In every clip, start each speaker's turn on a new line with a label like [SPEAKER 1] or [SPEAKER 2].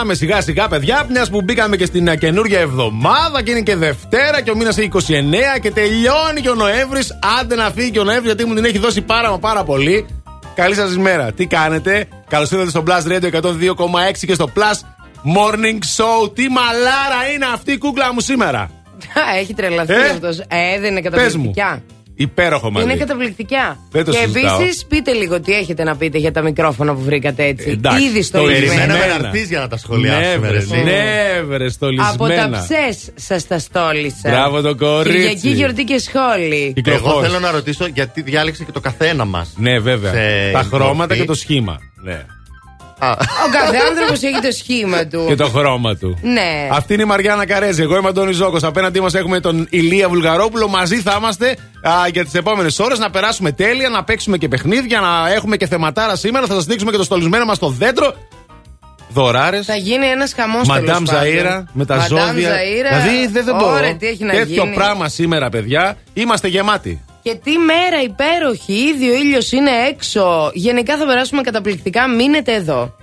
[SPEAKER 1] Ξυπνάμε σιγά σιγά, παιδιά. Μιας που μπήκαμε και στην καινούργια εβδομάδα και είναι και Δευτέρα και ο μήνας 29 και τελειώνει και ο Νοέμβρης. Άντε να φύγει και ο Νοέμβρης γιατί μου την έχει δώσει πάρα μα πάρα πολύ. Καλή σας ημέρα. Τι κάνετε; Καλώς ήρθατε στο Plus Radio 102,6 και στο Plus Morning Show. Τι μαλάρα είναι αυτή η κούκλα μου σήμερα.
[SPEAKER 2] Έχει τρελαθεί ε; αυτός. Ε, δεν είναι καταπληκτικά.
[SPEAKER 1] Υπέροχο μαζί.
[SPEAKER 2] Είναι καταπληκτικά.
[SPEAKER 1] Δεν το
[SPEAKER 2] και επίσης πείτε λίγο τι έχετε να πείτε για τα μικρόφωνα που βρήκατε έτσι.
[SPEAKER 1] Εντάξει,
[SPEAKER 2] Ήδη στολισμένα.
[SPEAKER 3] Περιμέναμε να έρθει για να τα σχολιάσουμε.
[SPEAKER 1] Ναι, ναι, βρε, στολισμένα.
[SPEAKER 2] Από τα ψες σας τα στόλισα.
[SPEAKER 1] Μπράβο το κορίτσι.
[SPEAKER 2] Κυριακή γιορτή και σχόλη.
[SPEAKER 3] Εγώ θέλω να ρωτήσω γιατί διάλεξε και το καθένα μας.
[SPEAKER 1] Ναι, βέβαια. Τα χρώματα και το σχήμα. Ναι.
[SPEAKER 2] Ο κάθε άνθρωπος έχει το σχήμα του.
[SPEAKER 1] Και το χρώμα του.
[SPEAKER 2] Ναι.
[SPEAKER 1] Αυτή είναι η Μαριάννα Καρέζη. Εγώ είμαι ο Αντώνης Ζώκος. Απέναντί μας έχουμε τον Ηλία Βουλγαρόπουλο. Μαζί θα είμαστε α, για τις επόμενες ώρες να περάσουμε τέλεια, να παίξουμε και παιχνίδια, να έχουμε και θεματάρα σήμερα. Θα σας δείξουμε και το στολισμένο μας στο δέντρο. Δωράρες.
[SPEAKER 2] Θα γίνει ένας χαμός
[SPEAKER 1] Μαντάμ Ζαήρα με τα ζώδια. Δηλαδή δεν, δεν μπορώ.
[SPEAKER 2] Ωραία, τι έχει να
[SPEAKER 1] Τέτοιο
[SPEAKER 2] γίνει.
[SPEAKER 1] πράγμα σήμερα, παιδιά. Είμαστε γεμάτοι.
[SPEAKER 2] Και τι μέρα υπέροχη, ήδη ο ήλιος είναι έξω. Γενικά θα περάσουμε καταπληκτικά. Μείνετε εδώ.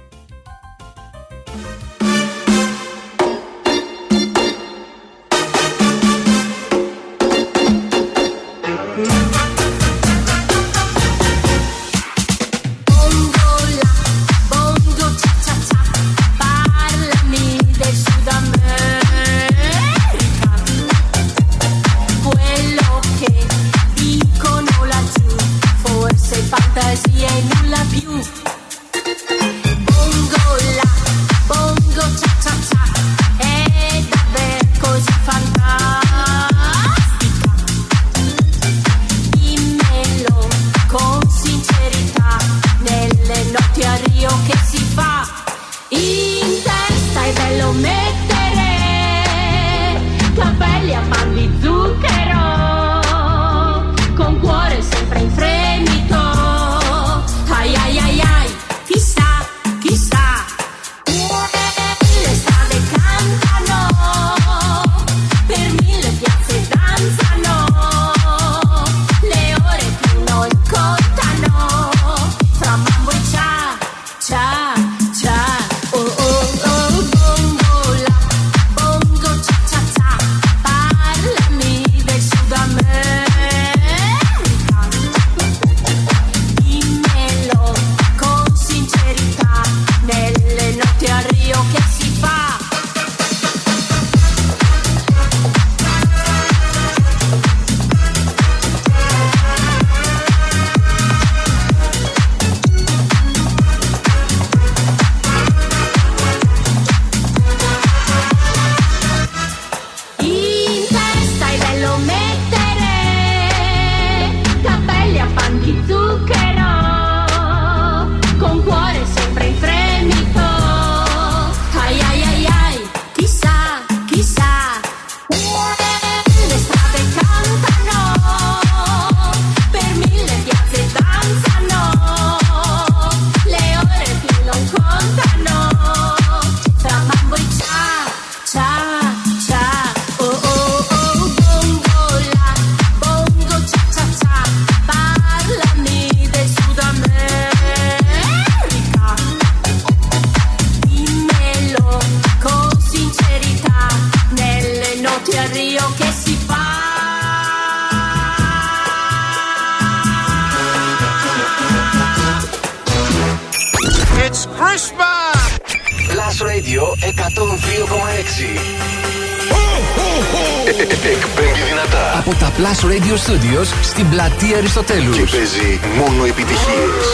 [SPEAKER 4] Διονυσή Αριστοτέλους.
[SPEAKER 5] Και παίζει μόνο επιτυχίες.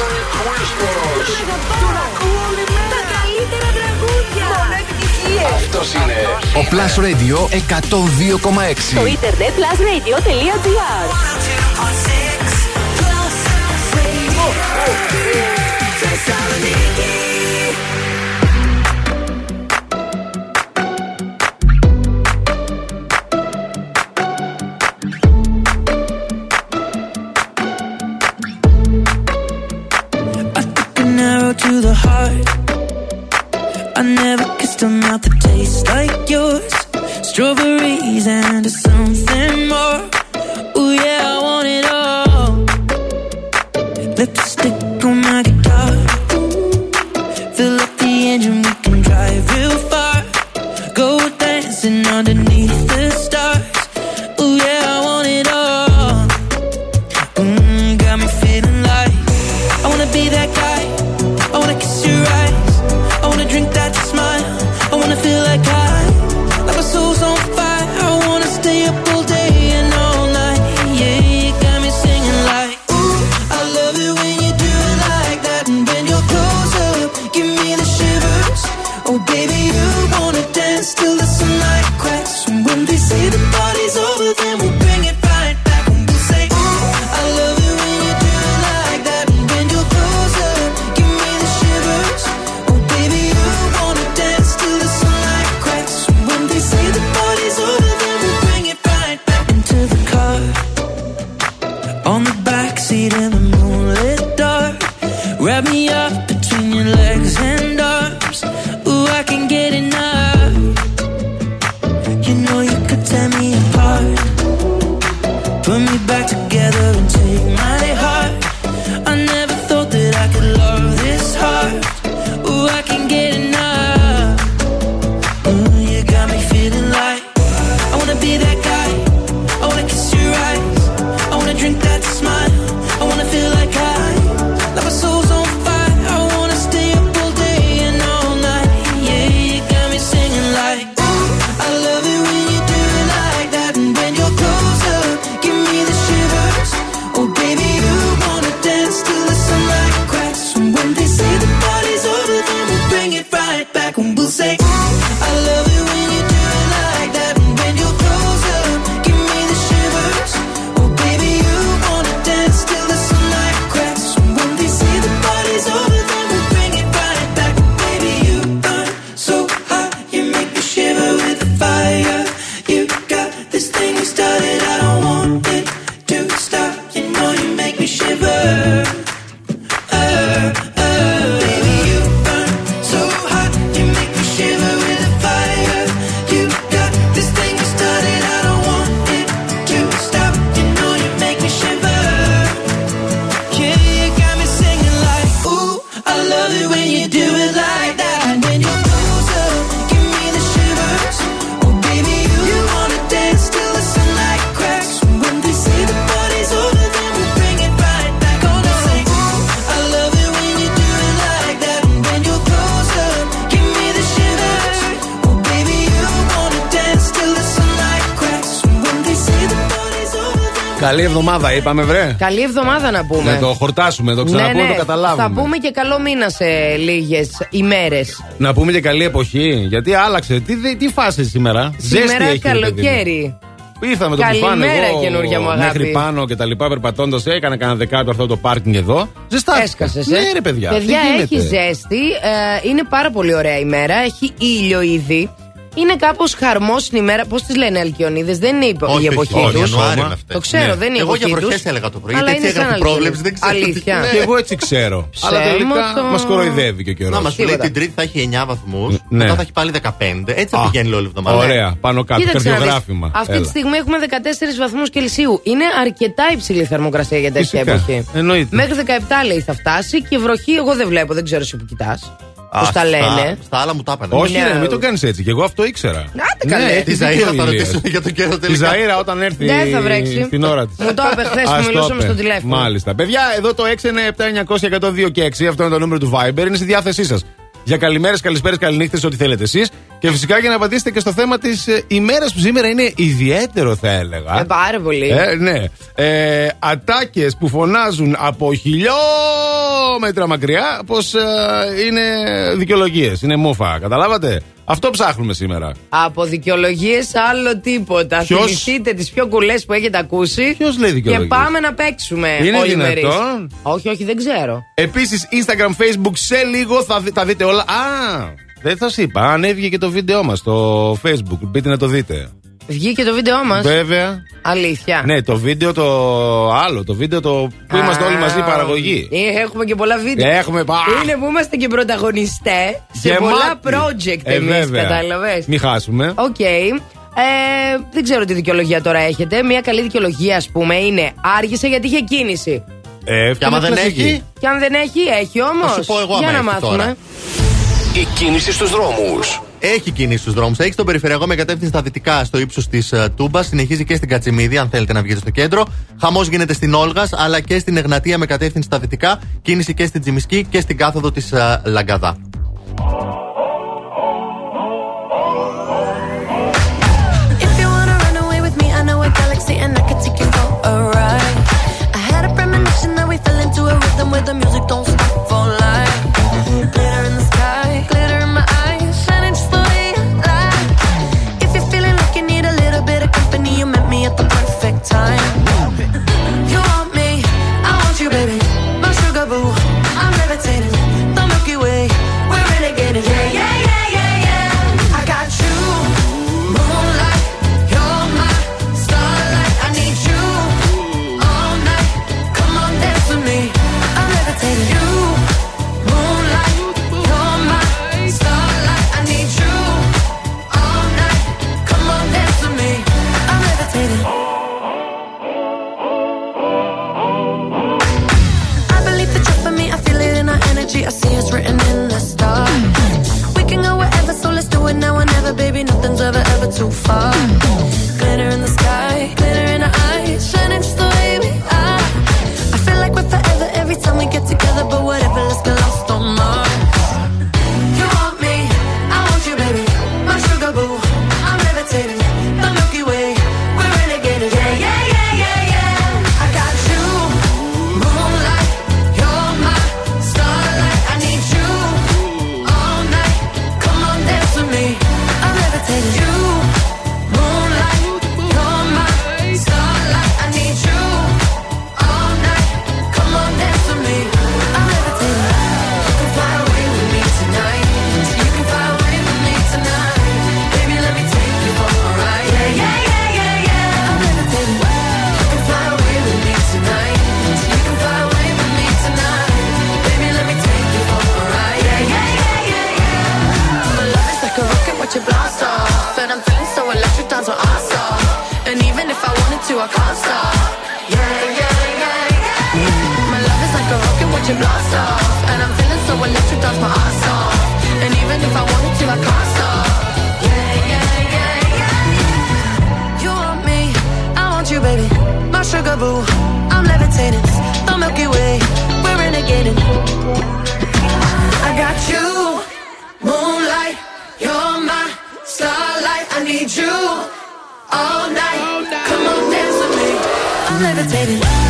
[SPEAKER 6] Τα καλύτερα τραγούδια. Μόνο επιτυχίες.
[SPEAKER 5] Αυτός είναι
[SPEAKER 4] ο Plus Radio 102,6.
[SPEAKER 6] Το
[SPEAKER 7] Internet Plus
[SPEAKER 1] Καλή εβδομάδα, είπαμε, βρε.
[SPEAKER 2] Καλή εβδομάδα να πούμε.
[SPEAKER 1] Να το χορτάσουμε, το ξαναπούμε, ναι, ναι. το καταλάβουμε.
[SPEAKER 2] Θα πούμε και καλό μήνα σε λίγες ημέρες.
[SPEAKER 1] Να πούμε και καλή εποχή, γιατί άλλαξε. Τι, τι φάση σήμερα,
[SPEAKER 2] Σήμερα
[SPEAKER 1] έχει,
[SPEAKER 2] καλοκαίρι.
[SPEAKER 1] Ήρθαμε το κουφάνο. εγώ,
[SPEAKER 2] καινούργια μου αγάπη.
[SPEAKER 1] Μέχρι πάνω και τα λοιπά, περπατώντας, έκανα κανένα δεκάτο αυτό το πάρκινγκ εδώ. Ζεστά.
[SPEAKER 2] Έσκασες.
[SPEAKER 1] Ε; Ναι, ρε παιδιά.
[SPEAKER 2] Παιδιά έχει ζέστη. Ε, είναι πάρα πολύ ωραία ημέρα. Έχει ήλιο ήδη. Είναι κάπως χαρμό την ημέρα Πώς τις λένε Αλκιονίδες, δεν είναι η εποχή
[SPEAKER 3] τους.
[SPEAKER 2] Το ξέρω,
[SPEAKER 3] ναι.
[SPEAKER 2] δεν είναι η εποχή
[SPEAKER 3] του.
[SPEAKER 2] Εγώ
[SPEAKER 3] για βροχές έλεγα το πρωί.
[SPEAKER 2] Αλλά
[SPEAKER 3] έτσι έγραφε πρόβλεψη, δεν ξέρω.
[SPEAKER 2] Αλήθεια.
[SPEAKER 3] Ναι.
[SPEAKER 1] Και εγώ έτσι ξέρω. Αλλά τελικά
[SPEAKER 2] το...
[SPEAKER 1] μας κοροϊδεύει και ο καιρός.
[SPEAKER 3] Να μας λέει την Τρίτη θα έχει 9 βαθμούς,
[SPEAKER 1] ναι.
[SPEAKER 3] μετά θα έχει πάλι 15. Έτσι θα πηγαίνει όλη εβδομάδα.
[SPEAKER 1] Ωραία, ναι. πάνω κάτω. Καρδιογράφημα.
[SPEAKER 2] Αυτή τη στιγμή έχουμε 14 βαθμούς Κελσίου. Είναι αρκετά υψηλή θερμοκρασία για τέτοια εποχή. Μέχρι 17 λέει θα φτάσει και βροχή εγώ δεν βλέπω, δεν ξέρω εσύ που
[SPEAKER 3] κοιτάς.
[SPEAKER 2] Πώς τα λένε;
[SPEAKER 3] Στα άλλα μου τα έπαιρνε.
[SPEAKER 1] Όχι,
[SPEAKER 2] ναι,
[SPEAKER 1] μην το κάνεις έτσι. Και εγώ αυτό ήξερα.
[SPEAKER 2] Να Άντε ναι,
[SPEAKER 1] καλέ.
[SPEAKER 3] Τη Ζαήρα θα ρωτήσουμε για το καιρό τελικά.
[SPEAKER 1] Τη Ζαήρα όταν έρθει.
[SPEAKER 2] Δεν θα βρέξει.
[SPEAKER 1] Την ώρα της.
[SPEAKER 2] Μου το είπε χθες που μιλούσαμε στο τηλέφωνο.
[SPEAKER 1] Μάλιστα. Παιδιά, εδώ το 6 είναι 7900 και 102 και 6. Αυτό είναι το νούμερο του Viber. Είναι στη διάθεσή σας. Για καλημέρες, καλησπέρες, καληνύχτες, ό,τι θέλετε εσείς. Και φυσικά για να απαντήσετε και στο θέμα της ημέρας που σήμερα είναι ιδιαίτερο, θα έλεγα.
[SPEAKER 2] Ε, πάρα πολύ.
[SPEAKER 1] Ε, ναι. Ε, Ατάκες που φωνάζουν από χιλιόμετρα μακριά πως είναι δικαιολογίες. Είναι μούφα. Καταλάβατε; Αυτό ψάχνουμε σήμερα.
[SPEAKER 2] Από δικαιολογίες άλλο τίποτα.
[SPEAKER 1] Ποιος;
[SPEAKER 2] Θυμηθείτε τις πιο κουλές που έχετε ακούσει.
[SPEAKER 1] Ποιος λέει
[SPEAKER 2] Και
[SPEAKER 1] δικαιολογίες;
[SPEAKER 2] πάμε να παίξουμε.
[SPEAKER 1] Είναι
[SPEAKER 2] όλοι
[SPEAKER 1] δυνατόν;
[SPEAKER 2] μερίς. Όχι, όχι, δεν ξέρω.
[SPEAKER 1] Επίσης, Instagram, Facebook, σε λίγο θα δει- τα δείτε όλα. Α, δεν θα σας είπα. Ανέβηκε και το βίντεο μας στο Facebook. Μπείτε να το δείτε.
[SPEAKER 2] Βγήκε το βίντεο μας.
[SPEAKER 1] Βέβαια.
[SPEAKER 2] Αλήθεια.
[SPEAKER 1] Ναι, το βίντεο το άλλο. Το βίντεο το που είμαστε
[SPEAKER 2] Α,
[SPEAKER 1] όλοι μαζί παραγωγή.
[SPEAKER 2] ε, Έχουμε και πολλά βίντεο.
[SPEAKER 1] Έχουμε πά.
[SPEAKER 2] Είναι που είμαστε και πρωταγωνιστές σε
[SPEAKER 1] Γεμάτη.
[SPEAKER 2] πολλά project
[SPEAKER 1] Ε,
[SPEAKER 2] εμείς,
[SPEAKER 1] βέβαια.
[SPEAKER 2] κατάλαβες;
[SPEAKER 1] Μην χάσουμε.
[SPEAKER 2] Οκ. Ε, δεν ξέρω τι δικαιολογία τώρα έχετε. Μια καλή δικαιολογία, ας πούμε, είναι άργησε γιατί είχε κίνηση.
[SPEAKER 1] Ε,
[SPEAKER 3] Και άμα δεν
[SPEAKER 1] κλασική.
[SPEAKER 3] έχει;
[SPEAKER 2] Και αν δεν έχει, έχει όμως.
[SPEAKER 3] Θα σου πω εγώ
[SPEAKER 2] Για
[SPEAKER 3] άμα
[SPEAKER 2] να
[SPEAKER 3] έχει
[SPEAKER 2] μάθουμε.
[SPEAKER 3] τώρα.
[SPEAKER 5] Η κίνηση στους δρόμους.
[SPEAKER 3] Έχει κίνηση στους δρόμους. Έχει τον περιφερειακό με κατεύθυνση στα δυτικά στο ύψος της Τούμπας. Συνεχίζει και στην Κατσιμίδη, αν θέλετε να βγείτε στο κέντρο. Χαμός γίνεται στην Όλγας, αλλά και στην Εγνατία με κατεύθυνση στα δυτικά. Κίνηση και στην Τζιμισκή και στην κάθοδο της Λαγκαδά.
[SPEAKER 8] If you wanna run away with me, too far. I can't stop. Yeah, yeah, yeah, yeah. My love is like a rocket, watch it blast off. And I'm feeling so electric, dance my ass off. And even if I wanted to, I can't stop. Yeah, yeah, yeah, yeah. You want me, I want you, baby. My sugar boo, I'm levitating. The Milky Way, we're renegading. Levitating.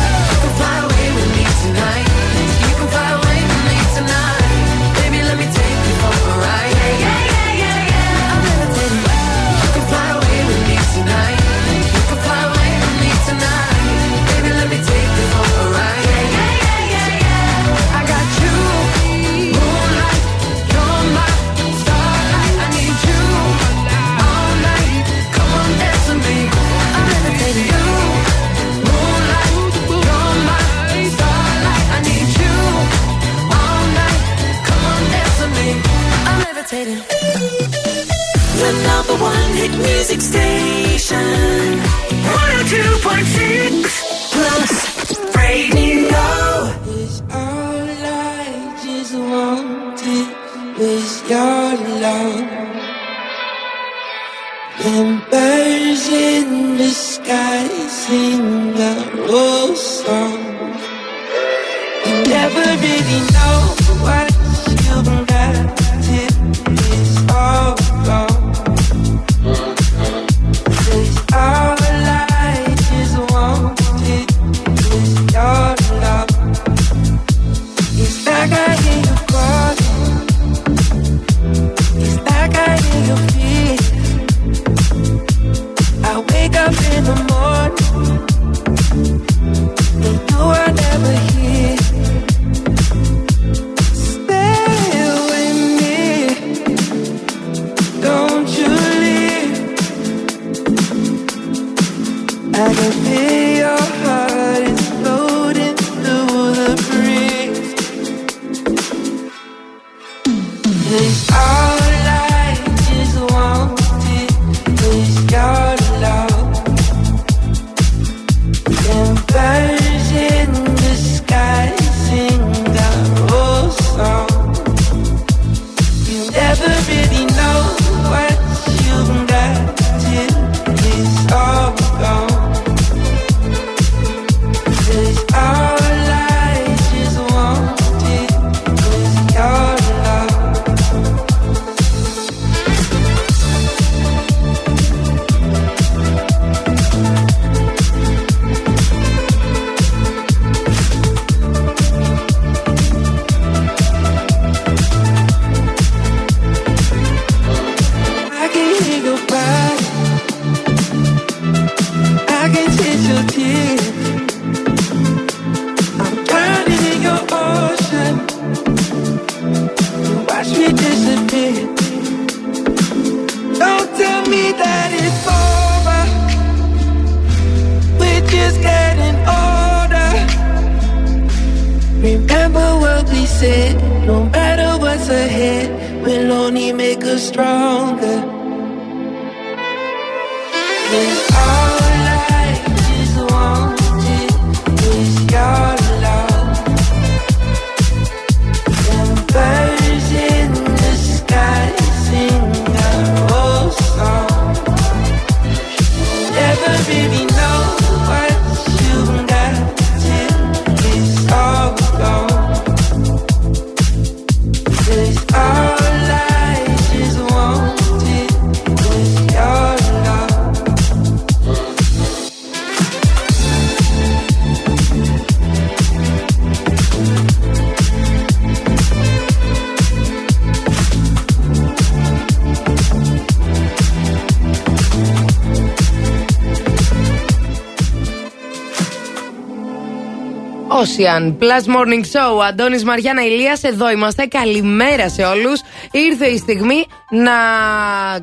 [SPEAKER 9] Ocean
[SPEAKER 2] Plus Morning Show. Αντώνης Μαριάννα Ηλίας, εδώ είμαστε. Καλημέρα σε όλους. Ήρθε η στιγμή να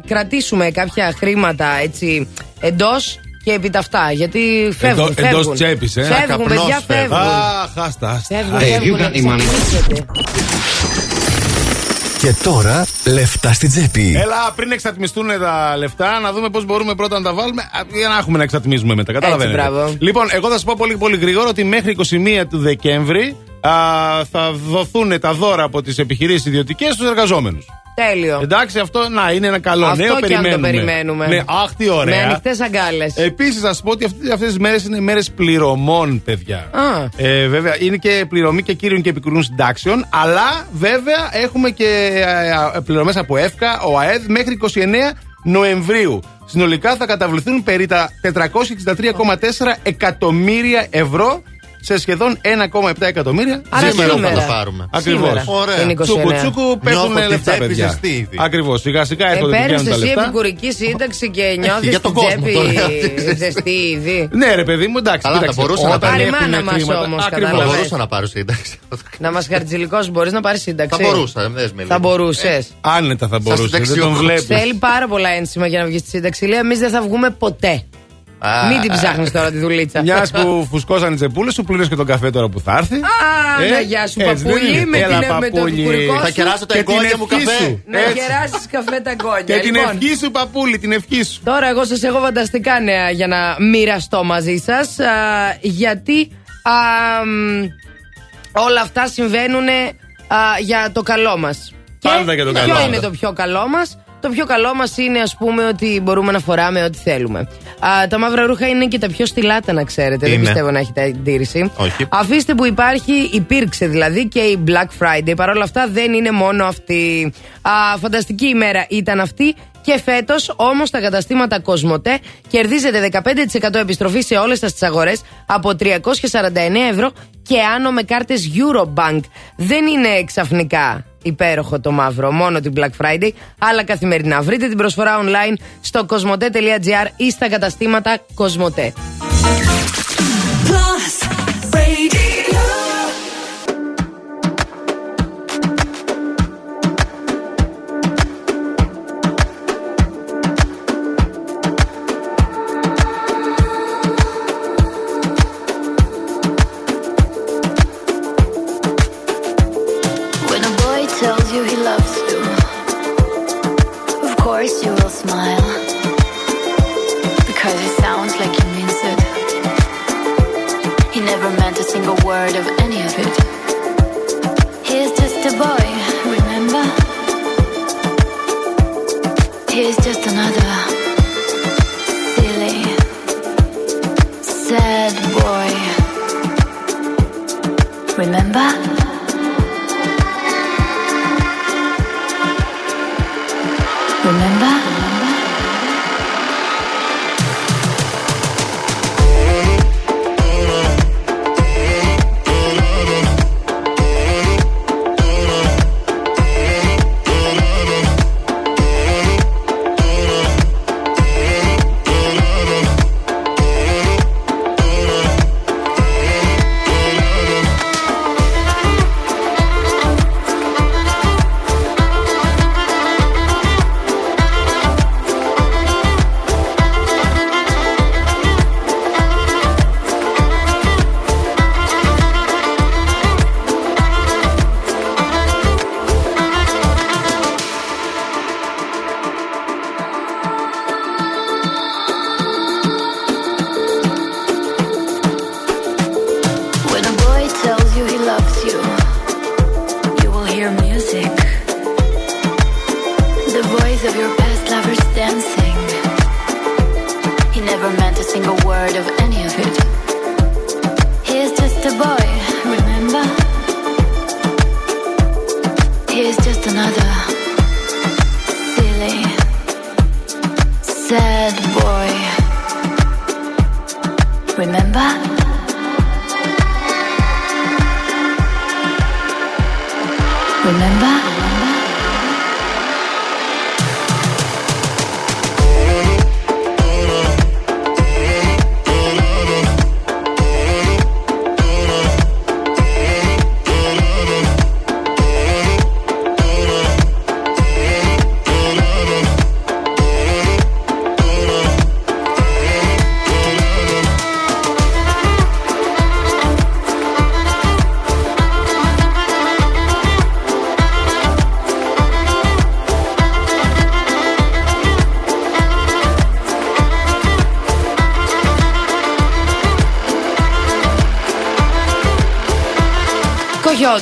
[SPEAKER 2] κρατήσουμε κάποια χρήματα έτσι εντός και επί τα αυτά. Γιατί φεύγουν.
[SPEAKER 1] Εντό-
[SPEAKER 2] φεύγουν.
[SPEAKER 1] εντός τσέπης, ε.
[SPEAKER 2] Φεύγουν,
[SPEAKER 3] Καπνός
[SPEAKER 2] παιδιά,
[SPEAKER 3] φεύγει.
[SPEAKER 2] φεύγουν.
[SPEAKER 1] Αχ, άστα, άστα.
[SPEAKER 2] Φεύγουν,
[SPEAKER 4] Hey,
[SPEAKER 2] φεύγουν.
[SPEAKER 4] you Και τώρα λεφτά στην τσέπη.
[SPEAKER 1] Έλα, πριν εξατμιστούν τα λεφτά, να δούμε πώς μπορούμε πρώτα να τα βάλουμε α, για να έχουμε να εξατμίζουμε μετά. Καταλαβαίνετε.
[SPEAKER 2] μπράβο.
[SPEAKER 1] Λοιπόν, εγώ θα σα πω πολύ, πολύ γρήγορα ότι μέχρι 21 του Δεκέμβρη α, θα δοθούν τα δώρα από τις επιχειρήσεις ιδιωτικές στους εργαζόμενους.
[SPEAKER 2] Τέλειο.
[SPEAKER 1] Εντάξει, αυτό να είναι ένα καλό
[SPEAKER 2] Αυτό
[SPEAKER 1] νέο.
[SPEAKER 2] και αν το
[SPEAKER 1] περιμένουμε.
[SPEAKER 2] περιμένουμε.
[SPEAKER 1] Ναι, αχ, τι ωραία.
[SPEAKER 2] Με ανοιχτές αγκάλες.
[SPEAKER 1] Επίσης, να σα πω ότι αυτές τις μέρες είναι μέρες πληρωμών, παιδιά.
[SPEAKER 2] Α.
[SPEAKER 1] Ε, βέβαια, είναι και πληρωμή και κύριων και επικουρούν συντάξεων. Αλλά βέβαια έχουμε και πληρωμές από ΕΦΚΑ, ο ΑΕΔ μέχρι 29 Νοεμβρίου. Συνολικά θα καταβληθούν περί τα 463,4 εκατομμύρια ευρώ σε σχεδόν 1,7 εκατομμύρια.
[SPEAKER 2] Άρα
[SPEAKER 3] Σήμερα
[SPEAKER 2] σήμερα.
[SPEAKER 3] θα τα πάρουμε.
[SPEAKER 1] Ακριβώς.
[SPEAKER 2] Σήμερα.
[SPEAKER 3] Ωραία.
[SPEAKER 2] Είναι 29.
[SPEAKER 1] Τσούκου τσούκου πέφτουν
[SPEAKER 3] Νιώθω
[SPEAKER 1] λεφτά,
[SPEAKER 3] την τσέπη
[SPEAKER 1] παιδιά.
[SPEAKER 3] ζεστή ήδη.
[SPEAKER 1] Ακριβώς. Σιγά σιγά
[SPEAKER 2] Ε,
[SPEAKER 1] έρχονται και
[SPEAKER 2] παίρνεις
[SPEAKER 1] βγαίνουν τα
[SPEAKER 2] εσύ
[SPEAKER 1] λεφτά.
[SPEAKER 2] επικουρική σύνταξη και νιώθεις
[SPEAKER 3] για
[SPEAKER 2] την
[SPEAKER 3] τον κόσμο
[SPEAKER 2] τσέπη
[SPEAKER 3] το λέω.
[SPEAKER 2] ζεστή ήδη.
[SPEAKER 1] Ναι, ρε παιδί μου, εντάξει.
[SPEAKER 3] Καλά, θα
[SPEAKER 1] κοίταξε,
[SPEAKER 3] μπορούσα να
[SPEAKER 1] όταν
[SPEAKER 2] πάρει η
[SPEAKER 1] έχουν
[SPEAKER 2] μάνα μας
[SPEAKER 1] χρήματα-
[SPEAKER 2] όμως,
[SPEAKER 1] Ακριβώς.
[SPEAKER 3] Θα
[SPEAKER 2] κατάλαβες.
[SPEAKER 3] μπορούσα να πάρω σύνταξη.
[SPEAKER 2] Να μας χαρτζηλικό μπορείς να πάρεις σύνταξη;
[SPEAKER 3] Θα μπορούσα, δες με
[SPEAKER 2] Θα
[SPEAKER 3] λίγο.
[SPEAKER 2] μπορούσες.
[SPEAKER 1] Άνετα θα μπορούσες. Δεν τον
[SPEAKER 3] συνταξιούχος.
[SPEAKER 1] βλέπεις.
[SPEAKER 2] Θέλει πάρα πολλά ένσημα για να βγεις στη σύνταξη. Λέει, εμείς δεν θα βγούμε ποτέ.
[SPEAKER 3] Α,
[SPEAKER 2] Μην την ψάχνεις τώρα τη δουλίτσα.
[SPEAKER 1] Μιας που φουσκώσαν οι τσεπούλες, σου πλήρωσε και τον καφέ τώρα που θα έρθει.
[SPEAKER 2] Α,
[SPEAKER 1] Ε,
[SPEAKER 2] να γεια σου
[SPEAKER 1] έτσι δεν
[SPEAKER 2] παππούλη
[SPEAKER 1] είναι.
[SPEAKER 2] με,
[SPEAKER 1] Έλα,
[SPEAKER 2] την, με το
[SPEAKER 1] παππούλη.
[SPEAKER 2] επικουρικό
[SPEAKER 3] Θα
[SPEAKER 2] σου.
[SPEAKER 3] κεράσω τα
[SPEAKER 1] Και την
[SPEAKER 3] εγγόνια μου
[SPEAKER 1] ευχή
[SPEAKER 3] καφέ.
[SPEAKER 1] σου.
[SPEAKER 2] Να
[SPEAKER 1] Έτσι.
[SPEAKER 2] κεράσεις καφέ τα γκόνια.
[SPEAKER 1] Και την
[SPEAKER 2] Λοιπόν,
[SPEAKER 1] ευχή σου, παππούλη, την ευχή σου.
[SPEAKER 2] Τώρα εγώ σας έχω φανταστικά νέα για να μοιραστώ μαζί σας α, γιατί α, μ, όλα αυτά συμβαίνουν α, για το καλό μας.
[SPEAKER 1] Πάντα για το καλό
[SPEAKER 2] Ποιο
[SPEAKER 1] μας.
[SPEAKER 2] είναι το πιο καλό μας; Το πιο καλό μας είναι, ας πούμε, ότι μπορούμε να φοράμε ό,τι θέλουμε. Α, τα μαύρα ρούχα είναι και τα πιο στυλάτα, να ξέρετε. Δεν
[SPEAKER 3] Είναι.
[SPEAKER 2] πιστεύω να έχετε αντίρρηση.
[SPEAKER 3] Όχι.
[SPEAKER 2] Αφήστε που υπάρχει, υπήρξε δηλαδή και η Black Friday. Παρ' όλα αυτά δεν είναι μόνο αυτή. Α, φανταστική ημέρα ήταν αυτή. Και φέτος όμως τα καταστήματα Κοσμοτέ κερδίζετε 15% επιστροφή σε όλες τις αγορές από 349 ευρώ και άνω με κάρτες Eurobank. Δεν είναι ξαφνικά υπέροχο το μαύρο, μόνο την Black Friday, αλλά καθημερινά. Βρείτε την προσφορά online στο κοσμοτέ.gr ή στα καταστήματα Κοσμοτέ.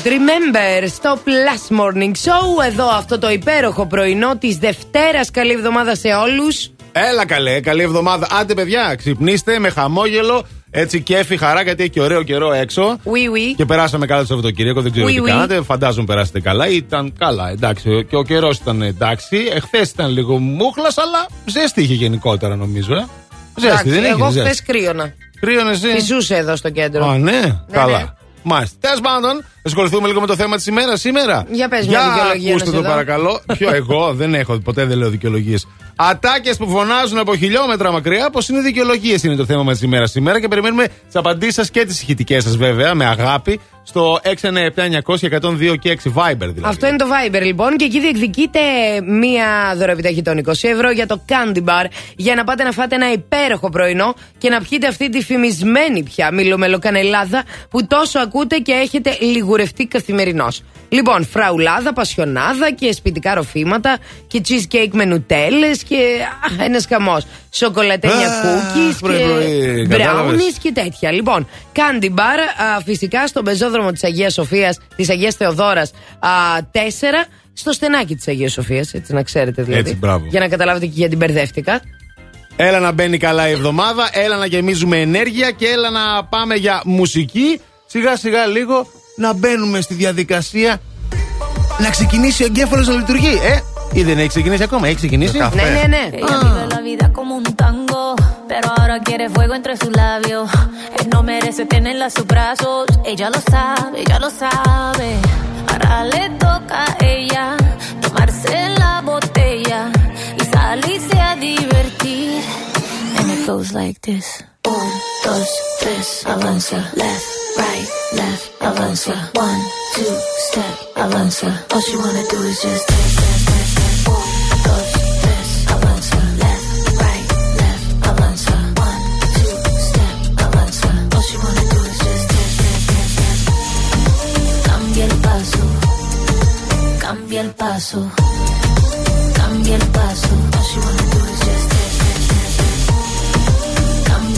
[SPEAKER 8] Remember
[SPEAKER 2] στο Plus Morning Show. Εδώ αυτό το υπέροχο πρωινό της Δευτέρας. Καλή εβδομάδα σε όλους.
[SPEAKER 1] Έλα καλέ, καλή εβδομάδα. Άντε, παιδιά, ξυπνήστε με χαμόγελο. Έτσι κέφι, χαρά, γιατί έχει και ωραίο καιρό έξω.
[SPEAKER 2] Oui, oui.
[SPEAKER 1] Και περάσαμε καλά το Σαββατοκύριακο, δεν ξέρω
[SPEAKER 2] Oui,
[SPEAKER 1] τι
[SPEAKER 2] oui.
[SPEAKER 1] κάνατε. Φαντάζομαι περάσατε καλά. Ήταν καλά, εντάξει. Και ο καιρός ήταν εντάξει. Εχθές ήταν λίγο μούχλας, αλλά ζέστη είχε γενικότερα νομίζω. Ε. Ζέστη, δεν
[SPEAKER 2] εγώ
[SPEAKER 1] είχε.
[SPEAKER 2] χθες
[SPEAKER 1] ζέστη.
[SPEAKER 2] κρύωνα.
[SPEAKER 1] Κρύωνες εσύ.
[SPEAKER 2] Φυσούσε εδώ στο κέντρο.
[SPEAKER 1] Α, ναι, καλά.
[SPEAKER 2] ναι.
[SPEAKER 1] Μάλιστα. Τέλος πάντων, ασχοληθούμε λίγο με το θέμα της ημέρας σήμερα.
[SPEAKER 2] Για πες μια δικαιολογία
[SPEAKER 1] ακούστε
[SPEAKER 2] να
[SPEAKER 1] το
[SPEAKER 2] σε δω.
[SPEAKER 1] παρακαλώ. Ποιο εγώ δεν έχω, ποτέ δεν λέω δικαιολογίες. Ατάκες που φωνάζουν από χιλιόμετρα μακριά, πως είναι δικαιολογίες είναι το θέμα μας τη ημέρα σήμερα και περιμένουμε τις απαντήσεις σας και τις ηχητικές σας βέβαια, με αγάπη, στο 697-900-102 και 6 Viber δηλαδή.
[SPEAKER 2] Αυτό είναι το Viber λοιπόν και εκεί διεκδικείτε μία δωρεοπιταχή των 20 ευρώ για το Candy Bar για να πάτε να φάτε ένα υπέροχο πρωινό και να πιείτε αυτή τη φημισμένη πια μιλομελοκανελάδα που τόσο ακούτε και έχετε λιγουρευτεί καθημερινώς. Λοιπόν, φραουλάδα, πασιονάδα και σπιτικά ροφήματα και cheesecake με νουτέλες και ένας χαμός. Σοκολατένια
[SPEAKER 1] Α,
[SPEAKER 2] cookies
[SPEAKER 1] πρωί-πρωί,
[SPEAKER 2] και
[SPEAKER 1] κατάλαβες.
[SPEAKER 2] brownies και τέτοια. Λοιπόν, Candy Bar α, φυσικά στον πεζόδρομο της Αγίας Σοφίας, της Αγίας Θεοδόρας 4, στο στενάκι της Αγίας Σοφίας, έτσι να ξέρετε δηλαδή.
[SPEAKER 1] Έτσι, μπράβο.
[SPEAKER 2] Για να καταλάβετε και γιατί μπερδεύτηκα.
[SPEAKER 1] Έλα να μπαίνει καλά η εβδομάδα, έλα να γεμίζουμε ενέργεια και έλα να πάμε για μουσική. Σιγά σιγά λίγο να μπαίνουμε στη διαδικασία να ξεκινήσει ο εγκέφαλο να λειτουργεί. Ε, ή δεν έχει ξεκινήσει ακόμα, έχει ξεκινήσει.
[SPEAKER 2] Ναι, ναι, ναι.
[SPEAKER 8] Ella vive la vida como un tango, pero ahora quiere fuego entre sus labios. Él no merece tenerla a sus brazos, ella lo sabe, ella lo sabe. Ahora le toca a ella tomarse la botella y salirse a divertir. It goes like this. Un, dos, tres, avanza. Left, right, left, avanza. One, two, step, avanza. All she wanna do is just dance, dance, dance, right, left, avanza. One, two, step, avanza. All she wanna do is just. Cambia el paso, cambia el paso, cambia el paso.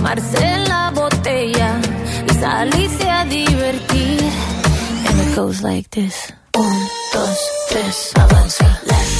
[SPEAKER 10] asomarse en la botella y salirse a divertir. And it goes like this. Un, dos, tres, avanza, lento.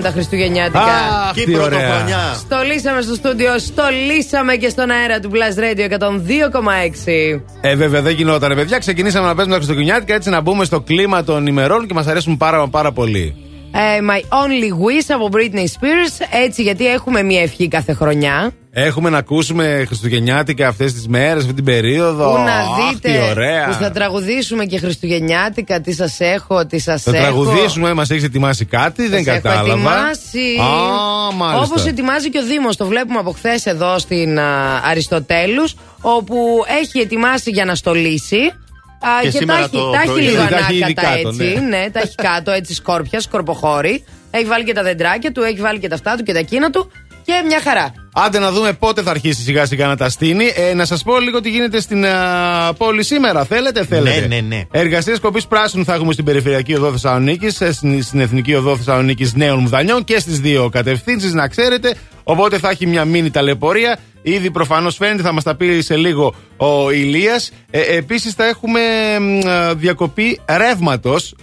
[SPEAKER 2] Ήρθαν τα Χριστουγεννιάτικα.
[SPEAKER 1] Αχ,
[SPEAKER 3] Και η
[SPEAKER 1] τι ωραία.
[SPEAKER 3] πρωτοχρονιά.
[SPEAKER 2] Στολίσαμε στο στούντιο, στολίσαμε και στον αέρα του Blast Radio 102,6.
[SPEAKER 1] Ε, βέβαια δεν γινόταν, παιδιά. Ξεκινήσαμε να παίζουμε τα Χριστουγεννιάτικα έτσι να μπούμε στο κλίμα των ημερών και μας αρέσουν πάρα, πάρα πολύ.
[SPEAKER 2] Ε, My Only Wish από Britney Spears. Έτσι, γιατί έχουμε μία ευχή κάθε χρονιά.
[SPEAKER 1] Έχουμε να ακούσουμε Χριστουγεννιάτικα αυτές τις μέρες, αυτή την περίοδο.
[SPEAKER 2] Που να
[SPEAKER 1] Αχ,
[SPEAKER 2] δείτε.
[SPEAKER 1] τι ωραία.
[SPEAKER 2] Που θα τραγουδήσουμε και Χριστουγεννιάτικα. Τι σας έχω, τι σας έχω.
[SPEAKER 1] Θα τραγουδήσουμε, μας έχεις ετοιμάσει κάτι, δεν
[SPEAKER 2] Σας έχω
[SPEAKER 1] κατάλαβα.
[SPEAKER 2] ετοιμάσει.
[SPEAKER 1] Α, μάλιστα.
[SPEAKER 2] Όπως ετοιμάζει και ο Δήμος. Το βλέπουμε από χθες εδώ στην α, Αριστοτέλους. Όπου έχει ετοιμάσει για να στολίσει. Α,
[SPEAKER 3] Και
[SPEAKER 2] και, τα
[SPEAKER 3] σήμερα
[SPEAKER 2] έχει,
[SPEAKER 3] το
[SPEAKER 2] τα έχει
[SPEAKER 3] πρωί.
[SPEAKER 2] λίγο
[SPEAKER 1] Τα έχει ήδη
[SPEAKER 2] ανάκατα
[SPEAKER 1] κάτω,
[SPEAKER 2] έτσι.
[SPEAKER 1] ναι.
[SPEAKER 2] Ναι. τα έχει κάτω έτσι σκόρπια, σκορποχώρη. Έχει βάλει και τα δεντράκια του, έχει βάλει και τα αυτά του και τα εκείνα του. Και μια χαρά.
[SPEAKER 1] Άντε να δούμε πότε θα αρχίσει σιγά σιγά να τα στείνει. Ε, να σας πω λίγο τι γίνεται στην α, πόλη σήμερα. Θέλετε, θέλετε.
[SPEAKER 3] Ναι, ναι, ναι.
[SPEAKER 1] Εργασίε κοπή πράσινου θα έχουμε στην περιφερειακή οδό Θεσσαλονίκης, στην, στην εθνική οδό Θεσσαλονίκης Νέων Μουδανιών και στις δύο κατευθύνσεις, να ξέρετε. Οπότε θα έχει μια μήνυ ταλαιπωρία. Ήδη προφανώς φαίνεται, θα μας τα πει σε λίγο ο Ηλίας. Ε, Επίσης θα έχουμε μ, α, διακοπή ρεύματος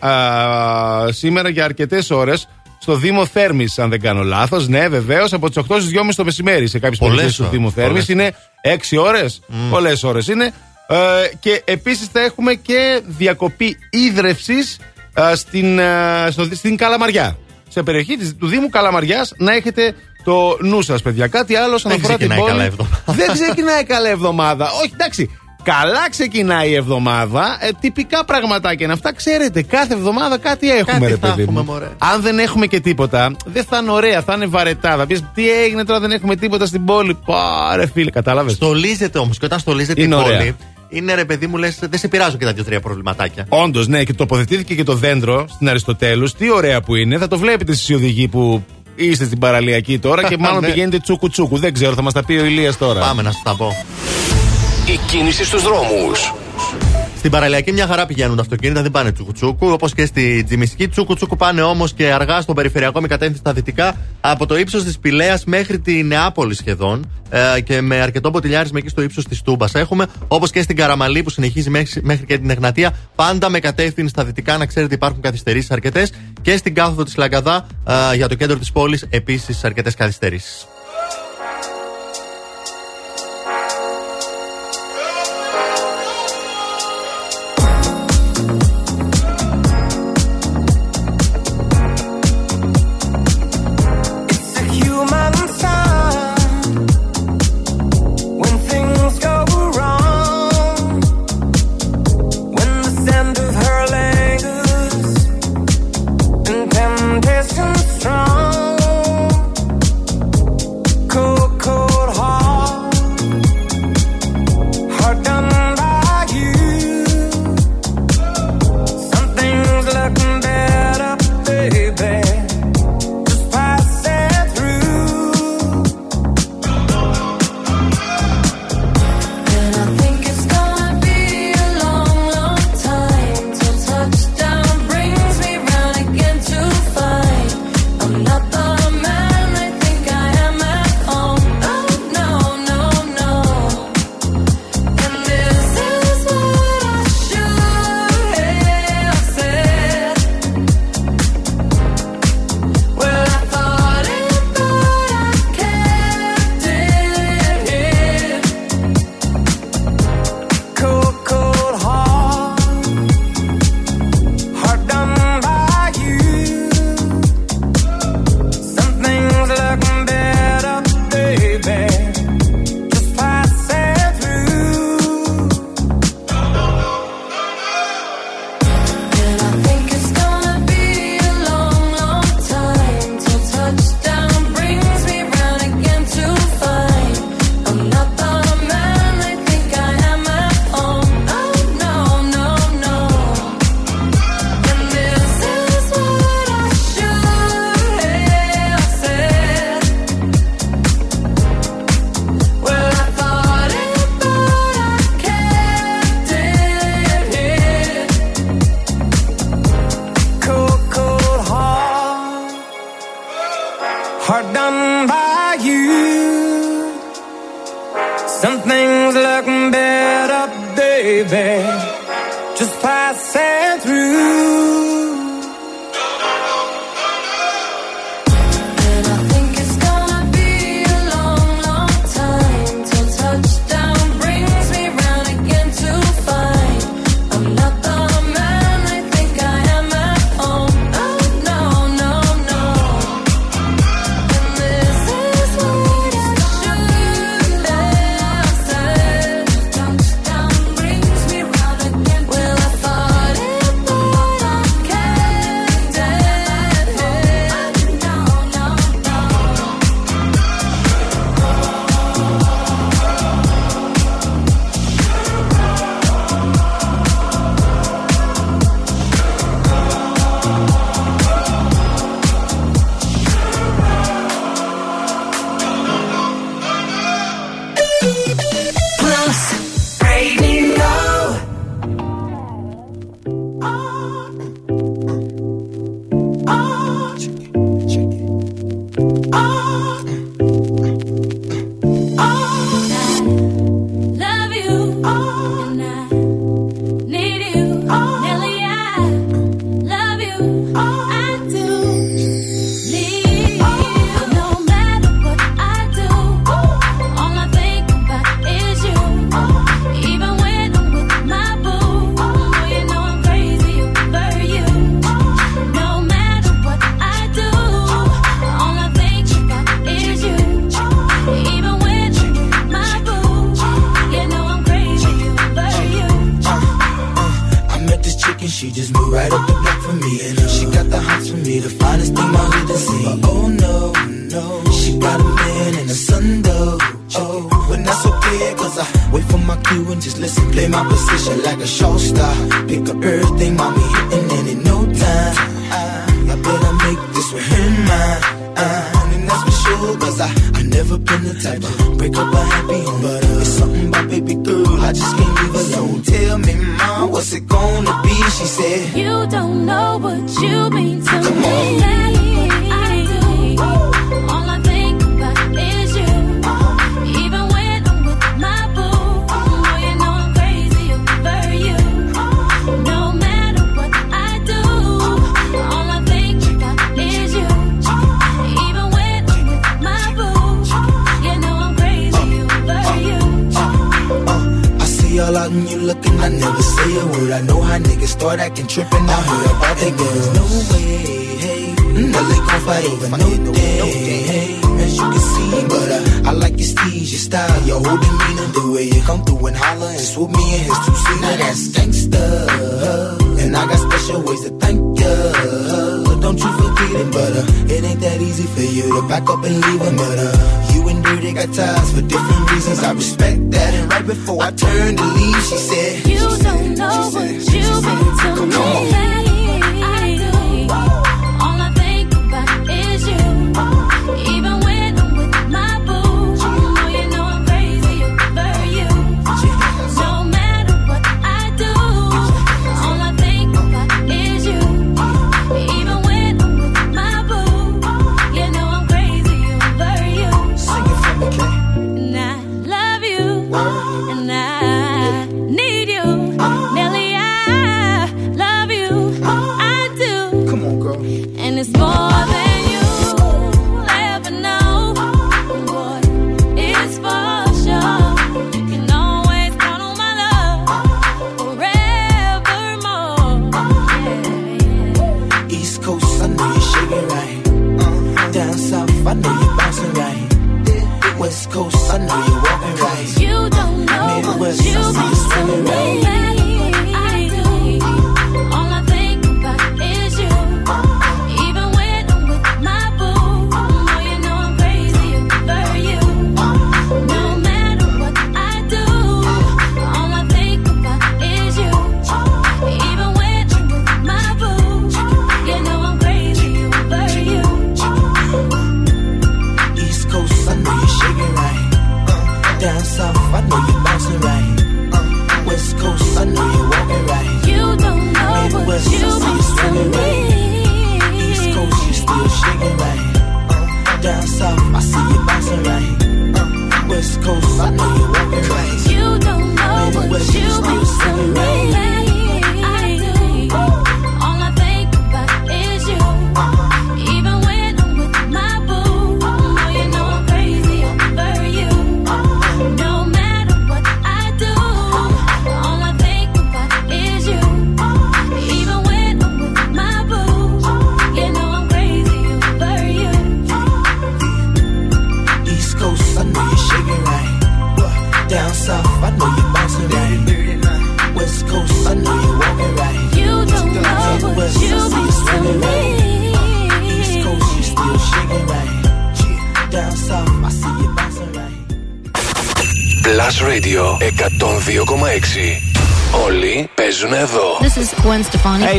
[SPEAKER 1] σήμερα για αρκετές ώρες στο Δήμο Θέρμης, αν δεν κάνω λάθος. Ναι, βεβαίως, από τις 8 στις 2.30 το μεσημέρι σε κάποιες
[SPEAKER 3] Πολλές
[SPEAKER 1] περιοχέ του
[SPEAKER 3] ώρες.
[SPEAKER 1] Δήμου Θέρμης.
[SPEAKER 3] Πολλές.
[SPEAKER 1] Είναι 6 ώρες. Πολλές ώρες είναι. Ε, και επίσης θα έχουμε και διακοπή ίδρυυση στην, ε, στο- στην Καλαμαριά. Σε περιοχή της, του Δήμου Καλαμαριάς να έχετε το νου σας, παιδιά. Κάτι άλλο όσον
[SPEAKER 3] Δεν
[SPEAKER 1] αφορά την
[SPEAKER 3] ξεκινάει
[SPEAKER 1] πόλη.
[SPEAKER 3] καλά εβδομάδα.
[SPEAKER 1] Δεν ξεκινάει καλά εβδομάδα. Όχι, εντάξει. Καλά ξεκινάει η εβδομάδα. Ε, τυπικά πραγματάκια είναι αυτά. Ξέρετε, κάθε εβδομάδα κάτι έχουμε,
[SPEAKER 3] Κάτι
[SPEAKER 1] ρε
[SPEAKER 3] θα
[SPEAKER 1] παιδί
[SPEAKER 3] έχουμε,
[SPEAKER 1] μου.
[SPEAKER 3] μωρέ.
[SPEAKER 1] Αν δεν έχουμε και τίποτα, δεν θα είναι ωραία, θα είναι βαρετά. Θα πει τι έγινε τώρα, δεν έχουμε τίποτα στην πόλη. Πάρε φίλε, κατάλαβες.
[SPEAKER 3] Στολίζεται όμως και όταν στολίζεται
[SPEAKER 1] Είναι
[SPEAKER 3] η
[SPEAKER 1] ωραία.
[SPEAKER 3] πόλη, είναι ρε παιδί μου, λες, δεν σε πειράζουν και τα δύο-τρία προβληματάκια.
[SPEAKER 1] Όντως, ναι, και τοποθετήθηκε και το δέντρο στην Αριστοτέλους. Τι ωραία που είναι. Θα το βλέπετε εσείς οι οδηγοί που είστε στην παραλιακή τώρα και μάλλον
[SPEAKER 3] Ναι.
[SPEAKER 1] πηγαίνετε τσούκου τσούκου. Δεν ξέρω, θα μας τα πει ο Ηλίας τώρα.
[SPEAKER 3] Πάμε να σας τα πω.
[SPEAKER 5] Η κίνηση στους δρόμους.
[SPEAKER 3] Στην παραλιακή μια χαρά πηγαίνουν τα αυτοκίνητα, δεν πάνε τσουκουτσούκου. Όπως και στη Τζιμισκή. Τσουκουτσούκου πάνε όμως και αργά στον περιφερειακό με κατεύθυνση στα δυτικά από το ύψος της Πηλαία μέχρι τη Νεάπολη σχεδόν. Ε, και με αρκετό ποτηλιάρισμα εκεί στο ύψος της Τούμπας έχουμε. Όπως και στην Καραμαλή που συνεχίζει μέχρι, μέχρι και την Εγνατία. Πάντα με κατεύθυνση στα δυτικά. Να ξέρετε υπάρχουν καθυστερήσεις αρκετές. Και στην κάθοδο της Λαγκαδά ε, για το κέντρο της πόλης επίσης αρκετές καθυστερήσεις.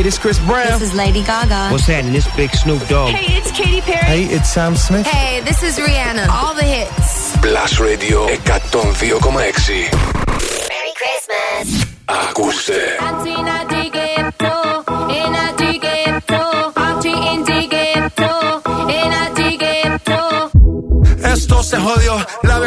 [SPEAKER 9] it's
[SPEAKER 11] Chris Brown.
[SPEAKER 12] This is Lady Gaga.
[SPEAKER 11] What's happening? This big Snoop Dogg.
[SPEAKER 12] Hey, it's Katy Perry.
[SPEAKER 11] Hey, it's Sam Smith.
[SPEAKER 12] Hey, this is Rihanna. All the hits.
[SPEAKER 5] Plus Radio 102,6.
[SPEAKER 12] Merry Christmas.
[SPEAKER 5] Ακούστε.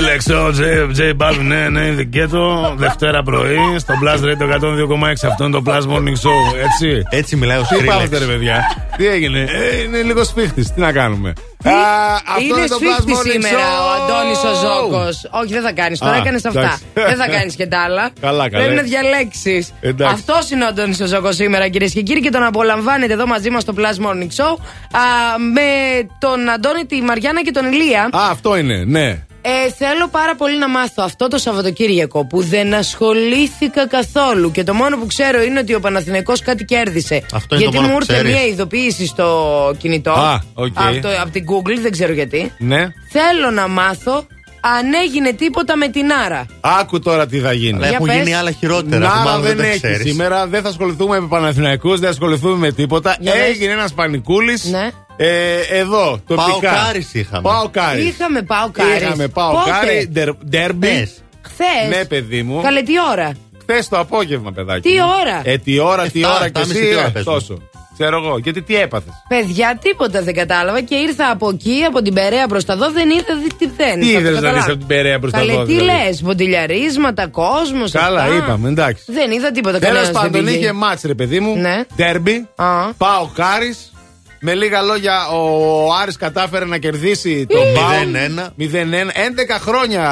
[SPEAKER 1] Skrillex, ο J Balvin, ναι, ναι, είναι γκέτο. Δευτέρα πρωί στο Blast Radio 102,6. Αυτό είναι το Blast Morning Show, έτσι.
[SPEAKER 3] Έτσι μιλάει ο
[SPEAKER 1] Τι
[SPEAKER 3] Skrillex.
[SPEAKER 1] πάθετε, ρε παιδιά. Τι έγινε, ε, είναι λίγο σφίχτης. Τι να κάνουμε. Α, αυτό
[SPEAKER 2] Είναι
[SPEAKER 1] το Blast
[SPEAKER 2] σφίχτη
[SPEAKER 1] Morning
[SPEAKER 2] σήμερα
[SPEAKER 1] Show.
[SPEAKER 2] ο Αντώνης ο Ζώκος. Όχι, δεν θα κάνεις. Τώρα
[SPEAKER 1] Α,
[SPEAKER 2] έκανες αυτά.
[SPEAKER 1] εντάξει.
[SPEAKER 2] δεν θα κάνεις και τα άλλα.
[SPEAKER 1] Καλά, καλά.
[SPEAKER 2] Πρέπει να διαλέξεις.
[SPEAKER 1] Εντάξει.
[SPEAKER 2] Αυτός είναι ο Αντώνης ο Ζώκος σήμερα, κυρίες και κύριοι, και τον απολαμβάνετε εδώ μαζί μας στο Plus Morning Show. Α, με τον Αντώνη, τη Μαριάννα και τον Ηλία.
[SPEAKER 1] Α, αυτό είναι, ναι.
[SPEAKER 2] Ε, θέλω πάρα πολύ να μάθω αυτό το Σαββατοκύριακο που δεν ασχολήθηκα καθόλου και το μόνο που ξέρω είναι ότι ο Παναθηναϊκός κάτι κέρδισε.
[SPEAKER 3] Αυτό είναι το
[SPEAKER 2] γιατί
[SPEAKER 3] μόνο
[SPEAKER 2] μου
[SPEAKER 3] που
[SPEAKER 2] ήρθε
[SPEAKER 3] ξέρεις.
[SPEAKER 2] μια ειδοποίηση στο κινητό.
[SPEAKER 1] Α, οκ.
[SPEAKER 2] από, το- από την Google, δεν ξέρω γιατί.
[SPEAKER 1] Ναι.
[SPEAKER 2] Θέλω να μάθω αν έγινε τίποτα με τον Άρη.
[SPEAKER 1] Άκου τώρα τι θα γίνει.
[SPEAKER 3] Αλλά
[SPEAKER 2] Για
[SPEAKER 3] έχουν
[SPEAKER 2] πες.
[SPEAKER 3] γίνει άλλα χειρότερα.
[SPEAKER 1] Να,
[SPEAKER 3] που μάλλον
[SPEAKER 1] δεν,
[SPEAKER 3] τα
[SPEAKER 1] έχει
[SPEAKER 3] ξέρεις.
[SPEAKER 1] σήμερα. Δεν θα ασχοληθούμε με Παναθηναϊκούς, δεν θα ασχοληθούμε με τίποτα.
[SPEAKER 2] Για πες.
[SPEAKER 1] Έγινε ένας πανικούλης.
[SPEAKER 2] Ναι.
[SPEAKER 1] Ε, εδώ, τοπικά.
[SPEAKER 3] Παοκάρις είχαμε.
[SPEAKER 1] Παοκάρις.
[SPEAKER 2] Είχαμε πάω κάρι.
[SPEAKER 1] Είχαμε πάω κάρι, ντερ- ντέρμπι.
[SPEAKER 3] Χθες.
[SPEAKER 2] Χθες.
[SPEAKER 1] Ναι, παιδί μου.
[SPEAKER 2] Καλέ, τι ώρα;
[SPEAKER 1] Χθες το απόγευμα, παιδάκι.
[SPEAKER 2] Τι
[SPEAKER 1] μου.
[SPEAKER 2] ώρα;
[SPEAKER 1] Ε, τι ώρα, τι
[SPEAKER 3] Εφτά,
[SPEAKER 1] ώρα και
[SPEAKER 3] εφτάμιση,
[SPEAKER 1] εσύ.
[SPEAKER 3] τι ώρα
[SPEAKER 1] ε,
[SPEAKER 3] παίζουμε.
[SPEAKER 1] τόσο. Ξέρω εγώ. Γιατί τι έπαθες;
[SPEAKER 2] Παιδιά, τίποτα δεν κατάλαβα και ήρθα από εκεί, από την Περαία προς τα δω, δεν είδα δι- τι δεν.
[SPEAKER 1] Τι
[SPEAKER 2] θα το
[SPEAKER 1] είδες να
[SPEAKER 2] καταλάβω.
[SPEAKER 1] δεις από την Περαία προς τα
[SPEAKER 2] Καλέ,
[SPEAKER 1] δω,
[SPEAKER 2] τι
[SPEAKER 1] δηλαδή;
[SPEAKER 2] λες, μποντιλιαρίσματα, κόσμος.
[SPEAKER 1] Καλά, είπαμε, εντάξει.
[SPEAKER 2] Δεν είδα τίποτα
[SPEAKER 1] Τέλος
[SPEAKER 2] κανένας δεν
[SPEAKER 1] πάντων,
[SPEAKER 2] πήγε.
[SPEAKER 1] είχε ματς ρε παιδί μου.
[SPEAKER 2] Ναι.
[SPEAKER 1] Ντέρμπι.
[SPEAKER 2] Α.
[SPEAKER 1] ΠΑΟΚ Άρη. Με λίγα λόγια, ο Άρης κατάφερε να κερδίσει τον ΠΑΟΚ.
[SPEAKER 3] 0-1.
[SPEAKER 1] 0-1. 11 χρόνια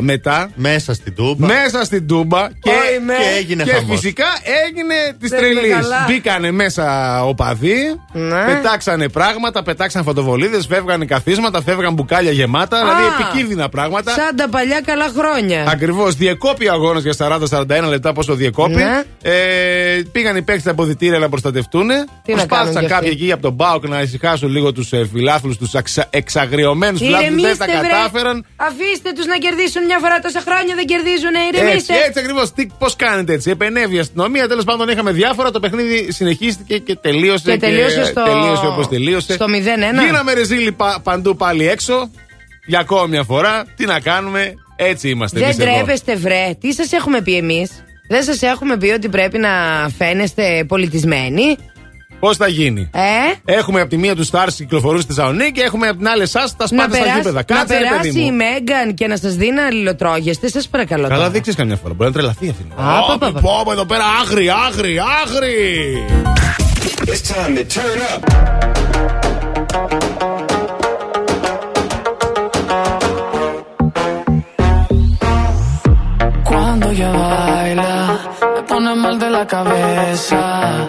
[SPEAKER 1] μετά.
[SPEAKER 3] Μέσα στην Τούμπα.
[SPEAKER 1] Μέσα στην Τούμπα και,
[SPEAKER 2] Όχι, με.
[SPEAKER 3] Και έγινε
[SPEAKER 1] και
[SPEAKER 3] χαμός.
[SPEAKER 1] φυσικά έγινε της
[SPEAKER 2] Δεν είναι
[SPEAKER 1] τρελή.
[SPEAKER 2] καλά.
[SPEAKER 1] Μπήκανε μέσα οπαδοί,
[SPEAKER 2] Ναι.
[SPEAKER 1] πετάξανε πράγματα, πετάξαν φωτοβολίδες, φεύγανε καθίσματα, φεύγαν μπουκάλια γεμάτα. Δηλαδή επικίνδυνα πράγματα.
[SPEAKER 2] Σαν τα παλιά καλά χρόνια.
[SPEAKER 1] Ακριβώς. Διεκόπη ο αγώνας για 40-41 λεπτά πόσο διεκόπη.
[SPEAKER 2] Ναι.
[SPEAKER 1] Ε, πήγαν οι παίκτες από διτήρια να προστατευτούν.
[SPEAKER 2] Τι να κάνουν
[SPEAKER 1] Προσπάθησαν
[SPEAKER 2] κι αυτοί;
[SPEAKER 1] κάποιοι εκεί από τον Μπάουκ να ησυχάσουν λίγο τους ε, φιλάθλους, τους εξαγριωμένους φιλάθλους. Δεν
[SPEAKER 2] Ηρεμήστε,
[SPEAKER 1] τα
[SPEAKER 2] βρε.
[SPEAKER 1] κατάφεραν.
[SPEAKER 2] Αφήστε τους να κερδίσουν μια φορά τόσα χρόνια, δεν κερδίζουν,
[SPEAKER 1] Έτσι,
[SPEAKER 2] ηρεμήστε.
[SPEAKER 1] έτσι ακριβώς. Πώς κάνετε έτσι. Επενεύει η αστυνομία. Τέλος πάντων είχαμε διάφορα. Το παιχνίδι συνεχίστηκε και τελείωσε.
[SPEAKER 2] Και τελείωσε στο-
[SPEAKER 1] τελείωσε όπως τελείωσε.
[SPEAKER 2] στο 0-1.
[SPEAKER 1] Γίναμε ρεζίλοι πα- παντού πάλι έξω. Για ακόμη μια φορά. Τι να κάνουμε. Έτσι είμαστε
[SPEAKER 2] Δεν
[SPEAKER 1] εμείς εδώ.
[SPEAKER 2] τρέπεστε, βρε. Τι σας έχουμε πει εμείς; Δεν σας έχουμε πει ότι πρέπει να φαίνεστε πολιτισμένοι.
[SPEAKER 1] Πώς θα γίνει;
[SPEAKER 2] Ε,
[SPEAKER 1] Έχουμε από τη μία τους Stars κυκλοφορούν στη Θεσσαλονίκη και έχουμε από την άλλη εσάς τα
[SPEAKER 2] να
[SPEAKER 1] σπάτε στα
[SPEAKER 2] περάσει,
[SPEAKER 1] γήπεδα.
[SPEAKER 2] να
[SPEAKER 1] Κάτσε ρε
[SPEAKER 2] περάσει
[SPEAKER 1] παιδί
[SPEAKER 2] η
[SPEAKER 1] μου.
[SPEAKER 2] Μέγαν και να σας δει να αλληλοτρώγεστε, σας παρακαλώ.
[SPEAKER 1] Καλά,
[SPEAKER 2] τώρα.
[SPEAKER 1] δεν ξέρει καμιά φορά. Μπορεί να τρελαθεί αυτή.
[SPEAKER 2] Α,
[SPEAKER 1] Ω,
[SPEAKER 2] πα, πα, πα.
[SPEAKER 1] πω, πω, εδώ πέρα άγρι, άγρι, άγρι.
[SPEAKER 13] It's time to turn up.
[SPEAKER 14] Cuando ella baila, me pone mal de la cabeza.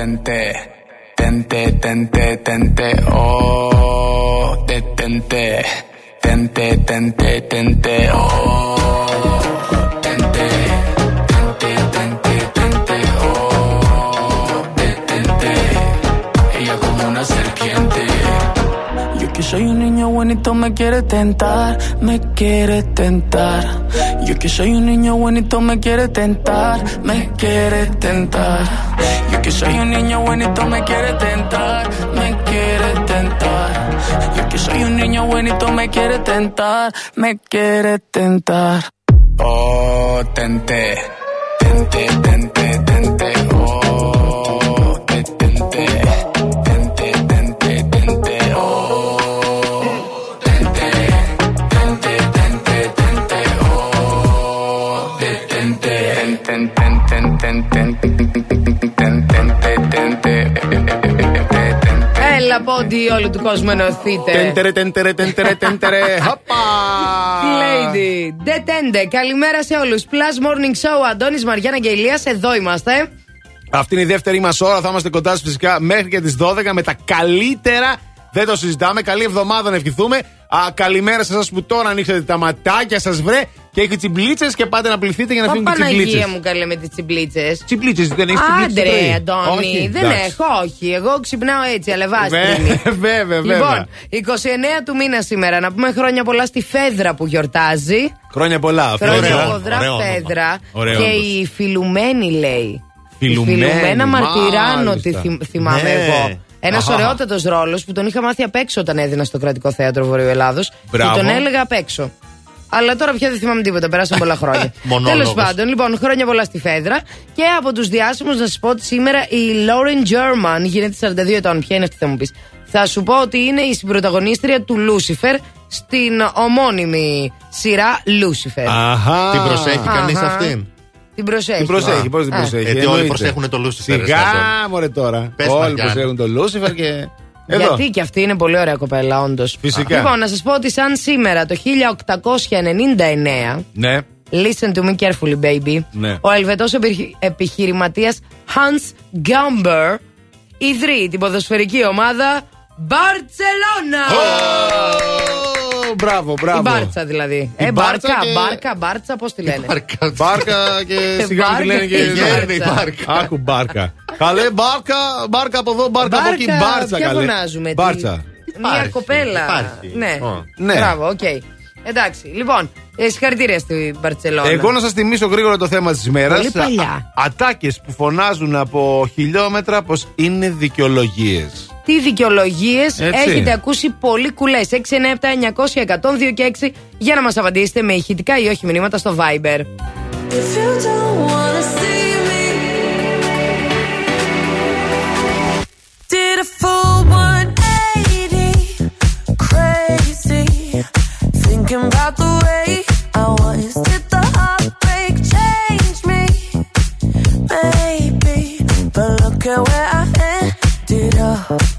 [SPEAKER 14] Tente, tente, tente, tente, oh, detente, tente, tente, tente, tente, oh. soy un niño
[SPEAKER 9] bonito, me quiere tentar, me quiere tentar. Yo que soy un niño bonito, me quiere tentar, me quiere tentar. Yo que soy un niño bonito me quiere tentar, me quiere tentar. Yo que soy un niño bonito me quiere tentar, me quiere tentar. Oh, tenté, tenté, tenté, tenté. Oh, te tenté, tenté, ten.
[SPEAKER 2] Έλα, πόντι όλου του κόσμου ενωθείτε.
[SPEAKER 1] Τέντερε, τέντερε, τέντερε, τέντερε. Χαπα!
[SPEAKER 2] Lady. Detende. Καλημέρα σε όλους. Plus Morning Show. Αντώνης Μαριάννα και Ηλίας, Εδώ είμαστε.
[SPEAKER 1] Αυτή είναι η δεύτερη μας ώρα. Θα είμαστε κοντά σας φυσικά μέχρι και τις 12 με τα καλύτερα. Δεν το συζητάμε. Καλή εβδομάδα να ευχηθούμε. Α, καλημέρα σε εσάς που τώρα ανοίξατε τα ματάκια σας, βρε. Και έχει τσιμπλίτσες και πάτε να πληθείτε για να
[SPEAKER 2] Ω
[SPEAKER 1] φύγουν και
[SPEAKER 2] Παναγία
[SPEAKER 1] τσιμπλίτσες.
[SPEAKER 2] μου καλέ με τις τσιμπλίτσες.
[SPEAKER 1] Τσιμπλίτσες, δεν έχεις τσιμπλίτσες.
[SPEAKER 2] Άντε ρε, Αντώνη.
[SPEAKER 1] Όχι,
[SPEAKER 2] δεν
[SPEAKER 1] εντάξει.
[SPEAKER 2] έχω, όχι. Εγώ ξυπνάω έτσι, αλεβάστριμη.
[SPEAKER 1] Βε- Βέβαια, βέβαια.
[SPEAKER 2] Λοιπόν, 29 του μήνα σήμερα. Να πούμε χρόνια πολλά στη Φέδρα που γιορτάζει.
[SPEAKER 1] Χρόνια πολλά.
[SPEAKER 2] Χρόνια
[SPEAKER 1] Φέδρα.
[SPEAKER 2] πολλά,
[SPEAKER 3] ωραίο όνομα.
[SPEAKER 2] Φέδρα.
[SPEAKER 1] Ωραίο
[SPEAKER 2] και
[SPEAKER 1] όντως.
[SPEAKER 2] η Φιλουμένη λέει.
[SPEAKER 1] Φιλουμένη,
[SPEAKER 2] η Φιλουμένα Μαρτυράνο τη
[SPEAKER 1] μάλιστα.
[SPEAKER 2] θυμ- θυμάμαι
[SPEAKER 3] Ναι.
[SPEAKER 2] εγώ. Ένας
[SPEAKER 1] Αχα.
[SPEAKER 2] ωραιότατος ρόλος που τον είχα μάθει απ' έξω όταν έδινα στο κρατικό θέατρο Βορείου Ελλάδος. Και
[SPEAKER 1] Μπράβο.
[SPEAKER 2] τον έλεγα απ' έξω. Αλλά τώρα πια δεν θυμάμαι τίποτα, περάσαν πολλά χρόνια.
[SPEAKER 3] Μονόλογος.
[SPEAKER 2] Τέλος πάντων, λοιπόν, χρόνια πολλά στη Φέδρα. Και από τους διάσημους να σας πω ότι σήμερα η Lauren German γίνεται 42 ετών. Ποια είναι αυτή, θα μου πεις; Θα σου πω ότι είναι η συμπροταγωνίστρια του Λούσιφερ στην ομώνυμη σειρά Λούσιφερ.
[SPEAKER 1] Αχα.
[SPEAKER 3] Την προσέχει κανείς
[SPEAKER 2] Αχα.
[SPEAKER 3] αυτήν;
[SPEAKER 2] Την προσέχει.
[SPEAKER 1] Την προσέχει, πώς την
[SPEAKER 2] Α.
[SPEAKER 1] προσέχει.
[SPEAKER 3] Γιατί όλοι
[SPEAKER 1] εννοείται.
[SPEAKER 3] προσέχουν το Lucifer,
[SPEAKER 1] Σιγά,
[SPEAKER 3] Στέφαν.
[SPEAKER 1] μωρέ τώρα.
[SPEAKER 3] Πες,
[SPEAKER 1] Όλοι
[SPEAKER 3] Μαριάννα.
[SPEAKER 1] προσέχουν το Λούσιφερ και. Εδώ.
[SPEAKER 2] Γιατί και αυτή είναι πολύ ωραία κοπέλα, όντως.
[SPEAKER 1] Φυσικά.
[SPEAKER 2] Λοιπόν, να σας πω ότι σαν σήμερα το 1899.
[SPEAKER 1] Ναι.
[SPEAKER 2] Listen to me carefully, baby.
[SPEAKER 1] Ναι.
[SPEAKER 2] Ο Ελβετός επιχειρηματίας Hans Gamber ιδρύει την ποδοσφαιρική ομάδα Μπαρτσελώνα!
[SPEAKER 1] Ω, Μπράβο, μπράβο.
[SPEAKER 2] Η Μπάρτσα δηλαδή.
[SPEAKER 1] Η
[SPEAKER 2] ε,
[SPEAKER 1] Μπάρτσα
[SPEAKER 2] μπάρκα,
[SPEAKER 1] και-
[SPEAKER 2] μπάρκα, μπάρτσα, πώς τη λένε;
[SPEAKER 1] Μπάρκα και σιγά μην τη λένε και.
[SPEAKER 2] Μπάρκα και
[SPEAKER 3] Γέρνη η
[SPEAKER 2] Μπάρτσα.
[SPEAKER 3] μπάρκα.
[SPEAKER 1] Άκου μπάρκα. Καλέ, μπάρκα, μπάρκα από εδώ, μπάρκα από εκεί.
[SPEAKER 2] Μπάρκα,
[SPEAKER 1] Μπάρτσα
[SPEAKER 2] ποια
[SPEAKER 1] καλέ.
[SPEAKER 2] φωνάζουμε, τι-
[SPEAKER 1] Μπάρτσα.
[SPEAKER 2] Μια
[SPEAKER 3] Υπάρχει,
[SPEAKER 2] κοπέλα.
[SPEAKER 3] υπάρχει.
[SPEAKER 2] Ναι.
[SPEAKER 3] Ω.
[SPEAKER 1] Ναι.
[SPEAKER 2] Μπράβο, οκ. Εντάξει, λοιπόν, ε, συγχαρητήρια στην Μπαρτσελώνα.
[SPEAKER 1] Εγώ να σας θυμίσω γρήγορα το θέμα της ημέρας.
[SPEAKER 2] Πολύ παλιά.
[SPEAKER 1] Ατάκες που φωνάζουν από χιλιόμετρα πως είναι δικαιολογίες.
[SPEAKER 2] Τι δικαιολογίες
[SPEAKER 1] Έτσι.
[SPEAKER 2] έχετε ακούσει πολύ κουλές. 697-900-102 και 6 για να μας απαντήσετε με ηχητικά ή όχι μηνύματα στο Viber.
[SPEAKER 8] If you don't wanna see me, did a full 180, about the way I was. Did the heartbreak change me? Maybe, but look at where I ended up.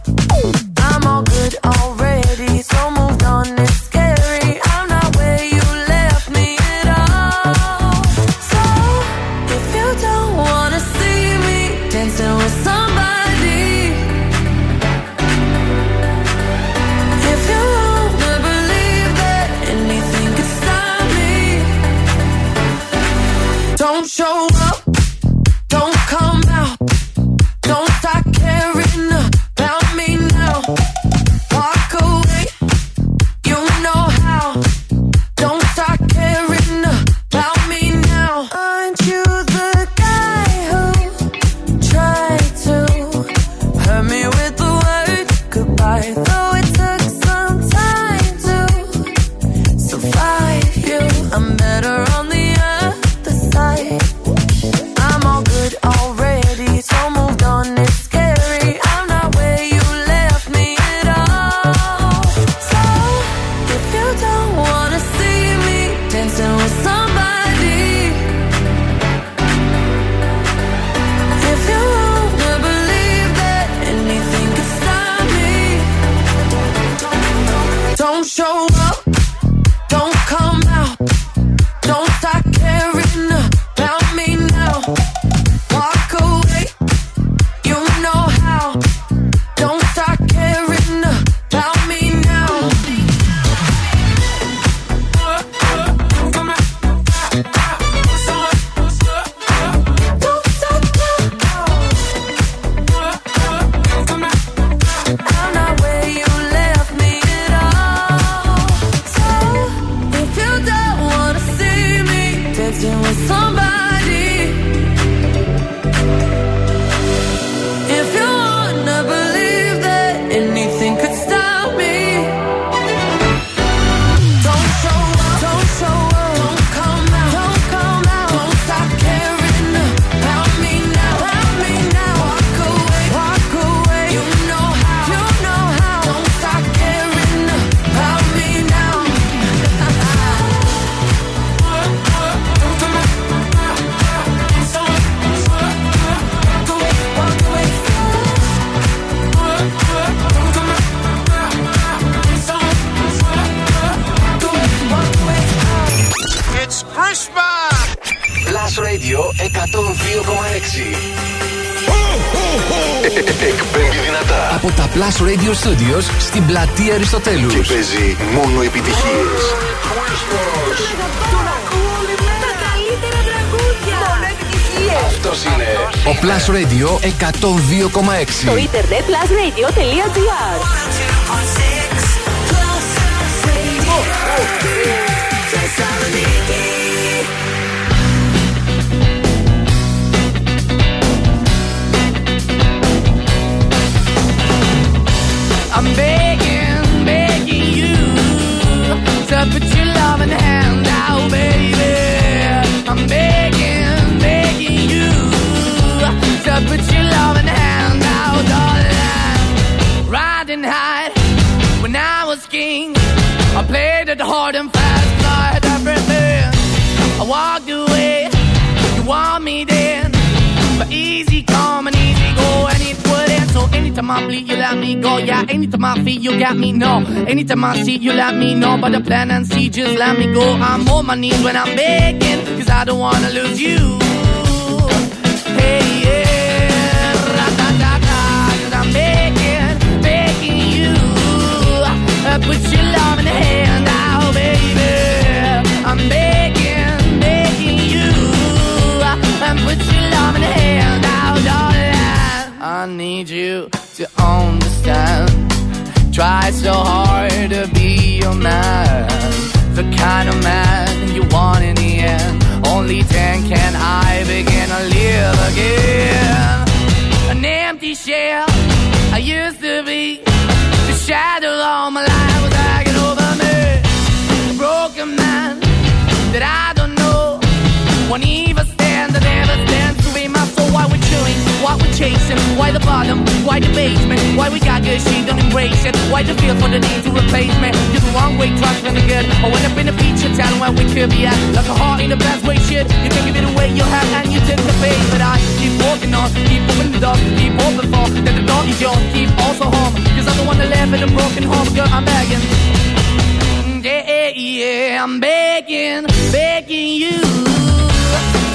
[SPEAKER 8] Don't show up,
[SPEAKER 15] στην πλατεία Αριστοτέλου.
[SPEAKER 4] και παίζει μόνο
[SPEAKER 16] just let me go. I'm on my knees when I'm begging, cause I don't wanna lose you. Won't even stand, I never stand to be my soul. Why we're chewing, why we're chasing, why the bottom, why the basement, why we got good, she don't embrace it. Why the feel for the need to replace me? You're the wrong way, trying to the good. I went up in a feature town where we could be at. Like a heart in the best way, shit. You can give it away, you have, and you take the bait. But I keep walking on, keep opening the door, keep open for that the door is yours, keep also home. Cause I'm the one that live in a broken home, girl, I'm begging. Yeah, Yeah, yeah, I'm begging, begging you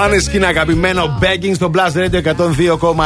[SPEAKER 1] Μάνεσκιν αγαπημένο begging στο Blast Radio 102,6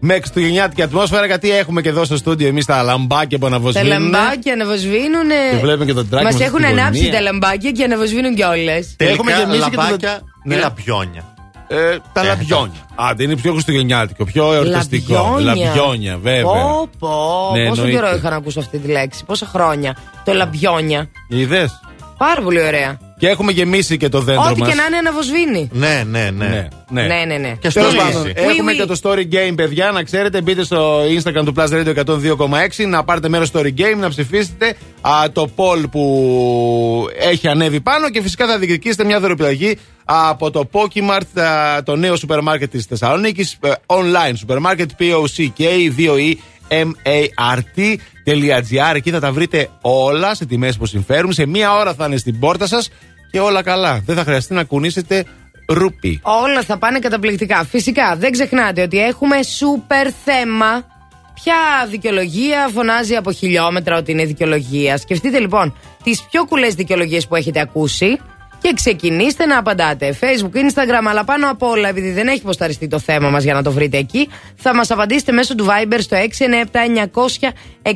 [SPEAKER 1] με χριστουγεννιάτικη ατμόσφαιρα γιατί έχουμε και εδώ στο στούντιο εμείς τα λαμπάκια που
[SPEAKER 2] Τα
[SPEAKER 1] αναβοσβήνουν.
[SPEAKER 2] λαμπάκια αναβοσβήνουν.
[SPEAKER 1] Και βλέπουμε και τον τράκι
[SPEAKER 2] Μας
[SPEAKER 1] μας
[SPEAKER 2] έχουν
[SPEAKER 1] στην
[SPEAKER 2] ανάψει
[SPEAKER 1] γωνία.
[SPEAKER 2] τα λαμπάκια και αναβοσβήνουν κιόλε.
[SPEAKER 1] Έχουμε γεμίσει και το-
[SPEAKER 3] λαμπάκια
[SPEAKER 1] Ναι.
[SPEAKER 3] ή λαμπιόνια;
[SPEAKER 1] Ε, τα λαμπιόνια. Άντε, είναι πιο χριστουγεννιάτικο, πιο εορταστικό.
[SPEAKER 2] Λαμπιόνια.
[SPEAKER 1] Λαμπιόνια, βέβαια.
[SPEAKER 2] Πω, πω.
[SPEAKER 1] Ναι,
[SPEAKER 2] Πόσο
[SPEAKER 1] εννοείται.
[SPEAKER 2] καιρό είχα να ακούσω αυτή τη λέξη. Πόσα χρόνια. Το λαμπιόνια.
[SPEAKER 1] Είδες;
[SPEAKER 2] Πάρα πολύ ωραία.
[SPEAKER 1] Και έχουμε γεμίσει και το δέντρο
[SPEAKER 2] Ό,τι
[SPEAKER 1] μας.
[SPEAKER 2] και να είναι αναβοσβήνει.
[SPEAKER 3] Ναι, ναι, ναι.
[SPEAKER 1] Ναι, ναι.
[SPEAKER 2] Ναι, ναι, ναι.
[SPEAKER 3] Και στο
[SPEAKER 1] Τέλος
[SPEAKER 3] λύση.
[SPEAKER 1] πάντων,
[SPEAKER 3] Oui,
[SPEAKER 1] έχουμε
[SPEAKER 2] oui.
[SPEAKER 1] και το Story Game, παιδιά. Να ξέρετε, μπείτε στο Instagram του Plus Radio 102,6 να πάρετε μέρος στο Story Game, να ψηφίσετε α, το poll που έχει ανέβει πάνω και φυσικά θα διεκδικήσετε μια δωρεπιταγή από το Pokemart, α, το νέο σούπερ μάρκετ της Θεσσαλονίκης, online σούπερ μάρκετ P-O-C-K-2-E. mart.gr Εκεί θα τα βρείτε όλα σε τιμές που συμφέρουν. Σε μία ώρα θα είναι στην πόρτα σας και όλα καλά. Δεν θα χρειαστεί να κουνήσετε ρούπι.
[SPEAKER 2] Όλα θα πάνε καταπληκτικά. Φυσικά, δεν ξεχνάτε ότι έχουμε σούπερ θέμα. Ποια δικαιολογία φωνάζει από χιλιόμετρα ότι είναι δικαιολογίας. Σκεφτείτε λοιπόν τις πιο κουλές δικαιολογίες που έχετε ακούσει και ξεκινήστε να απαντάτε. Facebook, Instagram, αλλά πάνω απ' όλα, επειδή δεν έχει ποσταριστεί το θέμα μας για να το βρείτε εκεί, θα μας απαντήσετε μέσω του Viber στο 697 900 102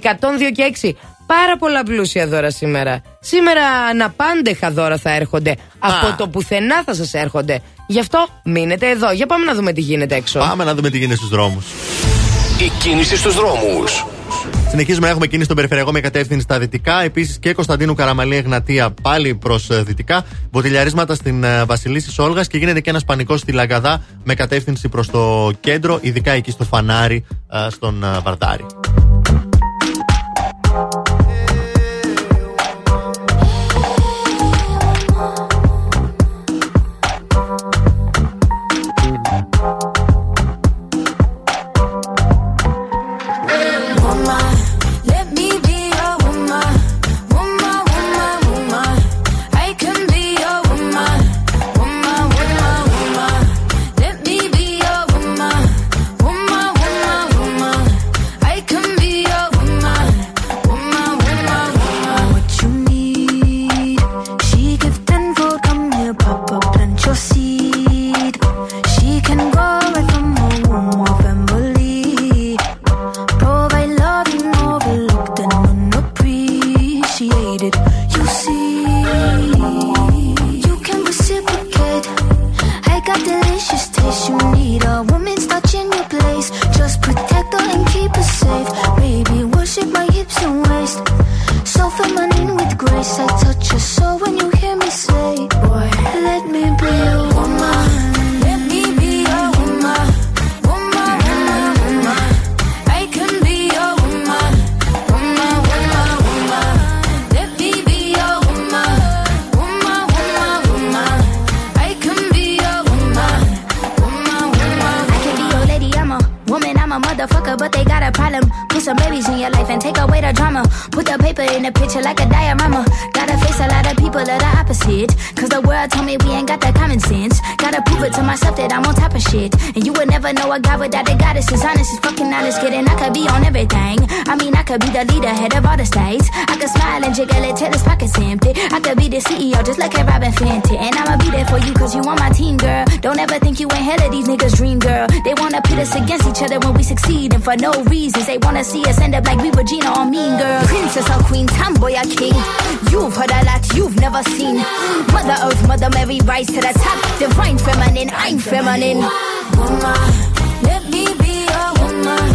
[SPEAKER 2] και 6. πάρα πολλά πλούσια δώρα σήμερα. Σήμερα αναπάντεχα δώρα θα έρχονται. Από το πουθενά θα σας έρχονται. Γι' αυτό μείνετε εδώ. Για πάμε να δούμε τι γίνεται έξω.
[SPEAKER 12] Πάμε να δούμε τι γίνεται στους δρόμους.
[SPEAKER 4] Η κίνηση στους δρόμους.
[SPEAKER 12] Συνεχίζουμε να έχουμε κίνηση στον περιφερειακό με κατεύθυνση στα δυτικά. Επίσης και Κωνσταντίνου Καραμαλή Εγνατία πάλι προς δυτικά. Βοτιλιαρίσματα στην ε, Βασιλίση Όλγα και γίνεται και ένας πανικός στη Λαγκαδά με κατεύθυνση προς το κέντρο, ειδικά εκεί στο φανάρι ε, στον ε, Βαρδάρι.
[SPEAKER 9] In
[SPEAKER 17] the picture like a diorama. Face a lot of people that are opposite. Cause the world told me we ain't got that common sense. Gotta prove it to myself that I'm on top of shit. And you would never know a guy without a goddess is honest, is fucking honest, kidding. I could be on everything. I mean, I could be the leader, head of all the states. I could smile and jiggle it till his pockets empty. I could be the CEO, just like a Robin Fenty. And I'ma be there for you cause you on my team, girl. Don't ever think you ain't hell of these niggas' dream, girl. They wanna pit us against each other when we succeed. And for no reasons, they wanna see us end up like we Regina or Mean Girl. Princess or Queen, tomboy or king. You've heard a you've never seen. Mother Earth, Mother Mary, rise to the top. Divine feminine, I'm feminine.
[SPEAKER 9] Woman, let me be woman. Woman,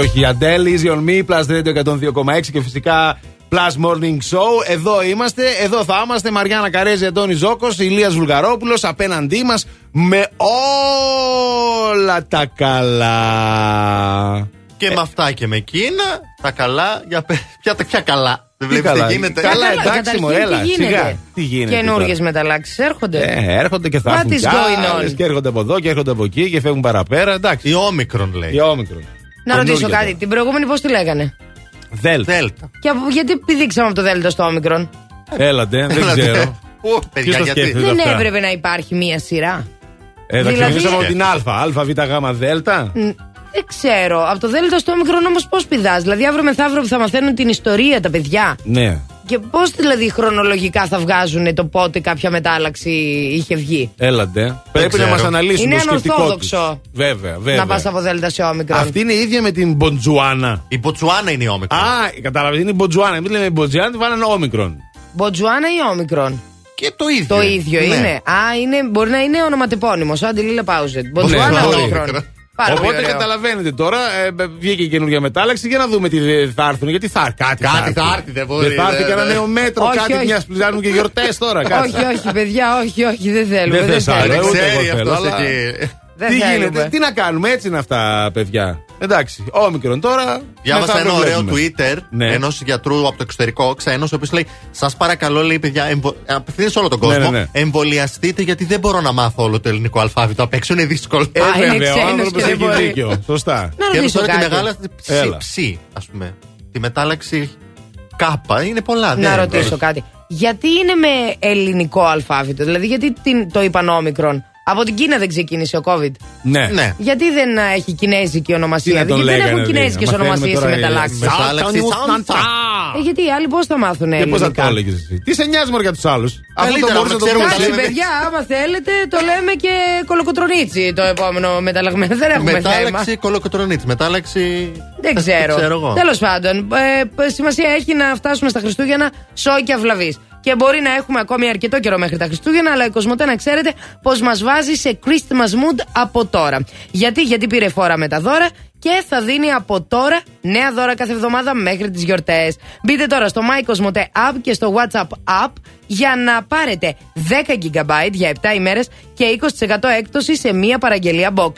[SPEAKER 1] Υπέροχη Αντέλ, Easy on Me, Plus Radio 102,6 και φυσικά Plus Morning Show. Εδώ είμαστε, εδώ θα είμαστε. Μαριάννα Καρέζη, Αντώνη Ζώκος, Ηλίας Βουλγαρόπουλος απέναντί μας με όλα τα καλά.
[SPEAKER 3] Και με αυτά και με εκείνα, τα καλά, για πε- ποια, ποια καλά. Δεν
[SPEAKER 1] Τι
[SPEAKER 3] βλέπεις τι
[SPEAKER 1] καλά.
[SPEAKER 3] γίνεται.
[SPEAKER 1] Καλά,
[SPEAKER 2] Καλά,
[SPEAKER 1] εντάξει,
[SPEAKER 2] καταρχήν,
[SPEAKER 1] μωρέ, έλα,
[SPEAKER 2] τι γίνεται;
[SPEAKER 1] σιγά. Τι γίνεται
[SPEAKER 2] Καινούργιες
[SPEAKER 1] τώρα.
[SPEAKER 2] μεταλλάξεις έρχονται;
[SPEAKER 1] Ε, έρχονται και θα
[SPEAKER 2] What
[SPEAKER 1] έρθουν
[SPEAKER 2] is
[SPEAKER 1] κι
[SPEAKER 2] going
[SPEAKER 1] άλλες
[SPEAKER 2] on?
[SPEAKER 1] Και έρχονται από εδώ και έρχονται από εκεί και φεύγουν παραπέρα. Εντάξει.
[SPEAKER 3] Η όμικρον λέει.
[SPEAKER 1] Η όμικρον.
[SPEAKER 2] Να ρωτήσω
[SPEAKER 1] Καινούργια
[SPEAKER 2] κάτι. Την προηγούμενη πώς τη λέγανε;
[SPEAKER 1] Δέλτα.
[SPEAKER 3] Δέλτα.
[SPEAKER 2] Και από, γιατί πηδήξαμε από το Δέλτα στο Όμικρον;
[SPEAKER 1] Έλατε, δεν
[SPEAKER 3] Έλατε.
[SPEAKER 1] ξέρω.
[SPEAKER 3] Ω, παιδιά,
[SPEAKER 1] Ποιος το
[SPEAKER 3] γιατί;
[SPEAKER 1] σκέφτεται;
[SPEAKER 2] Δεν
[SPEAKER 1] αυτά;
[SPEAKER 2] έπρεπε να υπάρχει μία σειρά.
[SPEAKER 1] Ε, θα
[SPEAKER 2] Δηλαδή-
[SPEAKER 1] ξεκινήσουμε από την Α. Α, Β, Γ, Δέλτα.
[SPEAKER 2] Μ, Δεν ξέρω. Από το Δέλτα στο Όμικρον όμως πώς πηδάς; Δηλαδή αύριο μεθαύριο που θα μαθαίνουν την ιστορία τα παιδιά.
[SPEAKER 1] Ναι.
[SPEAKER 2] Και πώς δηλαδή χρονολογικά θα βγάζουν το πότε κάποια μετάλλαξη είχε βγει;
[SPEAKER 1] Έλατε. Πρέπει να
[SPEAKER 3] ξέρω.
[SPEAKER 1] μας αναλύσουν
[SPEAKER 2] Είναι
[SPEAKER 1] το σκεπτικό
[SPEAKER 2] ανορθόδοξο.
[SPEAKER 1] τους. Βέβαια, βέβαια.
[SPEAKER 2] Να πας από Δέλτα σε Όμικρον.
[SPEAKER 1] Αυτή είναι η ίδια με την Μποντζουάνα.
[SPEAKER 3] Η Μποτσουάνα είναι η όμικρον.
[SPEAKER 1] Α, κατάλαβες, είναι η Μποντζουάνα. Μην λέμε Μποντζουάνα, τη βάλανε όμικρον.
[SPEAKER 2] Μποτζουάνα ή Όμικρον;
[SPEAKER 3] Και το ίδιο.
[SPEAKER 2] Το ίδιο
[SPEAKER 3] Ναι.
[SPEAKER 2] είναι. Α, είναι, μπορεί να είναι ονοματεπώνυμος, σαν τη Λίλα Πάουζετ. Μποτζουάνα
[SPEAKER 1] Ναι,
[SPEAKER 2] Όμικρον;
[SPEAKER 3] Όμικρον.
[SPEAKER 2] Πάρα πολύ
[SPEAKER 1] Οπότε
[SPEAKER 2] ωραίο.
[SPEAKER 1] καταλαβαίνετε τώρα, ε, βγήκε η καινούργια μετάλλαξη για να δούμε τι θα έρθουν. Γιατί θα έρθει. Κάτι,
[SPEAKER 3] Κάτι θα έρθει, δεν μπορεί,
[SPEAKER 1] Δεν θα έρθει
[SPEAKER 3] ναι,
[SPEAKER 1] κανένα
[SPEAKER 3] ναι.
[SPEAKER 1] νέο μέτρο,
[SPEAKER 2] Όχι,
[SPEAKER 1] κάτι
[SPEAKER 2] όχι.
[SPEAKER 1] μιας πληρώνουν και γιορτές τώρα. κάτσε.
[SPEAKER 2] Όχι, όχι, παιδιά, όχι, όχι, δεν θέλουμε.
[SPEAKER 1] Δεν θες άλλο,
[SPEAKER 2] θέλουμε.
[SPEAKER 1] ε,
[SPEAKER 3] Δεν
[SPEAKER 1] ούτε
[SPEAKER 3] ξέρει
[SPEAKER 1] εγώ θέλω,
[SPEAKER 3] αυτός
[SPEAKER 1] αλλά-
[SPEAKER 3] εκεί.
[SPEAKER 2] Δεν
[SPEAKER 1] τι
[SPEAKER 2] θέλουμε.
[SPEAKER 1] γίνεται, τι να κάνουμε, έτσι είναι αυτά, παιδιά. Εντάξει, όμικρον τώρα.
[SPEAKER 3] Διάβασα
[SPEAKER 1] μεθαύριο
[SPEAKER 3] ένα ωραίο
[SPEAKER 1] βλέπουμε.
[SPEAKER 3] Twitter
[SPEAKER 1] Ναι.
[SPEAKER 3] ενός γιατρού από το εξωτερικό, ξένος, ο οποίος λέει: Σας παρακαλώ, λέει παιδιά, εμβο... απευθύνει σε όλο τον
[SPEAKER 1] Ναι,
[SPEAKER 3] κόσμο.
[SPEAKER 1] ναι, ναι.
[SPEAKER 3] Εμβολιαστείτε γιατί δεν μπορώ να μάθω όλο το ελληνικό αλφάβητο απ' έξω. Είναι δύσκολο.
[SPEAKER 1] Ε,
[SPEAKER 2] Α, είναι
[SPEAKER 1] βέβαια, ο
[SPEAKER 2] ξένος
[SPEAKER 1] άνθρωπος
[SPEAKER 2] και δεν
[SPEAKER 1] έχει
[SPEAKER 2] μπορεί.
[SPEAKER 1] δίκιο. Σωστά.
[SPEAKER 2] Να
[SPEAKER 3] Και
[SPEAKER 2] ρωτήσω
[SPEAKER 3] τώρα τη
[SPEAKER 2] κάτι.
[SPEAKER 3] μεγάλη
[SPEAKER 1] Έλα.
[SPEAKER 3] ψη, ας πούμε. Τη μετάλλαξη κάπα. Είναι πολλά.
[SPEAKER 2] Να
[SPEAKER 3] δεν-
[SPEAKER 2] ρωτήσω κάτι. Γιατί είναι με ελληνικό αλφάβητο, δηλαδή γιατί την, το είπαν όμικρον; Από την Κίνα δεν ξεκίνησε ο COVID.
[SPEAKER 1] Ναι.
[SPEAKER 3] Ναι.
[SPEAKER 2] Γιατί δεν α, έχει κινέζικη
[SPEAKER 1] Τι
[SPEAKER 2] ονομασία,
[SPEAKER 1] να τον
[SPEAKER 2] γιατί δεν
[SPEAKER 1] λέγανε,
[SPEAKER 2] έχουν
[SPEAKER 1] δηλαδή,
[SPEAKER 2] κινέζικες
[SPEAKER 1] να μαθαίνουμε
[SPEAKER 2] ονομασίες οι
[SPEAKER 1] τώρα, ε,
[SPEAKER 2] μεταλλάξεις.
[SPEAKER 3] Μετάλλαξη Σάντα.
[SPEAKER 2] Ε, γιατί οι άλλοι πώς θα μάθουν
[SPEAKER 1] Και πώς θα
[SPEAKER 2] ελληνικά;
[SPEAKER 1] το έλεγες εσύ; Τι σε νοιάζει μόνο για τους άλλους; Αυτό το
[SPEAKER 3] Καλύτερα,
[SPEAKER 1] μπορείς
[SPEAKER 3] άμα
[SPEAKER 1] να το
[SPEAKER 3] ξέρουμε
[SPEAKER 1] πεις.
[SPEAKER 3] τα
[SPEAKER 2] Εντάξει,
[SPEAKER 3] λέμε.
[SPEAKER 2] παιδιά, άμα θέλετε, το λέμε και κολοκοτρονίτσι το επόμενο μεταλλαγμένο. Δεν έχουμε θέμα.
[SPEAKER 3] Μετάλλαξη κολοκοτρονίτη. Μετάλλαξη.
[SPEAKER 2] Δεν ξέρω.
[SPEAKER 3] ξέρω εγώ.
[SPEAKER 2] Τέλος πάντων, ε, σημασία έχει να φτάσουμε στα Χριστούγεννα σόι και αυλαβή. Και μπορεί να έχουμε ακόμη αρκετό καιρό μέχρι τα Χριστούγεννα, αλλά η Κοσμοτέ να ξέρετε πω μας βάζει σε Christmas mood από τώρα. Γιατί, γιατί πήρε φόρα με τα δώρα και θα δίνει από τώρα νέα δώρα κάθε εβδομάδα μέχρι τις γιορτές. Μπείτε τώρα στο My Cosmote App και στο WhatsApp App για να πάρετε 10 GB για 7 ημέρες και 20% έκπτωση σε μία παραγγελία box.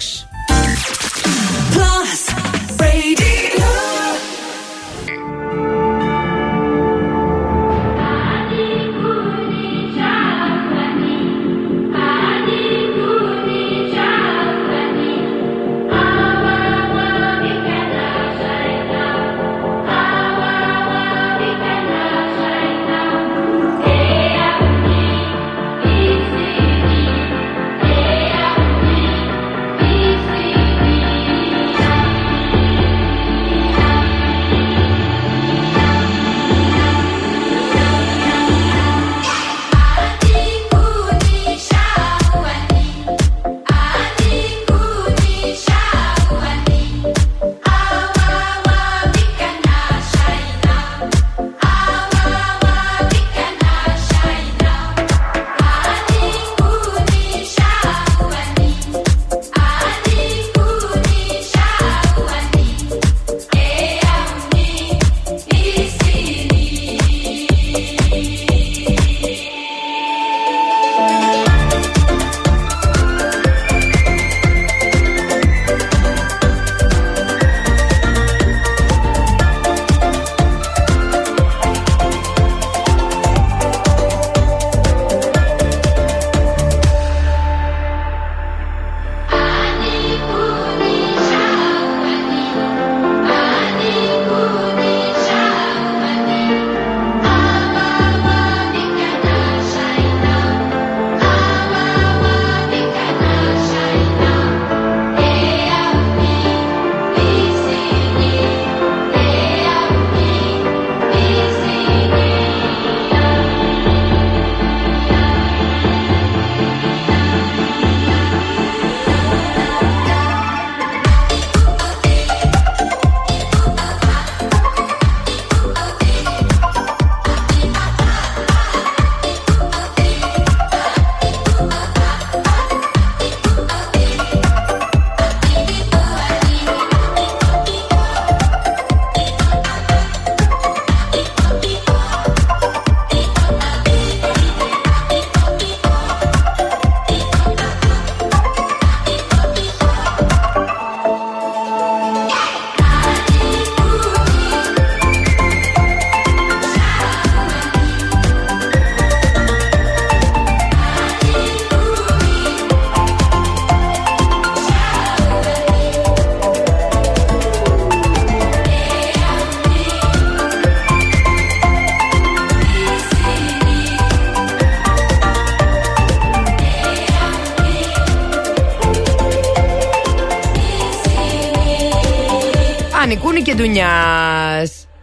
[SPEAKER 2] Μανικούνη και Ντουνιά.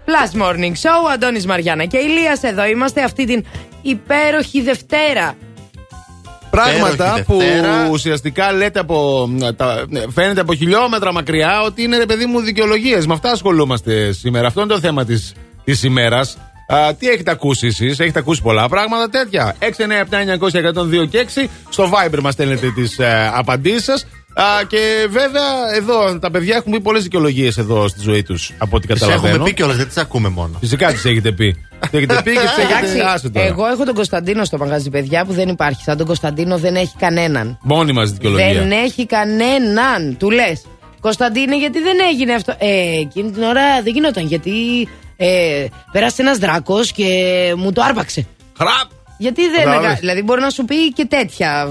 [SPEAKER 2] Plus Morning Show, Αντώνης Μαριάννα και Ηλίας. Εδώ είμαστε αυτή την υπέροχη Δευτέρα.
[SPEAKER 1] Πράγματα
[SPEAKER 3] Υπέροχη
[SPEAKER 1] που
[SPEAKER 3] Δευτέρα.
[SPEAKER 1] ουσιαστικά λέτε από. τα- ναι, φαίνεται από χιλιόμετρα μακριά ότι είναι ρε παιδί μου δικαιολογίες. Με αυτά ασχολούμαστε σήμερα. Αυτό είναι το θέμα της της ημέρας. τι έχετε ακούσει εσείς, έχετε ακούσει πολλά πράγματα τέτοια. 697-900-102 και 6. Στο Viber μας στέλνετε τις ε, απαντήσεις σας. Και βέβαια εδώ τα παιδιά έχουν πει πολλές δικαιολογίες εδώ στη ζωή τους από ό,τι
[SPEAKER 3] Τις
[SPEAKER 1] καταλαβαίνω.
[SPEAKER 3] έχουμε πει κιόλας, δεν τις ακούμε μόνο.
[SPEAKER 1] Φυσικά τις έχετε πει. Τις έχετε πει και τις έχετε.
[SPEAKER 2] Εντάξει,
[SPEAKER 1] Άσε τώρα.
[SPEAKER 2] εγώ έχω τον Κωνσταντίνο στο μαγαζί, παιδιά, που δεν υπάρχει. Σαν τον Κωνσταντίνο δεν έχει κανέναν.
[SPEAKER 1] Μόνη μας δικαιολογία.
[SPEAKER 2] Δεν έχει κανέναν. Του λες. Κωνσταντίνε, γιατί δεν έγινε αυτό; Ε, εκείνη την ώρα δεν γινόταν. Γιατί ε, πέρασε ένας δράκος και μου το άρπαξε.
[SPEAKER 1] Χραπ!
[SPEAKER 2] Γιατί δεν.
[SPEAKER 1] Κατάλαβες.
[SPEAKER 2] Δηλαδή μπορεί να σου πει και τέτοια.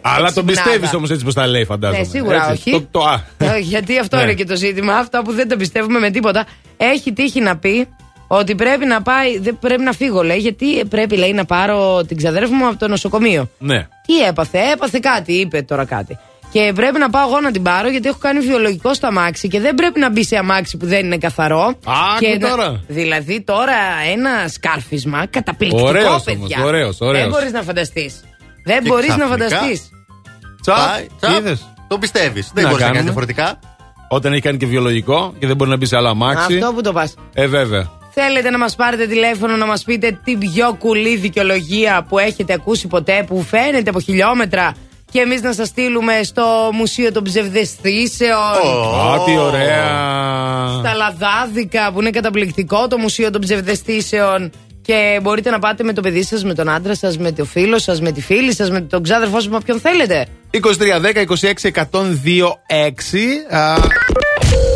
[SPEAKER 1] Αλλά τον
[SPEAKER 2] ξυπνάδα.
[SPEAKER 1] πιστεύεις όμως έτσι πώ τα λέει, φαντάζομαι.
[SPEAKER 2] Ναι, σίγουρα
[SPEAKER 1] Έτσι,
[SPEAKER 2] όχι.
[SPEAKER 1] Το, το, α.
[SPEAKER 2] Ε, Γιατί αυτό
[SPEAKER 1] Ναι.
[SPEAKER 2] είναι και το ζήτημα. Αυτά που δεν το πιστεύουμε με τίποτα. Έχει τύχει να πει ότι πρέπει να πάει. Δεν πρέπει να φύγω, λέει, γιατί πρέπει, λέει, να πάρω την ξαδέρφη μου από το νοσοκομείο.
[SPEAKER 1] Ναι.
[SPEAKER 2] Τι έπαθε, έπαθε κάτι, είπε τώρα κάτι. Και πρέπει να πάω εγώ να την πάρω γιατί έχω κάνει βιολογικό στο αμάξι και δεν πρέπει να μπει σε αμάξι που δεν είναι καθαρό.
[SPEAKER 1] Άκου
[SPEAKER 2] και να-
[SPEAKER 1] τώρα.
[SPEAKER 2] Δηλαδή τώρα ένα σκάρφισμα καταπληκτικό,
[SPEAKER 1] Ωραίος
[SPEAKER 2] παιδιά.
[SPEAKER 1] όμως, ωραίος, ωραίος.
[SPEAKER 2] Δεν μπορείς να φανταστείς. Δεν
[SPEAKER 3] Και
[SPEAKER 2] μπορείς να
[SPEAKER 3] ξαφνικά-
[SPEAKER 2] φανταστείς.
[SPEAKER 1] Τσαπ,
[SPEAKER 3] Πάει, τσαπ.
[SPEAKER 1] είδες;
[SPEAKER 3] Το πιστεύεις. Δεν
[SPEAKER 1] να
[SPEAKER 3] μπορείς να κάνεις
[SPEAKER 1] κάνουμε;
[SPEAKER 3] διαφορετικά.
[SPEAKER 1] Όταν έχει κάνει και βιολογικό και δεν μπορεί να μπει σε άλλο αμάξι.
[SPEAKER 2] Αυτό που το πας.
[SPEAKER 1] Ε, βέβαια.
[SPEAKER 2] Θέλετε να μας πάρετε τηλέφωνο να μας πείτε την πιο κουλή δικαιολογία που έχετε ακούσει ποτέ, που φαίνεται από χιλιόμετρα και εμείς να σας στείλουμε στο Μουσείο των Ψευδεστήσεων.
[SPEAKER 1] Α, τι ωραία.
[SPEAKER 2] Στα Λαδάδικα που είναι καταπληκτικό το Μουσείο των Ψευδεστήσεων. Και μπορείτε να πάτε με το παιδί σας, με τον άντρα σας, με το φίλο σας, με τη φίλη σας, με τον ξάδερφό σας, με όποιον θέλετε.
[SPEAKER 1] 2310 26 102 6. Α,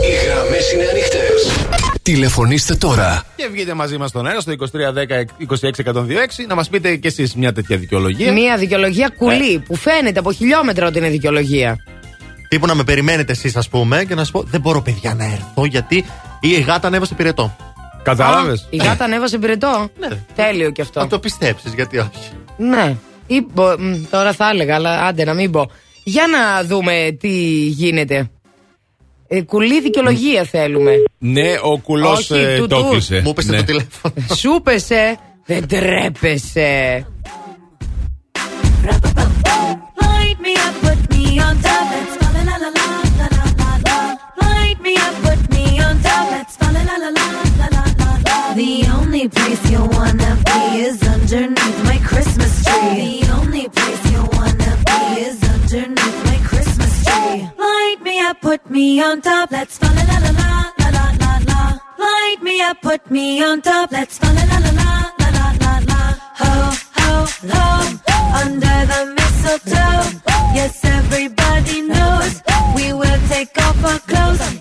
[SPEAKER 4] Οι γραμμές είναι ανοιχτές.
[SPEAKER 18] Τηλεφωνήστε τώρα.
[SPEAKER 1] Και βγείτε μαζί μας στον αέρα στο 2310 26 102 6 να μας πείτε κι εσείς μια τέτοια δικαιολογία.
[SPEAKER 2] Μία δικαιολογία κουλή που φαίνεται από χιλιόμετρα ότι είναι δικαιολογία.
[SPEAKER 3] Τύπου να με περιμένετε εσείς, ας πούμε, και να σου πω: Δεν μπορώ, παιδιά, να έρθω γιατί η γάτα ανέβασε πυρετό.
[SPEAKER 1] Κατάλαβες;
[SPEAKER 2] Α, Η γάτα ανέβασε πυρετό;
[SPEAKER 3] Ναι.
[SPEAKER 2] Τέλειο κι αυτό.
[SPEAKER 3] Να το πιστέψεις, γιατί όχι.
[SPEAKER 2] Ναι. Ή μπο- μ, τώρα θα έλεγα, αλλά άντε να μην πω. Για να δούμε τι γίνεται. Ε, κουλή δικαιολογία θέλουμε.
[SPEAKER 1] Ναι, ο κουλός
[SPEAKER 2] Όχι, του-
[SPEAKER 1] το
[SPEAKER 2] τους.
[SPEAKER 1] έκλεισε.
[SPEAKER 3] Μου έπεσε
[SPEAKER 1] Ναι.
[SPEAKER 3] το τηλέφωνο.
[SPEAKER 2] Σου πέσε, δεν τρέπεσαι.
[SPEAKER 8] me on top, let's fall la la la la la la la. Light me up, put me on top, let's fall la la la la la la la. Ho ho ho, under the mistletoe. Yes, everybody knows we will take off our clothes.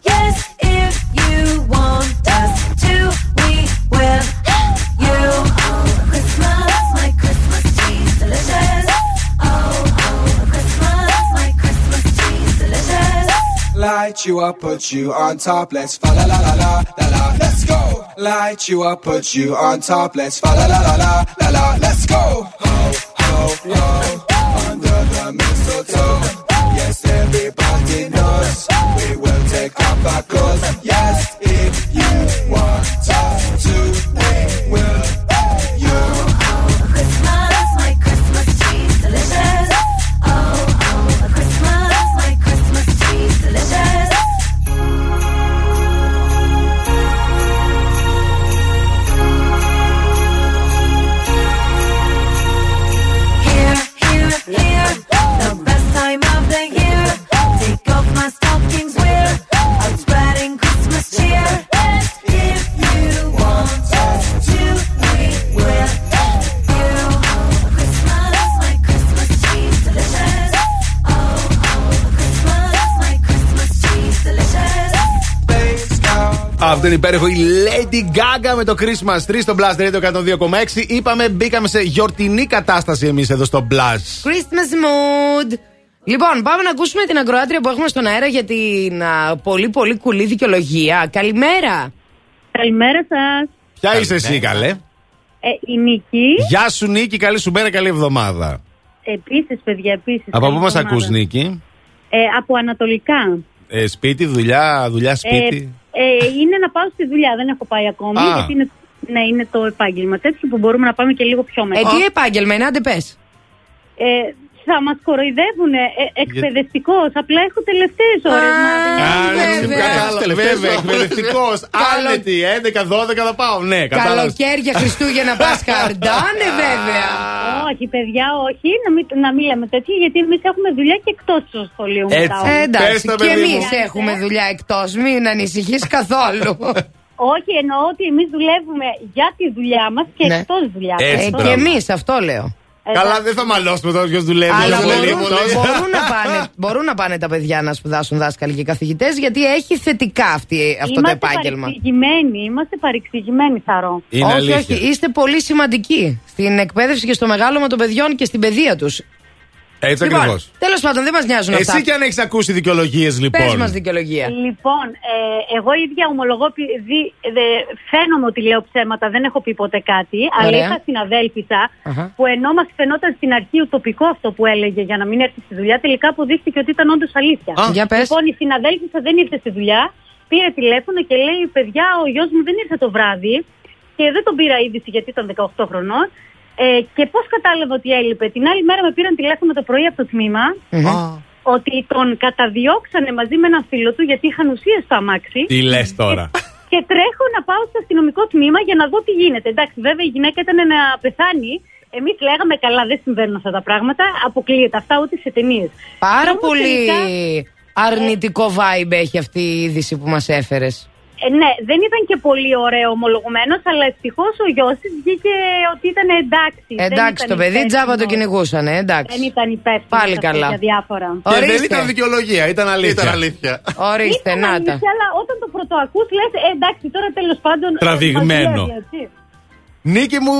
[SPEAKER 8] You
[SPEAKER 19] up, put you on top. Let's fa la la la la la la. Let's go. Light you up, put you on top. Let's fa la la la la la la. Let's go. Ho ho ho. Under the mistletoe. Yes, everybody knows we will take off our clothes.
[SPEAKER 1] Αυτό είναι υπέροχο. Η Lady Gaga με το Christmas Tree στο Blast Radio 102,6. Είπαμε, μπήκαμε σε γιορτινή κατάσταση εμείς εδώ στο Blast.
[SPEAKER 2] Christmas mood. Λοιπόν, πάμε να ακούσουμε την ακροάτρια που έχουμε στον αέρα για την α, πολύ πολύ κουλή δικαιολογία. Καλημέρα.
[SPEAKER 20] Καλημέρα σας.
[SPEAKER 1] Ποια είσαι εσύ, καλέ;
[SPEAKER 20] Ε, η Νίκη.
[SPEAKER 1] Γεια σου, Νίκη. Καλή σου μέρα, καλή εβδομάδα.
[SPEAKER 20] Επίσης, παιδιά, επίσης.
[SPEAKER 1] Από πού μας ακούς, Νίκη;
[SPEAKER 20] Ε, από Ανατολικά.
[SPEAKER 1] Ε, σπίτι, δουλειά, δουλειά, σπίτι.
[SPEAKER 20] Ε, είναι να πάω στη δουλειά, δεν έχω πάει ακόμη.
[SPEAKER 2] Α.
[SPEAKER 20] Γιατί είναι, ναι, είναι το επάγγελμα τέτοιο που μπορούμε να πάμε και λίγο πιο μετά.
[SPEAKER 2] Ε, τι επάγγελμα είναι, άντε πες.
[SPEAKER 20] Ε, θα μας κοροϊδεύουν ε, εκπαιδευτικό. Απλά έχω τελευταίες ώρες.
[SPEAKER 1] Κατάλαβα, βέβαια, εκπαιδευτικός. Άνετη, 11-12 θα πάω. Ναι, κατάλαβα.
[SPEAKER 2] Καλοκαίρια, Χριστούγεννα, Πάσχα, Αρντάνε, βέβαια.
[SPEAKER 20] Όχι, παιδιά, όχι. Να μην, να μην λέμε τέτοια, γιατί εμείς έχουμε δουλειά και εκτός του σχολείου.
[SPEAKER 1] Έτσι.
[SPEAKER 20] μετά, όμως.
[SPEAKER 2] Ε, εντάξει,
[SPEAKER 1] Πες τα,
[SPEAKER 2] και
[SPEAKER 1] παιδί
[SPEAKER 2] εμείς
[SPEAKER 1] μου.
[SPEAKER 2] έχουμε δουλειά εκτός. Μην ανησυχείς καθόλου.
[SPEAKER 20] Όχι, εννοώ ότι εμείς δουλεύουμε για τη δουλειά μας και
[SPEAKER 2] Ναι.
[SPEAKER 20] εκτός δουλειάς.
[SPEAKER 1] Έτσι,
[SPEAKER 2] Ε,
[SPEAKER 1] μπράβο.
[SPEAKER 2] και εμείς, αυτό λέω.
[SPEAKER 1] Καλά, δεν θα μαλώσουμε τώρα ποιος δουλεύει.
[SPEAKER 2] Αλλά
[SPEAKER 1] ποιος δουλεύει
[SPEAKER 2] μπορούν,
[SPEAKER 1] εκτός.
[SPEAKER 2] μπορούν, να πάνε, μπορούν να πάνε τα παιδιά να σπουδάσουν δάσκαλοι και καθηγητές, γιατί έχει θετικά αυτή, αυτό
[SPEAKER 20] είμαστε
[SPEAKER 2] το επάγγελμα.
[SPEAKER 20] Παρεξηγημένοι, είμαστε παρεξηγημένοι, Θαρώ.
[SPEAKER 1] Είναι
[SPEAKER 2] όχι,
[SPEAKER 1] αλήθεια.
[SPEAKER 2] όχι, είστε πολύ σημαντικοί στην εκπαίδευση και στο μεγάλωμα των παιδιών και στην παιδεία τους.
[SPEAKER 1] Έτσι ακριβώς.
[SPEAKER 2] τέλος πάντων, δεν μας νοιάζουν αυτά.
[SPEAKER 1] Εσύ και αν έχεις ακούσει δικαιολογίες, λοιπόν.
[SPEAKER 2] Πες μας δικαιολογία.
[SPEAKER 20] Λοιπόν, ε, εγώ ίδια ομολογώ, επειδή δε, φαίνομαι ότι λέω ψέματα, δεν έχω πει ποτέ κάτι, αλλά
[SPEAKER 2] Ωραία.
[SPEAKER 20] είχα συναδέλφισσα
[SPEAKER 2] Αχα.
[SPEAKER 20] που ενώ μας φαινόταν στην αρχή ουτοπικό αυτό που έλεγε για να μην έρθει στη δουλειά, τελικά αποδείχθηκε ότι ήταν όντως αλήθεια.
[SPEAKER 2] Α, για πες.
[SPEAKER 20] Λοιπόν, η συναδέλφισσα δεν ήρθε στη δουλειά, πήρε τηλέφωνο και λέει: Παιδιά, ο γιος μου δεν ήρθε το βράδυ και δεν τον πήρα είδηση γιατί ήταν 18 χρονών. Ε, και πώς κατάλαβα ότι έλειπε. Την άλλη μέρα με πήραν τηλέφωνο το πρωί από το τμήμα ότι τον καταδιώξανε μαζί με έναν φίλο του γιατί είχαν ουσίε στο αμάξι.
[SPEAKER 1] Τι λες τώρα;
[SPEAKER 20] Και τρέχω να πάω στο αστυνομικό τμήμα για να δω τι γίνεται. Εντάξει, βέβαια η γυναίκα ήταν να πεθάνει. Εμείς λέγαμε καλά, δεν συμβαίνουν αυτά τα πράγματα. Αποκλείεται αυτά ούτε σε ταινίες.
[SPEAKER 2] Πάρα πολύ αρνητικό vibe έχει αυτή η είδηση που μας έφερες.
[SPEAKER 20] Ε, ναι, δεν ήταν και πολύ ωραίο ομολογουμένο, αλλά ευτυχώς ο γιος της βγήκε ότι ήταν εντάξει. Δεν
[SPEAKER 2] Εντάξει,
[SPEAKER 20] ήταν
[SPEAKER 2] το παιδί
[SPEAKER 20] υπεύθυνος.
[SPEAKER 2] τζάμπα το κυνηγούσαν, ε, εντάξει.
[SPEAKER 20] Δεν ήταν υπεύθυνος.
[SPEAKER 2] Πάλι
[SPEAKER 20] αυτό
[SPEAKER 2] καλά.
[SPEAKER 20] Για διάφορα.
[SPEAKER 1] Και δεν
[SPEAKER 2] Ορίστε.
[SPEAKER 1] ήταν δικαιολογία, ήταν αλήθεια.
[SPEAKER 3] Ήταν αλήθεια.
[SPEAKER 2] Ορίστε,
[SPEAKER 20] Ήταν
[SPEAKER 2] να τα.
[SPEAKER 20] αλήθεια, αλλά όταν το πρωτοακούς λες, ε, εντάξει, τώρα τέλος πάντων... ε,
[SPEAKER 1] Τραβηγμένο.
[SPEAKER 20] μας δουλεύει, έτσι.
[SPEAKER 1] Νίκη μου,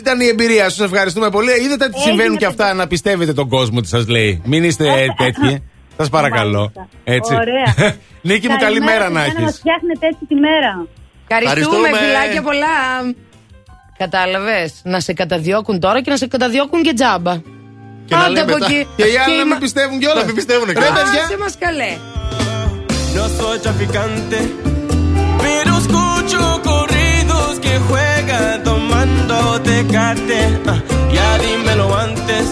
[SPEAKER 1] ήταν η εμπειρία σου. Σας ευχαριστούμε πολύ. Είδατε ότι
[SPEAKER 20] Έγινε,
[SPEAKER 1] συμβαίνουν και
[SPEAKER 20] παιδιά.
[SPEAKER 1] αυτά να πιστεύετε τον κόσμο τι σας λέει. Μην είστε τέτοιοι. Σας παρακαλώ.
[SPEAKER 20] Μάλιστα.
[SPEAKER 1] Έτσι.
[SPEAKER 20] Ωραία.
[SPEAKER 1] Νίκη μου, καλημέρα να
[SPEAKER 20] παιδιά, Να μας
[SPEAKER 1] έχει.
[SPEAKER 20] φτιάχνετε έτσι τη μέρα.
[SPEAKER 2] Ευχαριστούμε,
[SPEAKER 3] Ευχαριστούμε.
[SPEAKER 2] φιλάκια πολλά. Κατάλαβες. Να σε καταδιώκουν τώρα και να σε καταδιώκουν και τζάμπα.
[SPEAKER 3] Και να
[SPEAKER 2] Άντε
[SPEAKER 3] λέει
[SPEAKER 2] από
[SPEAKER 3] μετά.
[SPEAKER 2] εκεί.
[SPEAKER 1] Και οι άλλοι
[SPEAKER 2] η
[SPEAKER 1] να
[SPEAKER 2] μα-
[SPEAKER 1] μην πιστεύουν κιόλας.
[SPEAKER 3] Να μην πιστεύουν
[SPEAKER 1] Ρε
[SPEAKER 3] κιόλας.
[SPEAKER 1] παιδιά.
[SPEAKER 2] Άσε μας καλέ.
[SPEAKER 21] No soy traficante, pero escucho corridos que juegan tomando tecate. Ah, ya dímelo antes.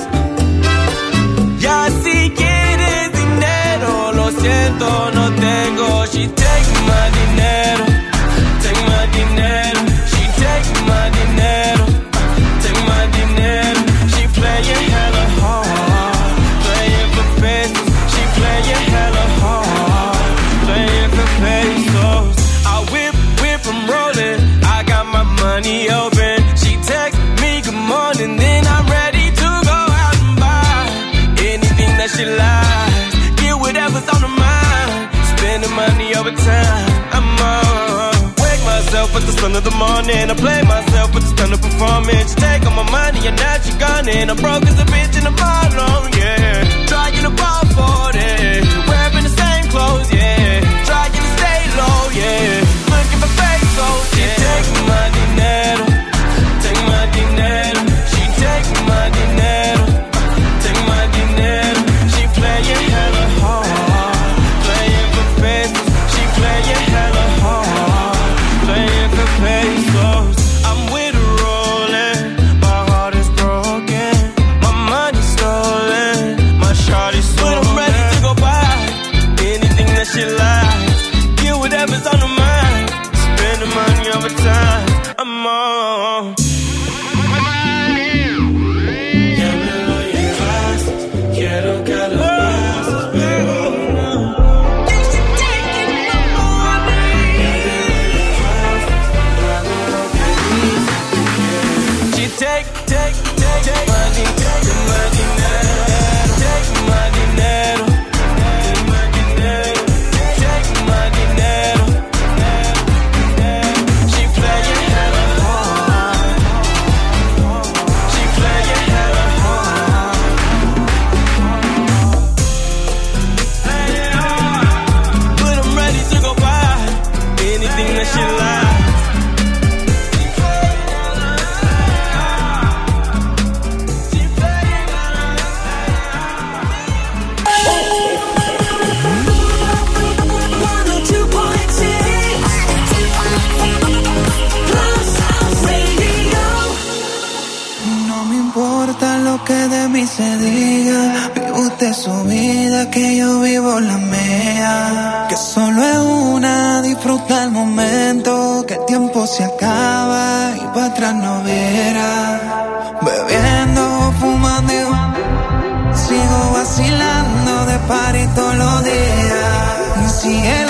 [SPEAKER 21] Sun of the morning. I play myself with the stun of performance. She take all my money and now she gone And I'm broke as a bitch in the bottom, yeah. Trying to ball for it.
[SPEAKER 9] Tiempo se acaba y para atrás no verá. Bebiendo, fumando, y sigo vacilando de party todos los días. Cielo.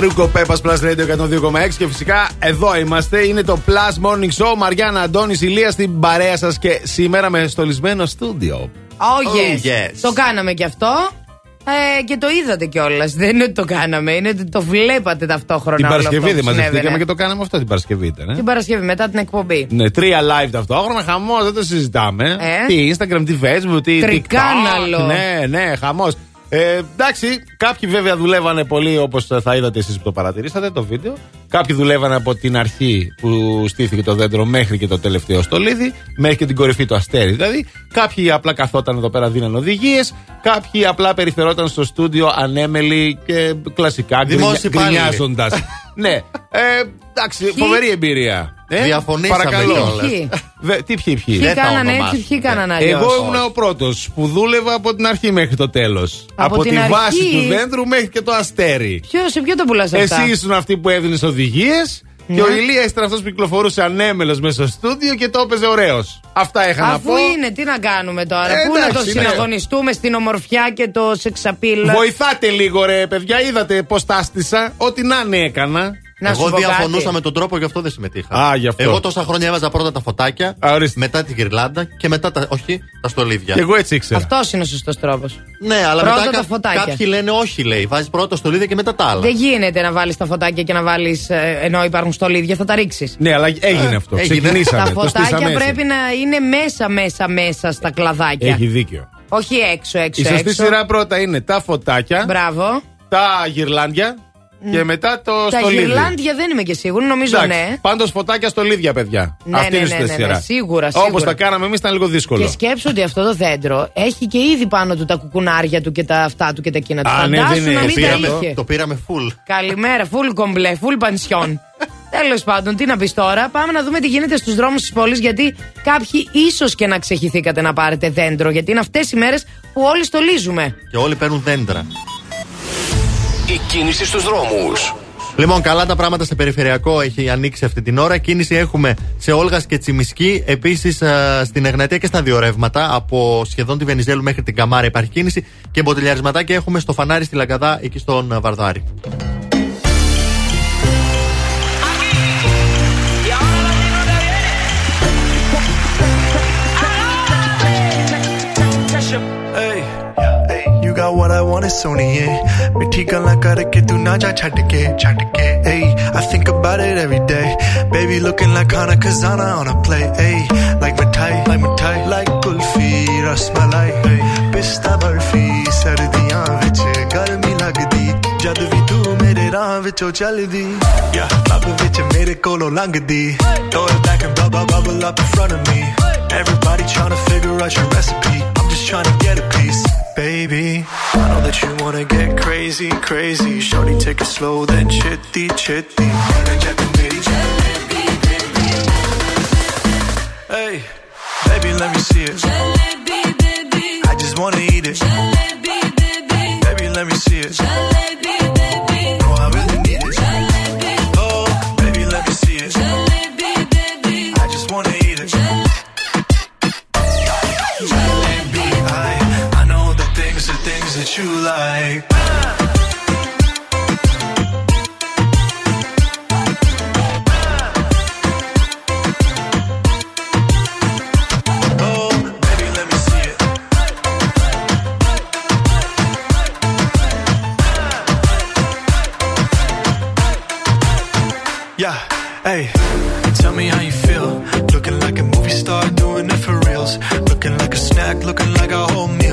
[SPEAKER 1] Φαρούκο Πέπας Plus Radio 102,6 και φυσικά εδώ είμαστε. Είναι το Plus Morning Show. Μαριάννα Αντώνης Ηλία στην παρέα σας και σήμερα με στολισμένο στούντιο.
[SPEAKER 2] Oh, yes.
[SPEAKER 1] Oh, yes.
[SPEAKER 2] Το κάναμε κι αυτό. Ε, και το είδατε κιόλας. Δεν είναι ότι το κάναμε, είναι ότι το βλέπατε ταυτόχρονα.
[SPEAKER 1] Την
[SPEAKER 2] όλο
[SPEAKER 1] Παρασκευή
[SPEAKER 2] αυτό
[SPEAKER 1] δεν
[SPEAKER 2] που συνέβαινε.
[SPEAKER 1] μαζευτήκαμε και το κάναμε αυτό την Παρασκευή ήταν. ε.
[SPEAKER 2] Την Παρασκευή μετά την εκπομπή.
[SPEAKER 1] Ναι, τρία live ταυτόχρονα, χαμός, δεν το συζητάμε.
[SPEAKER 2] Ε.
[SPEAKER 1] Τι Instagram, τι Facebook, τι
[SPEAKER 2] Τρικάναλο.
[SPEAKER 1] TikTok. Ναι, ναι, χαμός. Ε, εντάξει, κάποιοι βέβαια δουλεύανε πολύ όπως θα είδατε εσείς που το παρατηρήσατε το βίντεο. Κάποιοι δουλεύανε από την αρχή που στήθηκε το δέντρο μέχρι και το τελευταίο στολίδι, μέχρι και την κορυφή του αστέρι δηλαδή. Κάποιοι απλά καθόταν εδώ πέρα, δίναν οδηγίες. Κάποιοι απλά περιφερόταν στο στούντιο ανέμελοι και κλασικά
[SPEAKER 3] Δημόσιοι υπάλληλοι.
[SPEAKER 1] γκρινιάζοντας. ναι, ε, εντάξει, φοβερή εμπειρία. Ε,
[SPEAKER 3] Διαφωνήσαμε
[SPEAKER 1] παρακαλώ.
[SPEAKER 3] κιόλας.
[SPEAKER 2] Ποιοι;
[SPEAKER 1] Βε- τι ποιοι, ποιοι.
[SPEAKER 2] Ποιοι κάνανε έτσι, ποιοι κάνανε αλλιώς.
[SPEAKER 1] Εγώ ήμουν ο πρώτος που δούλευα από την αρχή μέχρι το τέλος. Από,
[SPEAKER 2] την
[SPEAKER 1] τη
[SPEAKER 2] αρχή;
[SPEAKER 1] βάση του δέντρου μέχρι και το αστέρι.
[SPEAKER 2] Ποιο, σε ποιο το πουλάς αυτά;
[SPEAKER 1] Εσύ ήσουν αυτή που έδινες οδηγίε και
[SPEAKER 2] Ναι.
[SPEAKER 1] ο Ηλία ήταν αυτός που κυκλοφορούσε ανέμελος μέσα στο στούντιο και το έπαιζε ωραίος. Αυτά είχα να
[SPEAKER 2] Αφού
[SPEAKER 1] πω.
[SPEAKER 2] είναι, τι να κάνουμε τώρα.
[SPEAKER 1] Ε,
[SPEAKER 2] Πού να το
[SPEAKER 1] εντάξει, ναι.
[SPEAKER 2] συναγωνιστούμε στην ομορφιά και το σεξαπίλ.
[SPEAKER 1] Βοηθάτε λίγο, ρε παιδιά. Είδατε πώς τάστησα. Ό,τι να είναι έκανα.
[SPEAKER 2] Να σου
[SPEAKER 3] Εγώ
[SPEAKER 2] πω
[SPEAKER 3] διαφωνούσα
[SPEAKER 2] κάτι.
[SPEAKER 3] με τον τρόπο, γι' αυτό δεν συμμετείχα.
[SPEAKER 1] Α, γι' αυτό.
[SPEAKER 3] Εγώ τόσα χρόνια έβαζα πρώτα τα φωτάκια,
[SPEAKER 1] Α, ορίστε.
[SPEAKER 3] μετά τη γυρλάντα και μετά τα. Όχι, τα στολίδια.
[SPEAKER 1] Και εγώ έτσι ήξερα.
[SPEAKER 2] Αυτός είναι ο σωστός τρόπος.
[SPEAKER 3] Ναι, αλλά
[SPEAKER 2] Πρώτα
[SPEAKER 3] μετά
[SPEAKER 2] τα
[SPEAKER 3] κα-
[SPEAKER 2] φωτάκια.
[SPEAKER 3] κάποιοι λένε όχι, λέει. Βάζεις πρώτα το στολίδια και μετά τα άλλα.
[SPEAKER 2] Δεν γίνεται να βάλεις τα φωτάκια και να βάλεις ενώ υπάρχουν στολίδια, θα τα ρίξεις.
[SPEAKER 1] Ναι, αλλά έγινε αυτό.
[SPEAKER 3] έγινε.
[SPEAKER 1] Ξεκινήσαμε.
[SPEAKER 2] Τα
[SPEAKER 1] το
[SPEAKER 2] φωτάκια
[SPEAKER 1] στήσαμε έτσι.
[SPEAKER 2] πρέπει να είναι μέσα, μέσα, μέσα στα κλαδάκια.
[SPEAKER 1] Έχει δίκιο.
[SPEAKER 2] Όχι έξω, έξω.
[SPEAKER 1] Η σωστή
[SPEAKER 2] έξω.
[SPEAKER 1] σειρά πρώτα είναι τα φωτάκια,
[SPEAKER 2] Μπράβο.
[SPEAKER 1] τα γυρλάντια και μετά το
[SPEAKER 2] Τα
[SPEAKER 1] στολίδι.
[SPEAKER 2] γυρλάντια δεν είμαι και σίγουρη, νομίζω ναι.
[SPEAKER 1] Πάντως φωτάκια στολίδια, παιδιά.
[SPEAKER 2] Ναι,
[SPEAKER 1] Αυτή
[SPEAKER 2] ναι,
[SPEAKER 1] είναι η
[SPEAKER 2] ναι,
[SPEAKER 1] σωστή
[SPEAKER 2] ναι, ναι,
[SPEAKER 1] σειρά.
[SPEAKER 2] σίγουρα,
[SPEAKER 1] Όπως
[SPEAKER 2] σίγουρα.
[SPEAKER 1] τα κάναμε εμείς ήταν λίγο δύσκολο.
[SPEAKER 2] Και σκέψου ότι αυτό το δέντρο έχει και ήδη πάνω του τα κουκουνάρια του και τα αυτά του και τα εκείνα του.
[SPEAKER 1] Α, ναι,
[SPEAKER 2] Φαντάσου
[SPEAKER 1] δεν
[SPEAKER 2] να
[SPEAKER 1] είναι.
[SPEAKER 2] μην
[SPEAKER 3] το,
[SPEAKER 2] τα
[SPEAKER 3] πήραμε,
[SPEAKER 2] είχε.
[SPEAKER 3] το πήραμε full.
[SPEAKER 2] Καλημέρα, full κομπλέ, full πανσιόν. Τέλος πάντων, τι να πεις τώρα. Πάμε να δούμε τι γίνεται στους δρόμους της πόλης. Γιατί κάποιοι ίσως και να ξεχυθήκατε να πάρετε δέντρο. Γιατί είναι αυτές οι μέρες που όλοι στολίζουμε.
[SPEAKER 3] Και όλοι παίρνουν δέντρα.
[SPEAKER 4] Η κίνηση στους δρόμους.
[SPEAKER 3] Λοιπόν, καλά τα πράγματα σε περιφερειακό έχει ανοίξει αυτή την ώρα. Κίνηση έχουμε σε Όλγας και Τσιμισκή. Επίσης στην Εγνατία και στα δύο ρεύματα. Από σχεδόν τη Βενιζέλου μέχρι την Καμάρα υπάρχει κίνηση. Και μποτιλιαρισματάκια έχουμε στο φανάρι στη Λαγκαδά εκεί στον ε, Βαρδάρη.
[SPEAKER 22] मेरा वरा वाने सोनिए मिठी गल्ला करके तू ना जा छट के छट के hey i think about it every day. Baby looking like hana kazana on a play hey like mithai like mithai like kulfi rasmalai hey pista barfi sardiyan vich garmi lagdi. Jad vi tu mere raah vichon chaldi. Yeah club vich mere kolo langdi. Throw it back and bubble bubble up in front of me. Everybody trying to figure out your recipe. I'm just trying to get a piece baby. I know that you wanna get crazy crazy. Shorty take it slow then chitty chitty. Hey, baby, let me see it. I just wanna eat it. Baby, like. Oh. Yeah, hey, tell me how you feel. Looking like a movie star, doing it for reals. Looking like a snack, looking like a whole meal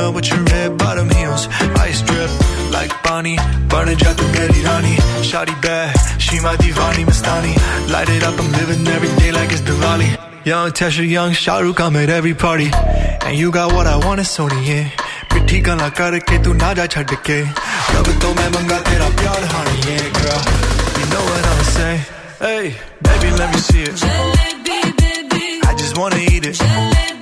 [SPEAKER 22] Gucci and Chanel with your red bottom heels. Ice drip like Bonnie, burning jack the Betty Rani. Shotty bad, she my divani Mastani. Light it up, I'm living every day like it's Diwali. Young Tesha, young Shahrukh, I'm at every party. And you got what I want, it's Sony, yeah. मिठी गल्ला करके तू ना जा छड़ के रब तो मैं मंगा तेरा प्यार honey yeah girl you know what I'ma say hey baby let me see it I just wanna eat it baby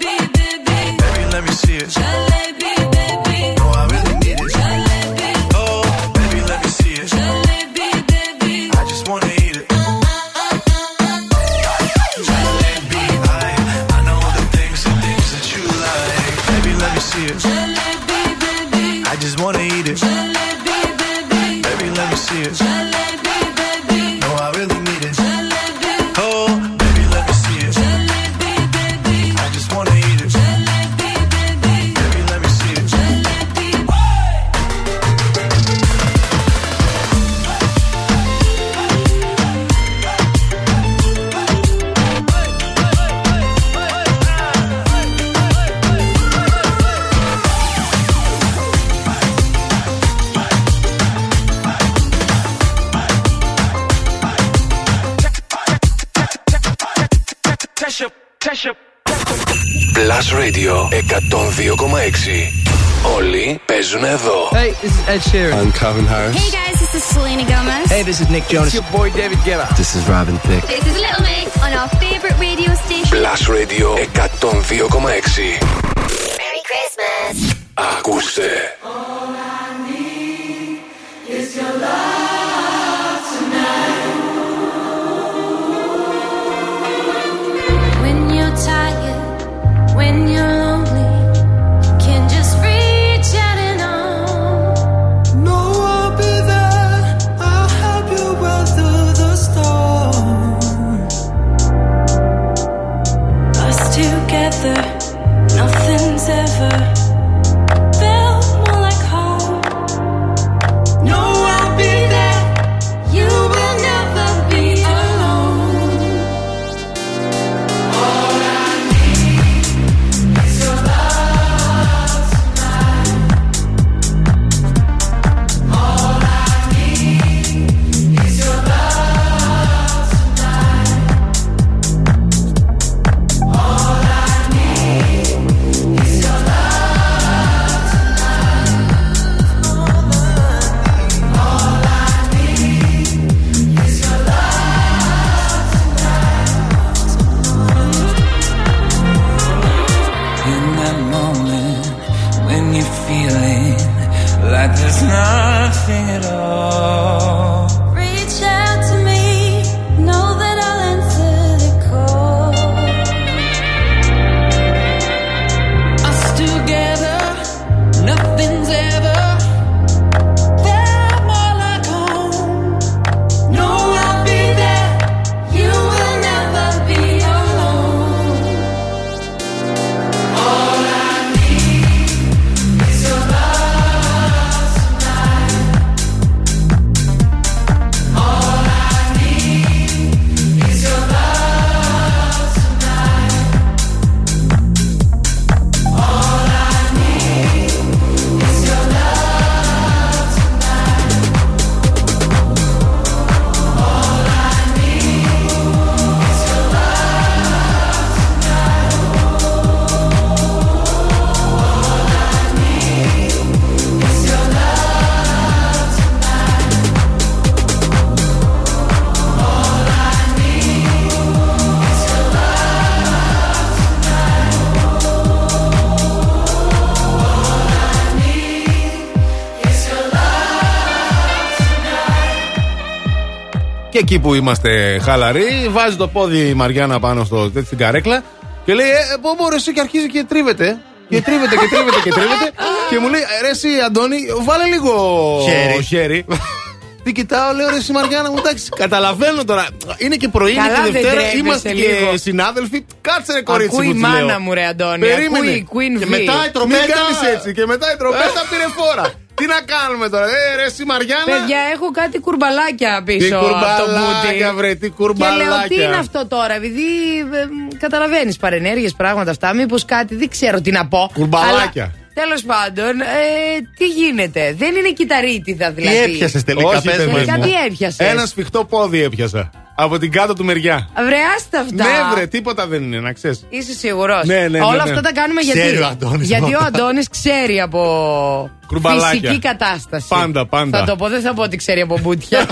[SPEAKER 4] Plus Radio 102,6. Όλοι παίζουν εδώ.
[SPEAKER 11] Hey, this is Ed Sheeran.
[SPEAKER 18] I'm Calvin Harris.
[SPEAKER 23] Hey guys, this is Selena Gomez.
[SPEAKER 11] Hey, this is Nick Jonas.
[SPEAKER 18] your boy David Guetta. This is Robin Thicke.
[SPEAKER 23] This is Little Mix on our favorite radio station.
[SPEAKER 4] Plus Radio 102,6.
[SPEAKER 12] Merry Christmas.
[SPEAKER 4] Ακούστε.
[SPEAKER 1] εκεί που είμαστε χαλαροί, βάζει το πόδι η Μαριάννα πάνω στο, στην καρέκλα και λέει: Ε, πω, πω, ρε, εσύ και αρχίζει και τρίβεται. Και τρίβεται και τρίβεται και τρίβεται. και μου λέει: «Ε, Ρε, εσύ, Αντώνη, βάλε λίγο
[SPEAKER 3] Χέρι.
[SPEAKER 1] χέρι. Τι κοιτάω, λέω ρε εσύ Μαριάννα μου, εντάξει, καταλαβαίνω τώρα. Είναι και πρωί, είναι
[SPEAKER 2] Καλά
[SPEAKER 1] και
[SPEAKER 2] δεν
[SPEAKER 1] Δευτέρα,
[SPEAKER 2] τρέπεσαι
[SPEAKER 1] είμαστε
[SPEAKER 2] λίγο.
[SPEAKER 1] και συνάδελφοι. Κάτσε ρε κορίτσι
[SPEAKER 2] Ακούει
[SPEAKER 1] μου,
[SPEAKER 2] η
[SPEAKER 1] της λέω.
[SPEAKER 2] μάνα μου, ρε Αντώνη.
[SPEAKER 1] Περίμενε.
[SPEAKER 2] Ακούει η Queen
[SPEAKER 1] Και
[SPEAKER 2] V.
[SPEAKER 1] μετά η
[SPEAKER 3] Μην
[SPEAKER 1] τροπέτα.
[SPEAKER 3] κάνεις
[SPEAKER 1] έτσι. Και μετά η τροπέτα πήρε φόρα. Τι να κάνουμε τώρα, ε, ρε εσύ Μαριάννα.
[SPEAKER 2] Παιδιά, έχω κάτι κουρμπαλάκια
[SPEAKER 1] Τι
[SPEAKER 2] πίσω από το
[SPEAKER 1] κουρμπαλάκια,
[SPEAKER 2] μπούτι.
[SPEAKER 1] βρε, τι
[SPEAKER 2] Και
[SPEAKER 1] κουρμπαλάκια.
[SPEAKER 2] λέω, τι είναι αυτό τώρα, επειδή καταλαβαίνεις παρενέργειες, πράγματα αυτά. Μήπως κάτι, δεν ξέρω τι να πω.
[SPEAKER 1] Κουρμπαλάκια.
[SPEAKER 2] Τέλος πάντων, ε, τι γίνεται. Δεν είναι κυταρίτιδα δηλαδή.
[SPEAKER 3] έπιασες τελικά,
[SPEAKER 1] Όχι,
[SPEAKER 3] πες
[SPEAKER 1] παιδί
[SPEAKER 3] μας.
[SPEAKER 2] Τελικά
[SPEAKER 1] μου.
[SPEAKER 2] τι έπιασες;
[SPEAKER 1] Ένα σφιχτό πόδι έπιασα. Από την κάτω του μεριά.
[SPEAKER 2] Βρε, άστα αυτά.
[SPEAKER 1] Ναι, βρε, τίποτα δεν είναι, να ξέρεις.
[SPEAKER 2] Είσαι σίγουρος.
[SPEAKER 1] Ναι, ναι, ναι,
[SPEAKER 2] Όλα
[SPEAKER 1] ναι.
[SPEAKER 2] αυτά τα κάνουμε
[SPEAKER 3] Ξέρει
[SPEAKER 2] γιατί.
[SPEAKER 3] ο Αντώνης
[SPEAKER 2] γιατί ο
[SPEAKER 3] όλα.
[SPEAKER 2] Αντώνης ξέρει από
[SPEAKER 1] Κουρμπαλάκια.
[SPEAKER 2] φυσική κατάσταση.
[SPEAKER 1] Πάντα, πάντα.
[SPEAKER 2] Θα το πω, δεν θα πω ότι ξέρει από μπούτια.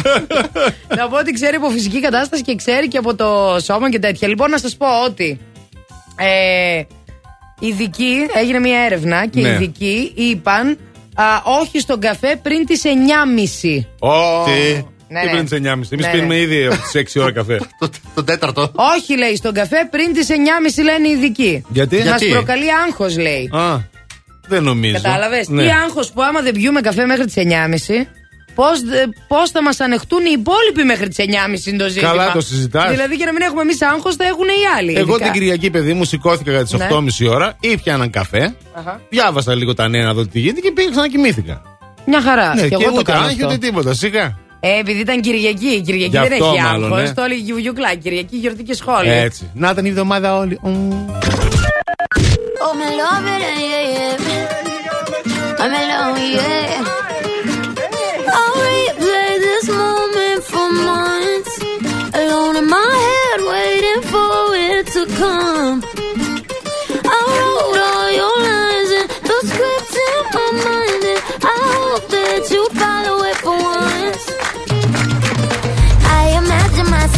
[SPEAKER 2] θα πω ότι ξέρει από φυσική κατάσταση και ξέρει και από το σώμα και τέτοια. Λοιπόν, να σας πω ότι. Ε, οι ειδικοί, έγινε μια έρευνα και
[SPEAKER 1] Ναι.
[SPEAKER 2] οι ειδικοί είπαν α, όχι στον καφέ πριν τις 9.30.
[SPEAKER 1] Ω,
[SPEAKER 3] Τι;
[SPEAKER 2] Ναι,
[SPEAKER 1] Τι
[SPEAKER 2] ναι.
[SPEAKER 1] πριν τις 9.30. Εμείς
[SPEAKER 2] Ναι,
[SPEAKER 1] πίνουμε
[SPEAKER 2] ναι.
[SPEAKER 1] ήδη από τις 6 ώρα καφέ.
[SPEAKER 3] Το, το τέταρτο.
[SPEAKER 2] Όχι, λέει, στον καφέ πριν τις 9.30 λένε οι ειδικοί.
[SPEAKER 1] Γιατί;
[SPEAKER 2] Μας
[SPEAKER 3] Γιατί;
[SPEAKER 2] προκαλεί άγχος, λέει.
[SPEAKER 1] Α, δεν νομίζω.
[SPEAKER 2] Κατάλαβες;
[SPEAKER 1] Ναι.
[SPEAKER 2] Τι άγχος που άμα δεν πιούμε καφέ μέχρι τις 9.30, πώς θα μας ανεχτούν οι υπόλοιποι μέχρι τις 9.30 είναι το ζήτημα;
[SPEAKER 1] Καλά το συζητάς.
[SPEAKER 2] Δηλαδή για να μην έχουμε εμείς άγχος, θα έχουν οι άλλοι.
[SPEAKER 1] Εγώ
[SPEAKER 2] ειδικά.
[SPEAKER 1] την Κυριακή, παιδί μου, σηκώθηκα για τις
[SPEAKER 2] Ναι.
[SPEAKER 1] 8.30 ώρα, ήπια έναν καφέ,
[SPEAKER 2] Αχα.
[SPEAKER 1] διάβασα λίγο τα νέα να δω τι γίνεται και πήγα ξανακοιμήθηκα.
[SPEAKER 2] Μια χαρά.
[SPEAKER 1] Ναι,
[SPEAKER 2] και, εγώ το
[SPEAKER 1] ούτε
[SPEAKER 2] κάνω
[SPEAKER 1] άγχη
[SPEAKER 2] αυτό.
[SPEAKER 1] ούτε τίποτα, σιγά.
[SPEAKER 2] Ε, επειδή ήταν Κυριακή. Η Κυριακή
[SPEAKER 1] Γι'
[SPEAKER 2] δεν
[SPEAKER 1] αυτό
[SPEAKER 2] έχει
[SPEAKER 1] μάλλον,
[SPEAKER 2] άγχος.
[SPEAKER 1] ναι.
[SPEAKER 2] Το έλεγε η Βουγιουκλά. Κυριακή γιορτή και σχόλια.
[SPEAKER 1] Έτσι. Να ήταν η εβδομάδα όλη. Μμμ.
[SPEAKER 17] Oh, me love it, yeah, yeah. I'm alone, yeah. I'll replay this moment for months. Alone in my head, waiting for it to come.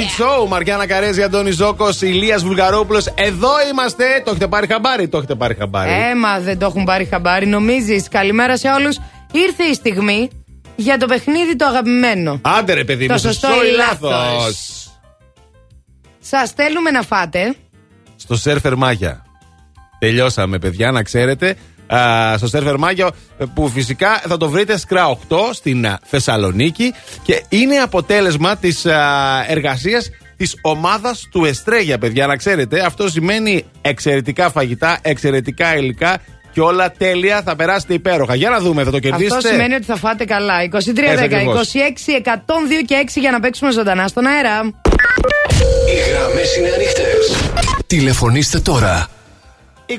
[SPEAKER 1] Morning Show. Μαριάννα Καρέζη, Αντώνη Ζώκος, Ηλίας Βουλγαρόπουλος. Εδώ είμαστε. Το έχετε πάρει χαμπάρι, το έχετε πάρει χαμπάρι.
[SPEAKER 2] Έμα δεν το έχουν πάρει χαμπάρι, νομίζεις. Καλημέρα σε όλους. Ήρθε η στιγμή για το παιχνίδι το αγαπημένο.
[SPEAKER 1] Άντε ρε παιδί
[SPEAKER 2] Το
[SPEAKER 1] μου,
[SPEAKER 2] σωστό
[SPEAKER 1] σωστό
[SPEAKER 2] ή
[SPEAKER 1] ή
[SPEAKER 2] λάθος.
[SPEAKER 1] λάθος.
[SPEAKER 2] Σας στέλνουμε να φάτε.
[SPEAKER 1] Στο σερφερ Μάγια. Τελειώσαμε, παιδιά, να ξέρετε. Α, στο σερφερ Μάγια που φυσικά θα το βρείτε σκρά 8 στην α, Θεσσαλονίκη και είναι αποτέλεσμα της α, εργασίας της ομάδας του Εστρέγια, παιδιά, να ξέρετε. Αυτό σημαίνει εξαιρετικά φαγητά, εξαιρετικά υλικά και όλα τέλεια. Θα περάσετε υπέροχα. Για να δούμε, θα το κερδίσετε.
[SPEAKER 2] Αυτό σημαίνει ότι θα φάτε καλά. 23, 10, 26, 102
[SPEAKER 1] ακριβώς.
[SPEAKER 2] και 6 για να παίξουμε ζωντανά στον αέρα.
[SPEAKER 4] Οι γραμμές είναι ανοιχτές. Τηλεφωνήστε τώρα.
[SPEAKER 1] 2310-26-126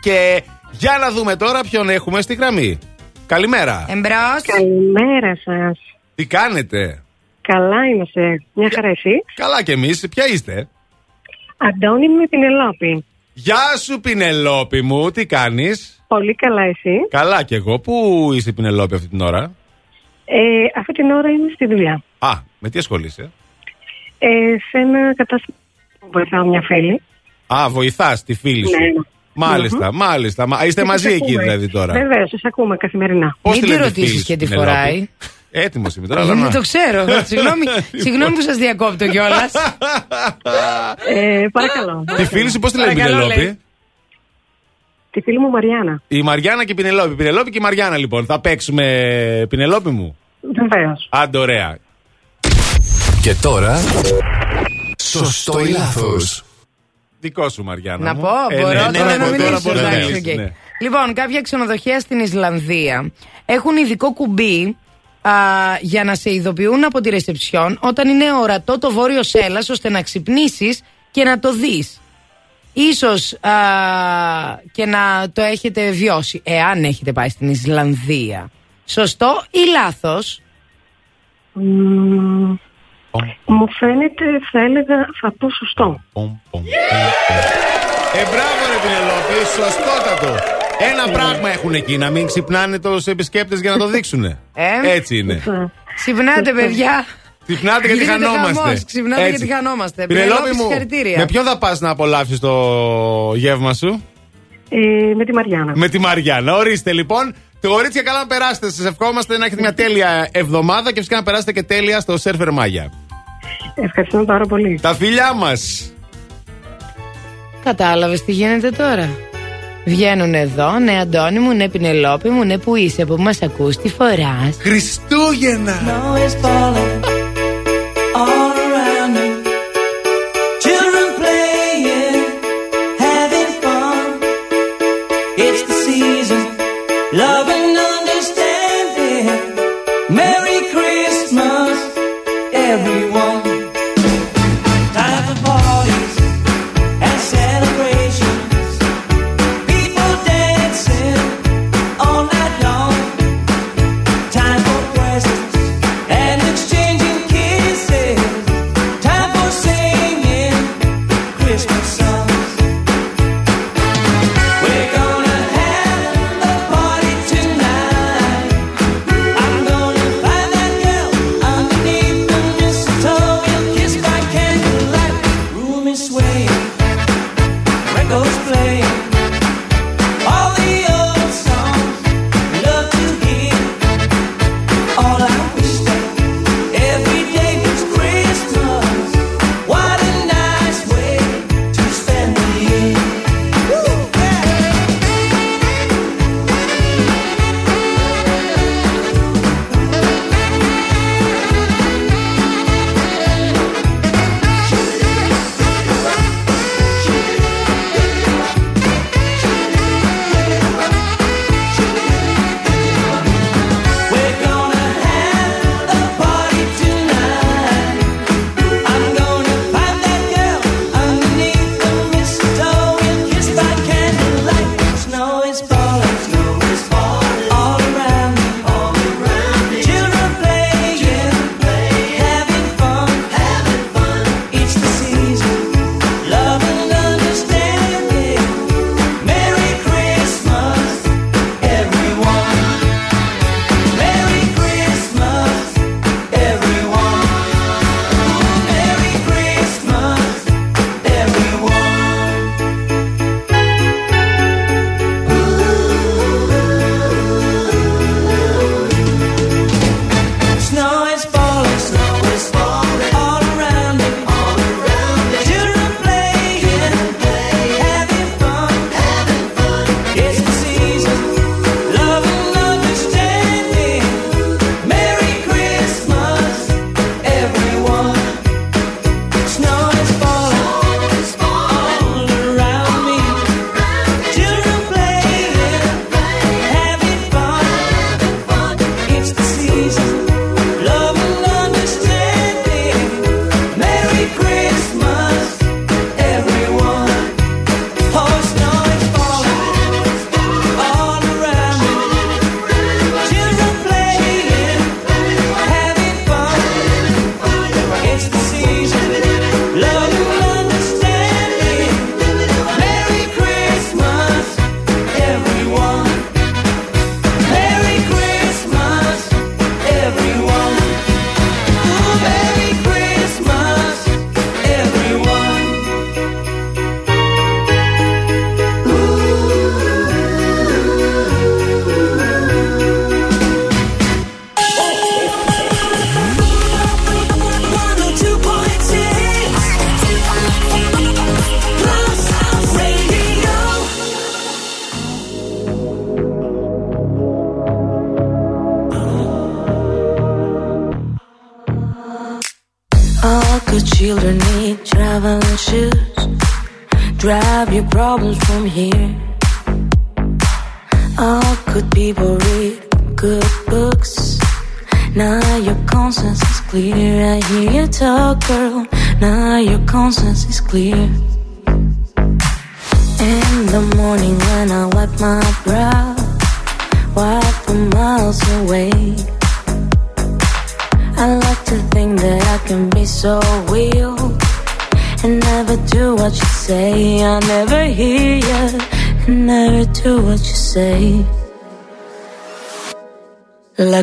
[SPEAKER 1] και για να δούμε τώρα ποιον έχουμε στη γραμμή. Καλημέρα.
[SPEAKER 2] Εμπρός.
[SPEAKER 24] Καλημέρα σας.
[SPEAKER 1] Τι κάνετε;
[SPEAKER 24] Καλά είμαστε. Μια χαρά εσύ;
[SPEAKER 1] Καλά κι εμείς. Ποια είστε;
[SPEAKER 24] Αντώνη με την Ελόπη.
[SPEAKER 1] Γεια σου Πινελόπη μου. Τι κάνεις;
[SPEAKER 24] Πολύ καλά εσύ;
[SPEAKER 1] Καλά κι εγώ. Πού είσαι Πινελόπη αυτή την ώρα;
[SPEAKER 24] Ε, αυτή την ώρα είμαι στη δουλειά.
[SPEAKER 1] Α, με τι ασχολείσαι;
[SPEAKER 24] Ε, σε ένα κατάστημα που βοηθάω μια φίλη.
[SPEAKER 1] Α, βοηθάς τη φίλη σου.
[SPEAKER 24] Ναι, ναι.
[SPEAKER 1] Μάλιστα, μάλιστα. Μα- Είστε
[SPEAKER 24] Και
[SPEAKER 1] μαζί
[SPEAKER 24] σας
[SPEAKER 1] εκεί
[SPEAKER 24] ακούμε.
[SPEAKER 1] δηλαδή τώρα;
[SPEAKER 24] Βεβαίως, σας ακούμε καθημερινά.
[SPEAKER 1] Πώς
[SPEAKER 2] Μην
[SPEAKER 1] τη
[SPEAKER 2] τη
[SPEAKER 1] λένε
[SPEAKER 2] ρωτήσεις
[SPEAKER 1] φίλη
[SPEAKER 2] και
[SPEAKER 1] σου,
[SPEAKER 2] τι
[SPEAKER 1] Πινελόπη;
[SPEAKER 2] φοράει.
[SPEAKER 1] Έτοιμος είμαι τώρα. αλλά
[SPEAKER 2] Δεν
[SPEAKER 1] να.
[SPEAKER 2] το ξέρω. συγγνώμη, συγγνώμη που σας διακόπτω κιόλας.
[SPEAKER 24] Ε, παρακαλώ.
[SPEAKER 1] Τη φίλη σου πώς τη λένε
[SPEAKER 2] Παρακαλώ, λέει.
[SPEAKER 1] Πινελόπη.
[SPEAKER 24] Τη φίλη μου Μαριάννα.
[SPEAKER 1] Η Μαριάννα και η Πινελόπη. Πινελόπη και η Μαριάννα λοιπόν. Θα παίξουμε Πινελόπη μου;
[SPEAKER 24] Βεβαίως.
[SPEAKER 1] Άντε, ωραία.
[SPEAKER 4] Και τώρα. Σωστό ή λάθος;
[SPEAKER 1] Δικό σου, Μαριάννα.
[SPEAKER 2] Να
[SPEAKER 1] μου.
[SPEAKER 2] πω,
[SPEAKER 1] Ε,
[SPEAKER 2] μπορώ
[SPEAKER 1] ναι,
[SPEAKER 2] τώρα
[SPEAKER 1] ναι,
[SPEAKER 2] να
[SPEAKER 1] ναι,
[SPEAKER 2] μιλήσω.
[SPEAKER 1] τώρα μπορείς να
[SPEAKER 2] εντάξει,
[SPEAKER 1] μιλήσεις,
[SPEAKER 2] οκ.
[SPEAKER 1] ναι.
[SPEAKER 2] Λοιπόν, κάποια ξενοδοχεία στην Ισλανδία έχουν ειδικό κουμπί α, για να σε ειδοποιούν από τη ρεσεψιόν όταν είναι ορατό το βόρειο σέλας ώστε να ξυπνήσεις και να το δεις. Ίσως α, και να το έχετε βιώσει, εάν έχετε πάει στην Ισλανδία. Σωστό ή λάθος;
[SPEAKER 24] Μμμ, Μου φαίνεται, θα έλεγα, θα πω σωστό.
[SPEAKER 1] Ε, μπράβο, ρε Πινελόπη, σωστότατο. Ένα πράγμα έχουν εκεί, να μην ξυπνάνε τους επισκέπτες για να το δείξουν.
[SPEAKER 2] Ε;
[SPEAKER 1] Έτσι είναι.
[SPEAKER 2] Ξυπνάτε παιδιά.
[SPEAKER 1] Ξυπνάτε γιατί
[SPEAKER 2] Γίνεται
[SPEAKER 1] χανόμαστε.
[SPEAKER 2] χαμός, Ξυπνάτε
[SPEAKER 1] Έτσι.
[SPEAKER 2] γιατί χανόμαστε.
[SPEAKER 1] Πινελόπη
[SPEAKER 2] Πινελόπη,
[SPEAKER 1] μου,
[SPEAKER 2] συγχαρητήρια.
[SPEAKER 1] με ποιον θα πας να απολαύσεις το γεύμα σου,
[SPEAKER 24] Ε, με τη Μαριάννα.
[SPEAKER 1] Με τη Μαριάννα. Ορίστε λοιπόν. Το κορίτσια καλά να περάσετε. Σας ευχόμαστε να έχετε μια τέλεια εβδομάδα και φυσικά να περάσετε και τέλεια στο σερφερ Μάγια.
[SPEAKER 24] Ευχαριστούμε πάρα πολύ.
[SPEAKER 1] Τα φιλιά μας.
[SPEAKER 2] Κατάλαβες τι γίνεται τώρα; Βγαίνουν εδώ, ναι Αντώνη μου, ναι Πινελόπη μου, ναι που είσαι, που μας ακούς, τι φοράς;
[SPEAKER 1] Χριστούγεννα!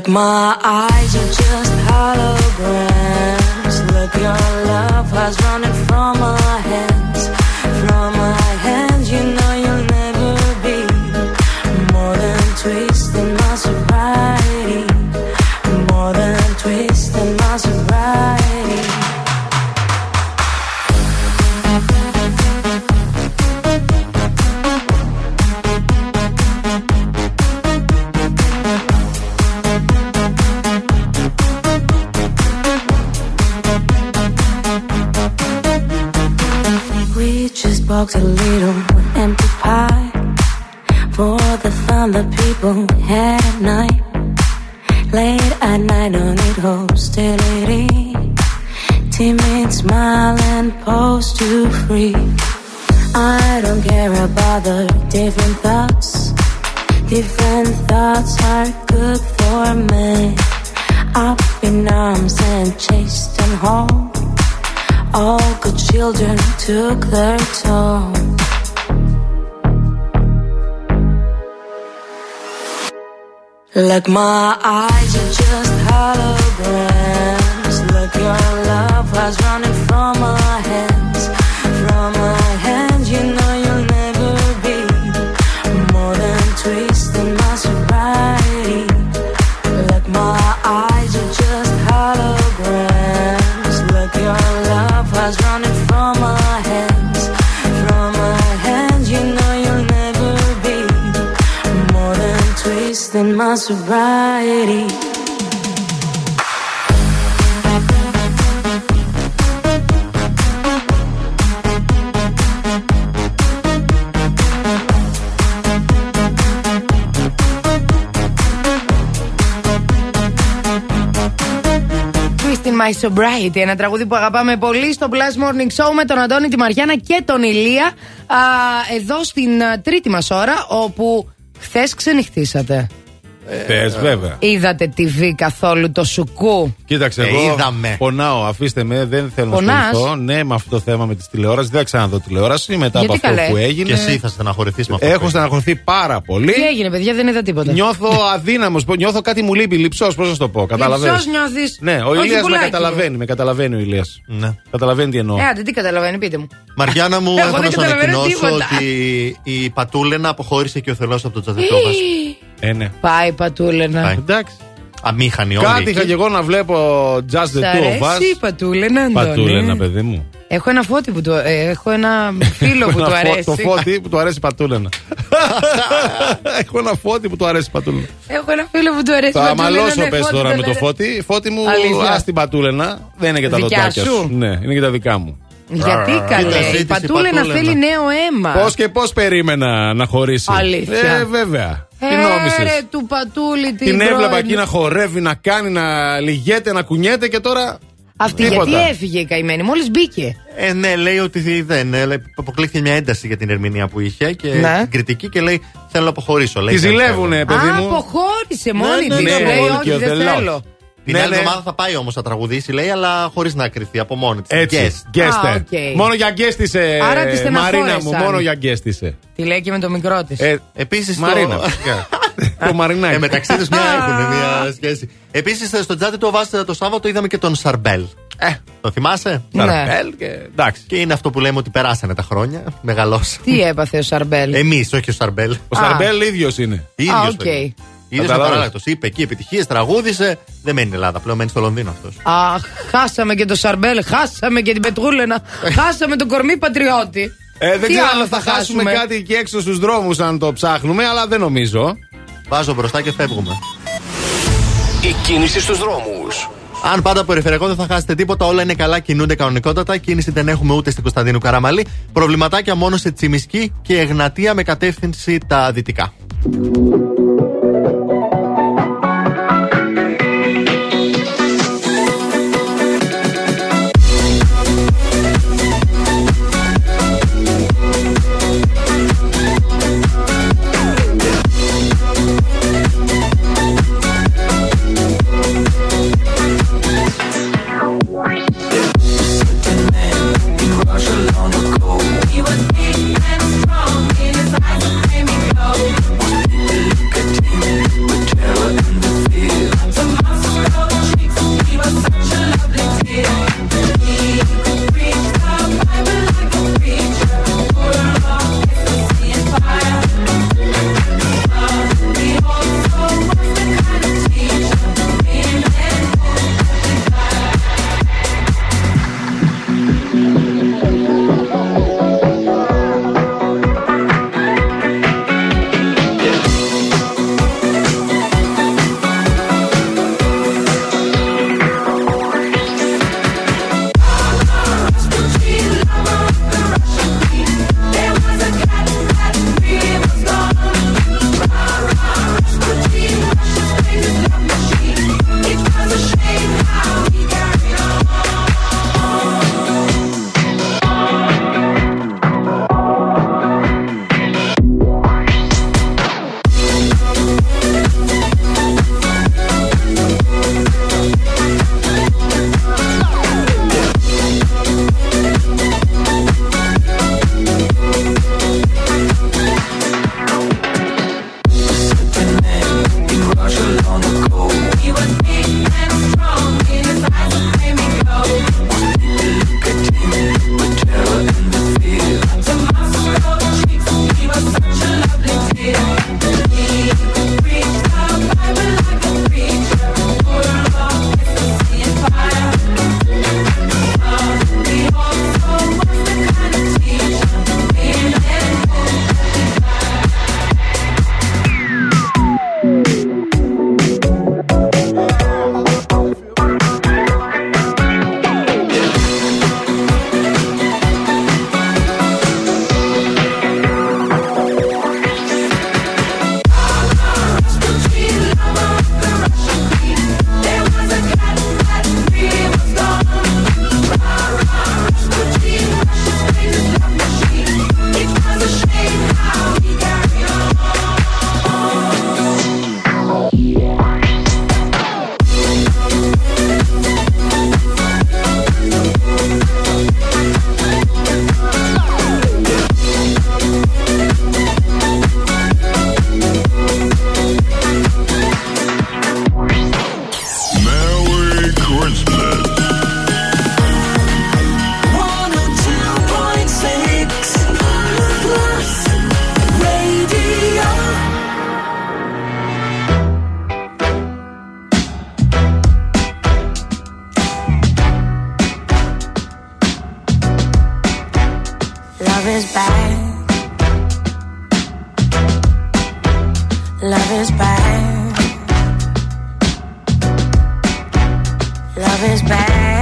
[SPEAKER 8] My eyes Sobriety.
[SPEAKER 2] Ένα τραγούδι που αγαπάμε πολύ στο Plus Morning Show με τον Αντώνη, τη Μαριάννα και τον Ηλία. Α, εδώ στην α, τρίτη μας ώρα, όπου χθες ξενυχτήσατε.
[SPEAKER 1] Θε, βέβαια.
[SPEAKER 2] Είδατε TV καθόλου το σουκού;
[SPEAKER 1] Κοίταξε,
[SPEAKER 3] Ε,
[SPEAKER 1] εγώ
[SPEAKER 3] είδαμε.
[SPEAKER 1] πονάω. Αφήστε με, δεν θέλω να
[SPEAKER 2] Πονάς;
[SPEAKER 1] ασχοληθώ. Ναι, με αυτό το θέμα με τη τηλεόραση. Δεν θα ξαναδώ τηλεόραση μετά
[SPEAKER 2] Γιατί
[SPEAKER 1] από αυτό
[SPEAKER 2] καλέ;
[SPEAKER 1] που έγινε.
[SPEAKER 3] Και εσύ θα στεναχωρηθείς με αυτό.
[SPEAKER 1] Έχω στεναχωρηθεί πάρα πολύ.
[SPEAKER 2] Τι έγινε, παιδιά, δεν είδα τίποτα.
[SPEAKER 1] Νιώθω αδύναμος. Νιώθω κάτι μου λείπει. Λυψός, πώς να σου το πω. Καταλαβαίνω.
[SPEAKER 2] Λυψός νιώθεις.
[SPEAKER 1] Ναι, ο
[SPEAKER 2] Όχι
[SPEAKER 1] Ηλίας με
[SPEAKER 2] πουλάκι.
[SPEAKER 1] καταλαβαίνει. Με καταλαβαίνει ο Ηλίας
[SPEAKER 3] Ναι.
[SPEAKER 1] Καταλαβαίνει τι εννοώ.
[SPEAKER 2] Ε, άντε, τι καταλαβαίνει, πείτε μου.
[SPEAKER 3] Μαριάννα μου,
[SPEAKER 2] Εγώ
[SPEAKER 3] έχω
[SPEAKER 2] δεν
[SPEAKER 3] να σου
[SPEAKER 2] καταλαβαίνω
[SPEAKER 3] ανακοινώσω
[SPEAKER 2] τίποτα.
[SPEAKER 3] ότι η Πατούλενα αποχώρησε και ο Θελός από τον Τζαζετόβα.
[SPEAKER 1] Ε, ναι.
[SPEAKER 2] Πάει πατούλενα.
[SPEAKER 3] Πάει.
[SPEAKER 1] Εντάξει.
[SPEAKER 3] Αμήχανη όλοι.
[SPEAKER 1] Κάτι
[SPEAKER 3] εκεί.
[SPEAKER 1] είχα και εγώ να βλέπω Just the
[SPEAKER 2] Σ'
[SPEAKER 1] Two of Us.
[SPEAKER 2] αρέσει η πατούλενα, Αντώνη.
[SPEAKER 1] Πατούλενα, παιδί μου.
[SPEAKER 2] Έχω ένα φώτι που του, ε, έχω ένα φίλο που
[SPEAKER 1] Ένα
[SPEAKER 2] του
[SPEAKER 1] φω-
[SPEAKER 2] αρέσει.
[SPEAKER 1] Το φώτι που του αρέσει η πατούλενα. Έχω ένα φώτι που του αρέσει η πατούλενα.
[SPEAKER 2] Έχω ένα φίλο που του αρέσει η
[SPEAKER 1] Θα
[SPEAKER 2] πατούλενα,
[SPEAKER 1] μαλώσω
[SPEAKER 2] ναι,
[SPEAKER 1] πες
[SPEAKER 2] φώτι
[SPEAKER 1] τώρα
[SPEAKER 2] το
[SPEAKER 1] με το
[SPEAKER 2] λένε.
[SPEAKER 1] φώτι. Φώτι μου,
[SPEAKER 2] Αλήθεια.
[SPEAKER 1] α την πατούλενα. Δεν είναι και τα
[SPEAKER 2] Δικιά
[SPEAKER 1] δοντάκια
[SPEAKER 2] σου.
[SPEAKER 1] σου. Ναι, είναι και τα δικά μου.
[SPEAKER 2] Γιατί
[SPEAKER 3] Κοίτα,
[SPEAKER 2] καλέ, η
[SPEAKER 3] ζήτησε
[SPEAKER 2] πατούλενα
[SPEAKER 3] πατούλενα.
[SPEAKER 2] θέλει νέο αίμα.
[SPEAKER 1] Πώς και πώς περίμενα να χωρίσει.
[SPEAKER 2] Αλήθεια.
[SPEAKER 1] Ε, βέβαια. Τι
[SPEAKER 2] Ε,
[SPEAKER 1] νόμιζες.
[SPEAKER 2] ρε, του πατούλη την
[SPEAKER 1] Την έβλεπα
[SPEAKER 2] πρώην.
[SPEAKER 1] εκεί να χορεύει, να κάνει, να λυγέται, να κουνιέται και τώρα.
[SPEAKER 2] Αυτή
[SPEAKER 1] τίποτα.
[SPEAKER 2] γιατί έφυγε η καημένη, μόλις μπήκε.
[SPEAKER 3] Ε, ναι, λέει ότι δεν. ε, λέει, αποκλείθηκε μια ένταση για την ερμηνεία που είχε και
[SPEAKER 2] Ναι.
[SPEAKER 3] την κριτική και λέει θέλω να αποχωρήσω. Λέει,
[SPEAKER 1] Τη
[SPEAKER 3] δεν
[SPEAKER 1] ζηλεύουνε,
[SPEAKER 3] θέλω.
[SPEAKER 1] παιδί
[SPEAKER 2] Α,
[SPEAKER 1] μου.
[SPEAKER 2] αποχώρησε μόνη
[SPEAKER 3] ναι,
[SPEAKER 2] της.
[SPEAKER 3] ναι,
[SPEAKER 2] Λέει,
[SPEAKER 3] ναι,
[SPEAKER 2] όχι,
[SPEAKER 1] και ο
[SPEAKER 2] δεν
[SPEAKER 1] Δελός.
[SPEAKER 2] θέλω.
[SPEAKER 3] Την
[SPEAKER 1] Ναι,
[SPEAKER 3] άλλη
[SPEAKER 1] ναι.
[SPEAKER 3] εβδομάδα θα πάει όμως να τραγουδήσει, λέει, αλλά χωρίς να κρυθεί από μόνη της.
[SPEAKER 1] Έτσι. Γκέστε.
[SPEAKER 2] Α, οκ.
[SPEAKER 1] Μόνο για γκέστησε.
[SPEAKER 2] Άρα τη
[SPEAKER 1] Μαρίνα μου,
[SPEAKER 2] στεναχώρεσαν.
[SPEAKER 1] μόνο για γκέστησε.
[SPEAKER 2] Τη λέει και με το μικρό της.
[SPEAKER 1] Ε,
[SPEAKER 3] Επίσης.
[SPEAKER 1] Μαρίνα. φυσικά. το Μαρινάκι.
[SPEAKER 3] Ε, μεταξύ τους μια έχουν μια σχέση. Επίσης, στο τζάτι του Οβάστα το Σάββατο είδαμε και τον Σαρμπέλ.
[SPEAKER 1] Ε,
[SPEAKER 3] Το θυμάσαι;
[SPEAKER 2] Ναι.
[SPEAKER 1] Σαρπέλ και. Εντάξει.
[SPEAKER 3] Και είναι αυτό που λέμε ότι περάσανε τα χρόνια. Μεγαλώσαν.
[SPEAKER 2] Τι έπαθε ο Σαρμπέλ;
[SPEAKER 3] Εμείς, όχι ο Σαρμπέλ.
[SPEAKER 1] Ο Σαρμπέλ ίδιος είναι.
[SPEAKER 3] ίδιος.
[SPEAKER 2] Α, οκ.
[SPEAKER 3] Ίδιο
[SPEAKER 1] Κατάλαβες.
[SPEAKER 3] απαράλλακτος. Είπε εκεί επιτυχίες, τραγούδισε. Δεν μένει Ελλάδα, πλέον μένει στο Λονδίνο αυτός.
[SPEAKER 2] Αχ, χάσαμε και το Σαρμπέλ, χάσαμε και την Πετρούλενα, χάσαμε τον κορμί πατριώτη.
[SPEAKER 1] Ε, δεν
[SPEAKER 2] Τι
[SPEAKER 1] ξέρω
[SPEAKER 2] άλλο
[SPEAKER 1] αν θα
[SPEAKER 2] θα
[SPEAKER 1] χάσουμε
[SPEAKER 2] χάσουμε;
[SPEAKER 1] κάτι και έξω στους δρόμους αν το ψάχνουμε, αλλά δεν νομίζω.
[SPEAKER 3] Βάζω μπροστά και φεύγουμε.
[SPEAKER 4] Η κίνηση στους δρόμους.
[SPEAKER 3] Αν πάντα περιφερειακό δεν θα χάσετε τίποτα, όλα είναι καλά, κινούνται κανονικότατα. Κίνηση δεν έχουμε ούτε στην Κωνσταντίνου Καραμαλή. Προβληματάκια μόνο σε Τσιμισκή και Εγνατία με κατεύθυνση τα δυτικά.
[SPEAKER 8] Love is bad.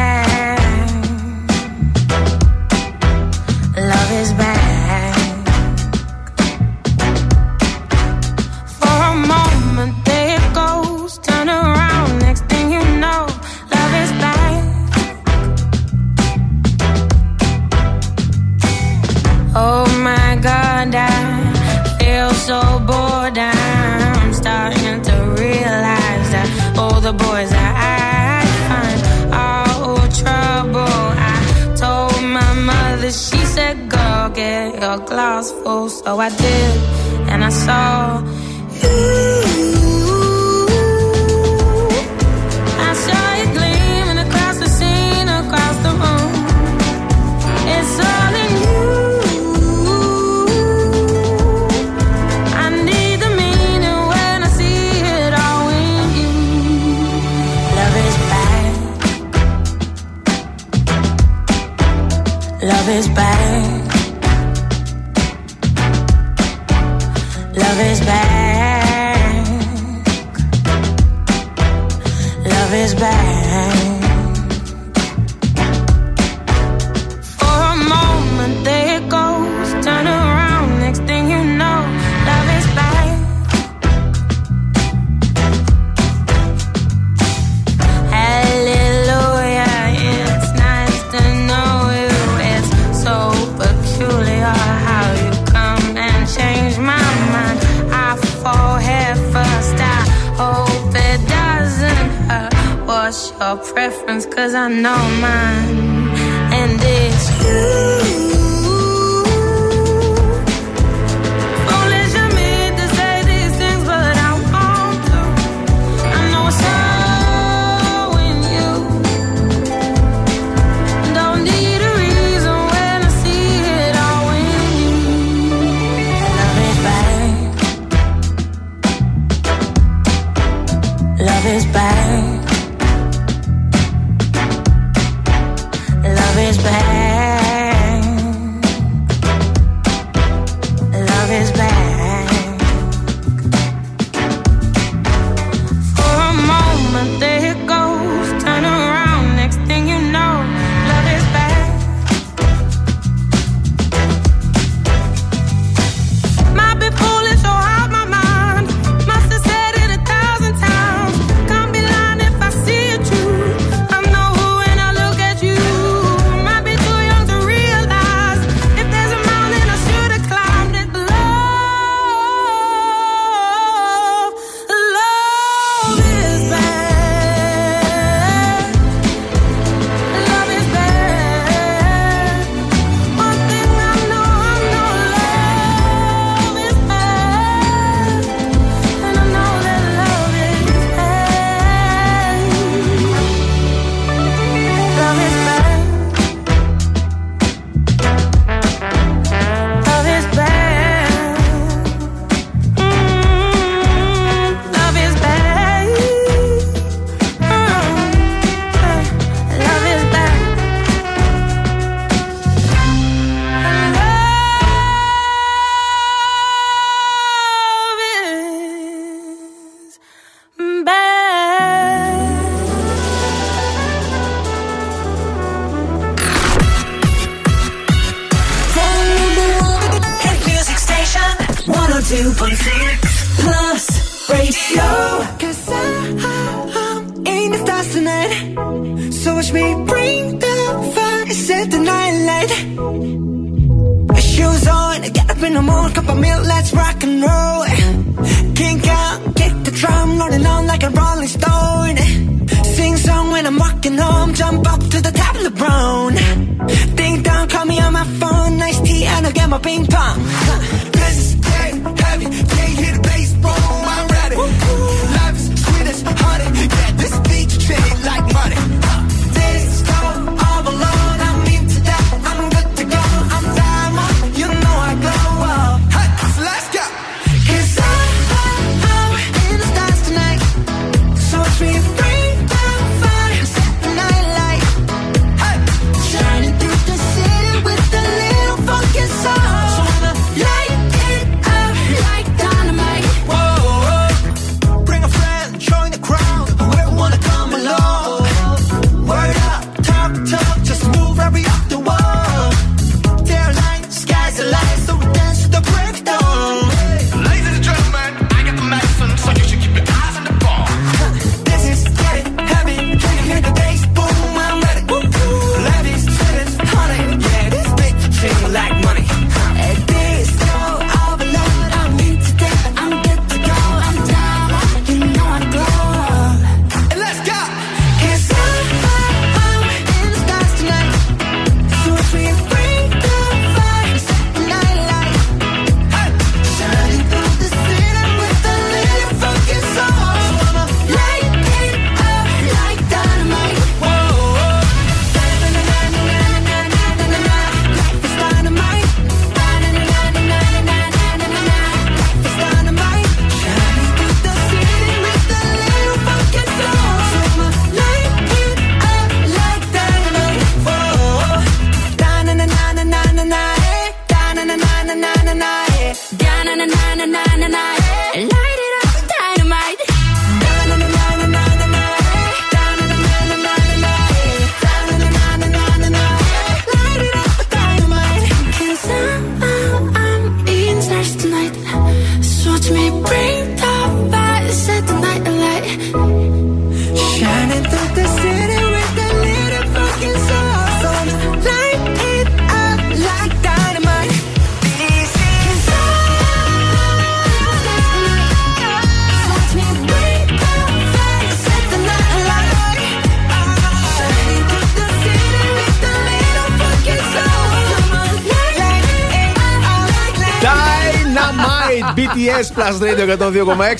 [SPEAKER 6] Plus Radio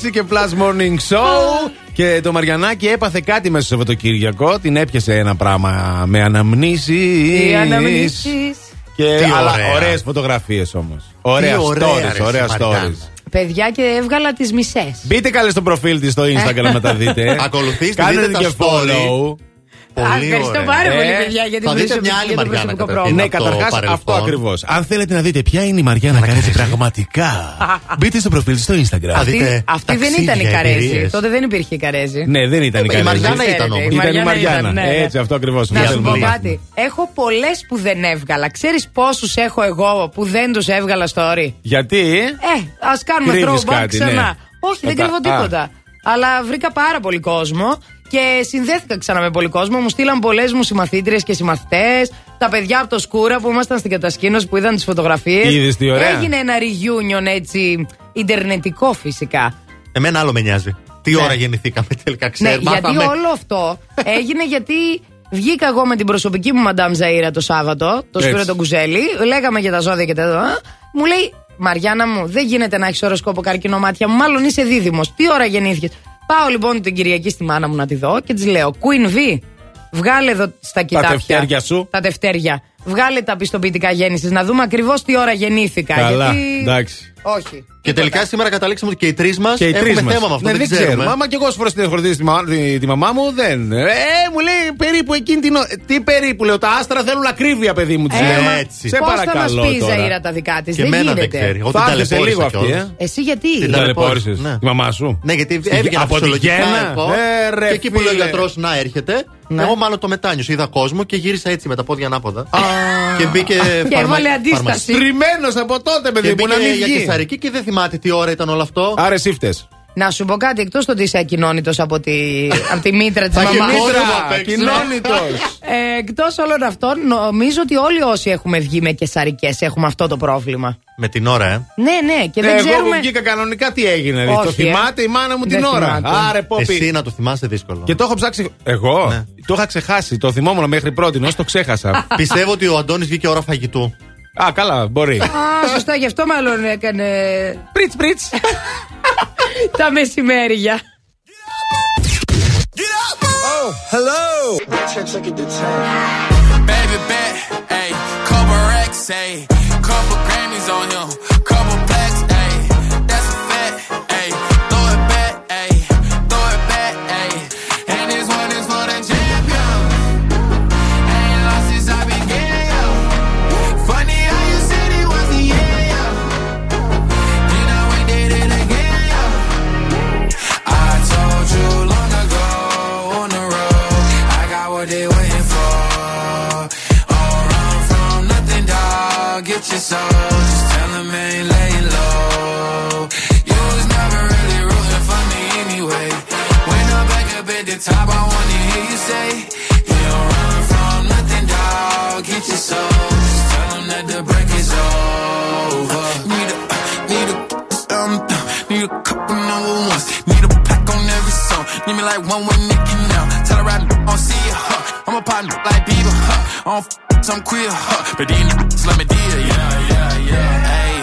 [SPEAKER 1] 102,6 και Plus Morning Show. Και το Μαριανάκι έπαθε κάτι μέσα στο Σαββατοκύριακο. Την έπιασε ένα πράγμα με αναμνήσεις.
[SPEAKER 2] Οι αναμνήσεις.
[SPEAKER 1] Και
[SPEAKER 3] Τι
[SPEAKER 1] αλλά
[SPEAKER 3] ωραία.
[SPEAKER 1] ωραίες φωτογραφίες όμως. Ωραία
[SPEAKER 3] ωραία,
[SPEAKER 1] stories,
[SPEAKER 3] ρε,
[SPEAKER 1] ωραία
[SPEAKER 3] Μαριάννα.
[SPEAKER 1] stories.
[SPEAKER 2] Παιδιά και έβγαλα τις μισές.
[SPEAKER 1] Μπείτε καλέ στο προφίλ της στο Instagram να τα δείτε.
[SPEAKER 3] Ακολουθήστε,
[SPEAKER 1] Κάνετε
[SPEAKER 3] δείτε
[SPEAKER 1] και
[SPEAKER 3] τα story.
[SPEAKER 1] follow.
[SPEAKER 2] Ευχαριστώ
[SPEAKER 3] ωραία.
[SPEAKER 2] πάρα πολύ,
[SPEAKER 1] Ε,
[SPEAKER 2] παιδιά, για την
[SPEAKER 3] θα δείτε
[SPEAKER 2] προσωπική-
[SPEAKER 3] μια άλλη
[SPEAKER 2] για το
[SPEAKER 3] Μαριάννα
[SPEAKER 2] προσωπικό
[SPEAKER 3] καταρχήν.
[SPEAKER 2] πρόγραμμα.
[SPEAKER 1] Ναι,
[SPEAKER 3] από το
[SPEAKER 1] καταρχάς
[SPEAKER 3] παρελθόν.
[SPEAKER 1] αυτό ακριβώς. Αν θέλετε να δείτε ποια είναι η Μαριάννα Καρέζη πραγματικά, μπείτε στο προφίλ της στο Instagram.
[SPEAKER 3] Θα δείτε
[SPEAKER 2] Αυτή, αυτή δεν
[SPEAKER 3] ταξίδια,
[SPEAKER 2] ήταν η Καρέζη.
[SPEAKER 3] εμπειρίες.
[SPEAKER 2] Τότε δεν υπήρχε η Καρέζη.
[SPEAKER 1] Ναι, δεν ήταν η
[SPEAKER 3] Η
[SPEAKER 1] Καρέζη.
[SPEAKER 3] Μαριάννα ήταν
[SPEAKER 2] Ξέρετε,
[SPEAKER 3] όμως.
[SPEAKER 2] η
[SPEAKER 1] Ήταν η
[SPEAKER 2] Μαριάννα
[SPEAKER 1] Μαριάννα.
[SPEAKER 2] ήταν, ναι.
[SPEAKER 1] Έτσι, αυτό ακριβώς.
[SPEAKER 2] Να σου πω κάτι. Έχω πολλές που δεν έβγαλα. Ξέρεις πόσους έχω εγώ που δεν τους έβγαλα story;
[SPEAKER 1] Γιατί;
[SPEAKER 2] Ε, ας κάνουμε
[SPEAKER 1] Κρύβεις
[SPEAKER 2] throwback
[SPEAKER 1] κάτι,
[SPEAKER 2] ξανά.
[SPEAKER 1] ναι.
[SPEAKER 2] Όχι, δεν
[SPEAKER 1] Κατά-
[SPEAKER 2] κρύβω τίποτα. Αλλά βρήκα πάρα πολύ κόσμο και συνδέθηκα ξανά με πολύ κόσμο. Μου στείλαν πολλές μου συμμαθήτριες και συμμαθητές. Τα παιδιά από το Σκούρα που ήμασταν στην κατασκήνωση που είδαν τις φωτογραφίες.
[SPEAKER 1] Είδες τι ωραία.
[SPEAKER 2] Έγινε ένα reunion έτσι. Ιντερνετικό φυσικά.
[SPEAKER 3] Εμένα άλλο με νοιάζει. Τι ώρα γεννηθήκαμε τελικά,
[SPEAKER 2] Ναι,
[SPEAKER 3] ξέρουμε.
[SPEAKER 2] γιατί όλο αυτό έγινε γιατί βγήκα εγώ με την προσωπική μου μαντάμ Ζαΐρα το Σάββατο, το
[SPEAKER 1] Έτσι.
[SPEAKER 2] Σπύρο τον Κουζέλη, λέγαμε για τα ζώδια και τα δω. Μου λέει, Μαριάννα μου, δεν γίνεται να έχεις οροσκόπο καρκίνο μάτια μου, μάλλον είσαι δίδυμος. Τι ώρα γεννήθηκες; Πάω λοιπόν την Κυριακή στη μάνα μου να τη δω και της λέω, Queen V, βγάλε εδώ στα κοιτάπια.
[SPEAKER 1] τευτέρια σου.
[SPEAKER 2] Τα τευτέρια. Βγάλε τα πιστοποιητικά γέννησης, να δούμε ακριβώς τι ώρα γεννήθηκα.
[SPEAKER 1] Καλά,
[SPEAKER 2] γιατί...
[SPEAKER 1] εντάξει.
[SPEAKER 2] Όχι.
[SPEAKER 3] Και τελικά σήμερα καταλήξαμε ότι και οι τρεις μας
[SPEAKER 1] Και οι τρεις
[SPEAKER 3] έχουμε
[SPEAKER 1] μας.
[SPEAKER 3] θέμα με αυτό.
[SPEAKER 1] Ναι,
[SPEAKER 3] δεν
[SPEAKER 1] δεν ξέρουμε.
[SPEAKER 3] ξέρουμε.
[SPEAKER 1] Άμα και εγώ φορές την έχω ρωτήσει τη, μα- τη- τη μαμά μου, δεν. Ε, μου λέει περίπου εκείνη την. ο- Τι περίπου, λέω. Τα άστρα θέλουν ακρίβεια, παιδί μου. Της
[SPEAKER 2] Ε,
[SPEAKER 1] λέω.
[SPEAKER 2] μα
[SPEAKER 3] έτσι.
[SPEAKER 1] Σε
[SPEAKER 2] Πώς θα
[SPEAKER 1] παρακαλώ.
[SPEAKER 2] μας πεις η
[SPEAKER 1] τώρα.
[SPEAKER 2] Ζαΐρα τα δικά της;
[SPEAKER 3] Και
[SPEAKER 2] δεν
[SPEAKER 3] εμένα δεν
[SPEAKER 2] γίνεται.
[SPEAKER 3] ξέρει. Εγώ την
[SPEAKER 1] Θα έρθει σε
[SPEAKER 3] ταλαιπώρησα
[SPEAKER 1] λίγο αυτή,
[SPEAKER 3] κιόλας.
[SPEAKER 1] ε.
[SPEAKER 2] Εσύ γιατί;
[SPEAKER 3] Την
[SPEAKER 1] Την
[SPEAKER 3] ταλαιπώρησες,
[SPEAKER 1] ταλαιπώρησες.
[SPEAKER 3] ναι.
[SPEAKER 1] Τη μαμά σου.
[SPEAKER 3] Ναι, γιατί
[SPEAKER 1] Στη-
[SPEAKER 3] έβγαινα
[SPEAKER 1] από τη
[SPEAKER 3] φυσιολογικά
[SPEAKER 1] γέννα.
[SPEAKER 3] εγώ.
[SPEAKER 1] Ε, ρε,
[SPEAKER 3] και εκεί που λέει ο
[SPEAKER 1] φίλε.
[SPEAKER 3] γιατρός να έρχεται,
[SPEAKER 2] Ναι.
[SPEAKER 3] εγώ μάλλον το μετάνιωσα. Είδα κόσμο και γύρισα έτσι με τα πόδια ανάποδα. και μπήκε.
[SPEAKER 2] Και
[SPEAKER 3] φαρμα-
[SPEAKER 2] έβαλε αντίσταση.
[SPEAKER 3] φαρμακευτή.
[SPEAKER 1] Τριμμένο από τότε, παιδί
[SPEAKER 3] Και
[SPEAKER 1] μου, να
[SPEAKER 3] μπήκε
[SPEAKER 1] μην
[SPEAKER 3] για
[SPEAKER 1] βγει.
[SPEAKER 3] κεσαρική και δεν θυμάται τι ώρα ήταν όλο αυτό.
[SPEAKER 1] Άρε σύφτες.
[SPEAKER 2] Να σου πω κάτι, εκτός το ότι είσαι ακοινώνητος από τη, από τη μήτρα της
[SPEAKER 3] Θα
[SPEAKER 2] μαμάς.
[SPEAKER 3] κοιμήσω.
[SPEAKER 1] Μήτρα,
[SPEAKER 3] απ' έξω.
[SPEAKER 1] κοινώνητο.
[SPEAKER 2] Ε, εκτός όλων αυτών, νομίζω ότι όλοι όσοι έχουμε βγει με κεσαρικές έχουμε αυτό το πρόβλημα.
[SPEAKER 3] Με την ώρα, ε.
[SPEAKER 2] Ναι, ναι, και δεν
[SPEAKER 1] Εγώ που
[SPEAKER 2] ξέρουμε.
[SPEAKER 1] βγήκα κανονικά τι έγινε. ρε.
[SPEAKER 2] Όχι,
[SPEAKER 1] Το
[SPEAKER 2] ε.
[SPEAKER 1] θυμάται η μάνα μου την
[SPEAKER 2] Δεν
[SPEAKER 1] ώρα.
[SPEAKER 2] θυμάται.
[SPEAKER 1] Άρε, πόπι.
[SPEAKER 3] Εσύ να το θυμάσαι δύσκολο.
[SPEAKER 1] Και το έχω ψάξει. Εγώ;
[SPEAKER 3] Ναι.
[SPEAKER 1] το είχα ξεχάσει. Το θυμόμουν μέχρι πρώτη, όσο το ξέχασα.
[SPEAKER 3] Πιστεύω ότι ο Αντώνης βγήκε ώρα φαγητού.
[SPEAKER 1] Α, καλά, μπορεί.
[SPEAKER 2] Α, σωστά, γι' αυτό μάλλον έκανε.
[SPEAKER 1] Πριτς, πριτς.
[SPEAKER 2] τα μεσημέρια.
[SPEAKER 25] Baby bet, ayy, couple racks, ayy, couple Grammys on him, Need me like one with Nicky now. Tell her I don't see it, huh? I'm a partner like Bieber, huh? I don't f- some queer, huh? But niggas let me deal, yeah, yeah, yeah. Hey,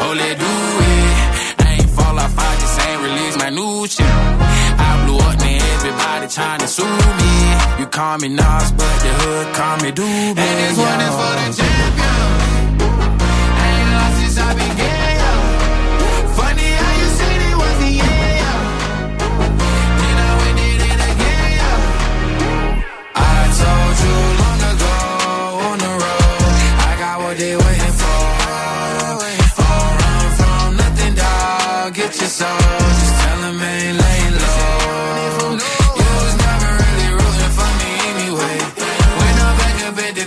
[SPEAKER 25] oh, let do it. I ain't fall off, I just ain't release my new shit. I blew up, man, everybody trying to sue me. You call me Nas, but the hood call me Doobie. And this one is for the champion. Ain't lost since I began,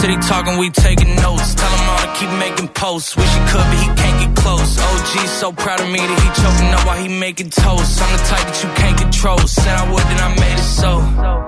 [SPEAKER 25] City talking, we taking notes. Tell him all to keep making posts. Wish he could, but he can't get close. OG so proud of me that he choking up while he making toast. I'm the type that you can't control. Said I would, then I made it so.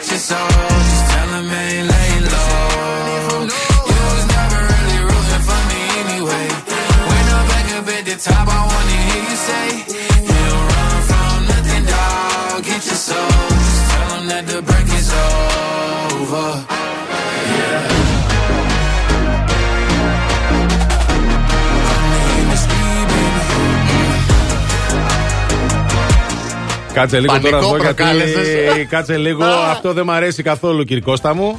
[SPEAKER 25] Get your soul. Just tell ain't laying low. You was never really rooting for me anyway. When I'm back up at the top, I wanna hear you say, You don't run from nothing, dog. Get your soul. Just tell that the break is over.
[SPEAKER 1] Κάτσε λίγο
[SPEAKER 3] Πανικό
[SPEAKER 1] τώρα εδώ γιατί.
[SPEAKER 3] προκάλεσες.
[SPEAKER 1] Κάτσε λίγο. Αυτό δεν μ' αρέσει καθόλου, κύριε Κώστα μου.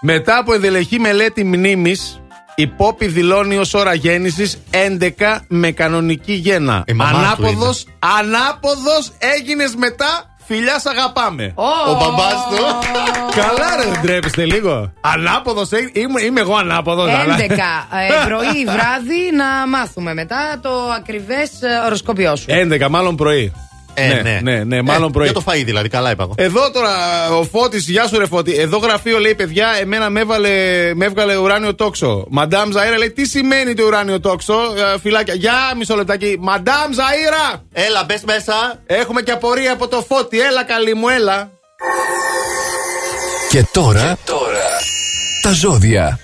[SPEAKER 1] Μετά από ενδελεχή μελέτη μνήμης, η Πόπη δηλώνει ως ώρα γέννησης 11 με κανονική γέννα.
[SPEAKER 3] Η μαμά του
[SPEAKER 1] Ανάποδος, ανάποδος έγινες μετά. Φιλιά, σ' αγαπάμε.
[SPEAKER 3] Ο μπαμπάς του.
[SPEAKER 1] Καλά, ρε, δεν τρέπεστε λίγο. Ανάποδος, είμαι, είμαι εγώ ανάποδος.
[SPEAKER 2] 11 ε, πρωί βράδυ να μάθουμε μετά το ακριβές οροσκόπιό σου.
[SPEAKER 1] 11, μάλλον πρωί.
[SPEAKER 3] Ε,
[SPEAKER 1] ναι,
[SPEAKER 3] ναι.
[SPEAKER 1] ναι, ναι, μάλλον
[SPEAKER 3] Ε,
[SPEAKER 1] πρωί.
[SPEAKER 3] Για το φαΐ δηλαδή, καλά είπα εγώ.
[SPEAKER 1] Εδώ τώρα ο Φώτης, γεια σου ρε Φώτη. Εδώ γραφείο λέει παιδιά, εμένα με, έβαλε, με έβγαλε ουράνιο τόξο. Μαντάμ Ζαΐρα λέει τι σημαίνει το ουράνιο τόξο; Ε, φυλάκια. Για μισό λεπτάκι. Μαντάμ Ζαΐρα!
[SPEAKER 3] Έλα, μπες μέσα.
[SPEAKER 1] Έχουμε και απορία από το Φώτη. Έλα, καλή μου, έλα.
[SPEAKER 4] Και τώρα, τα ζώδια.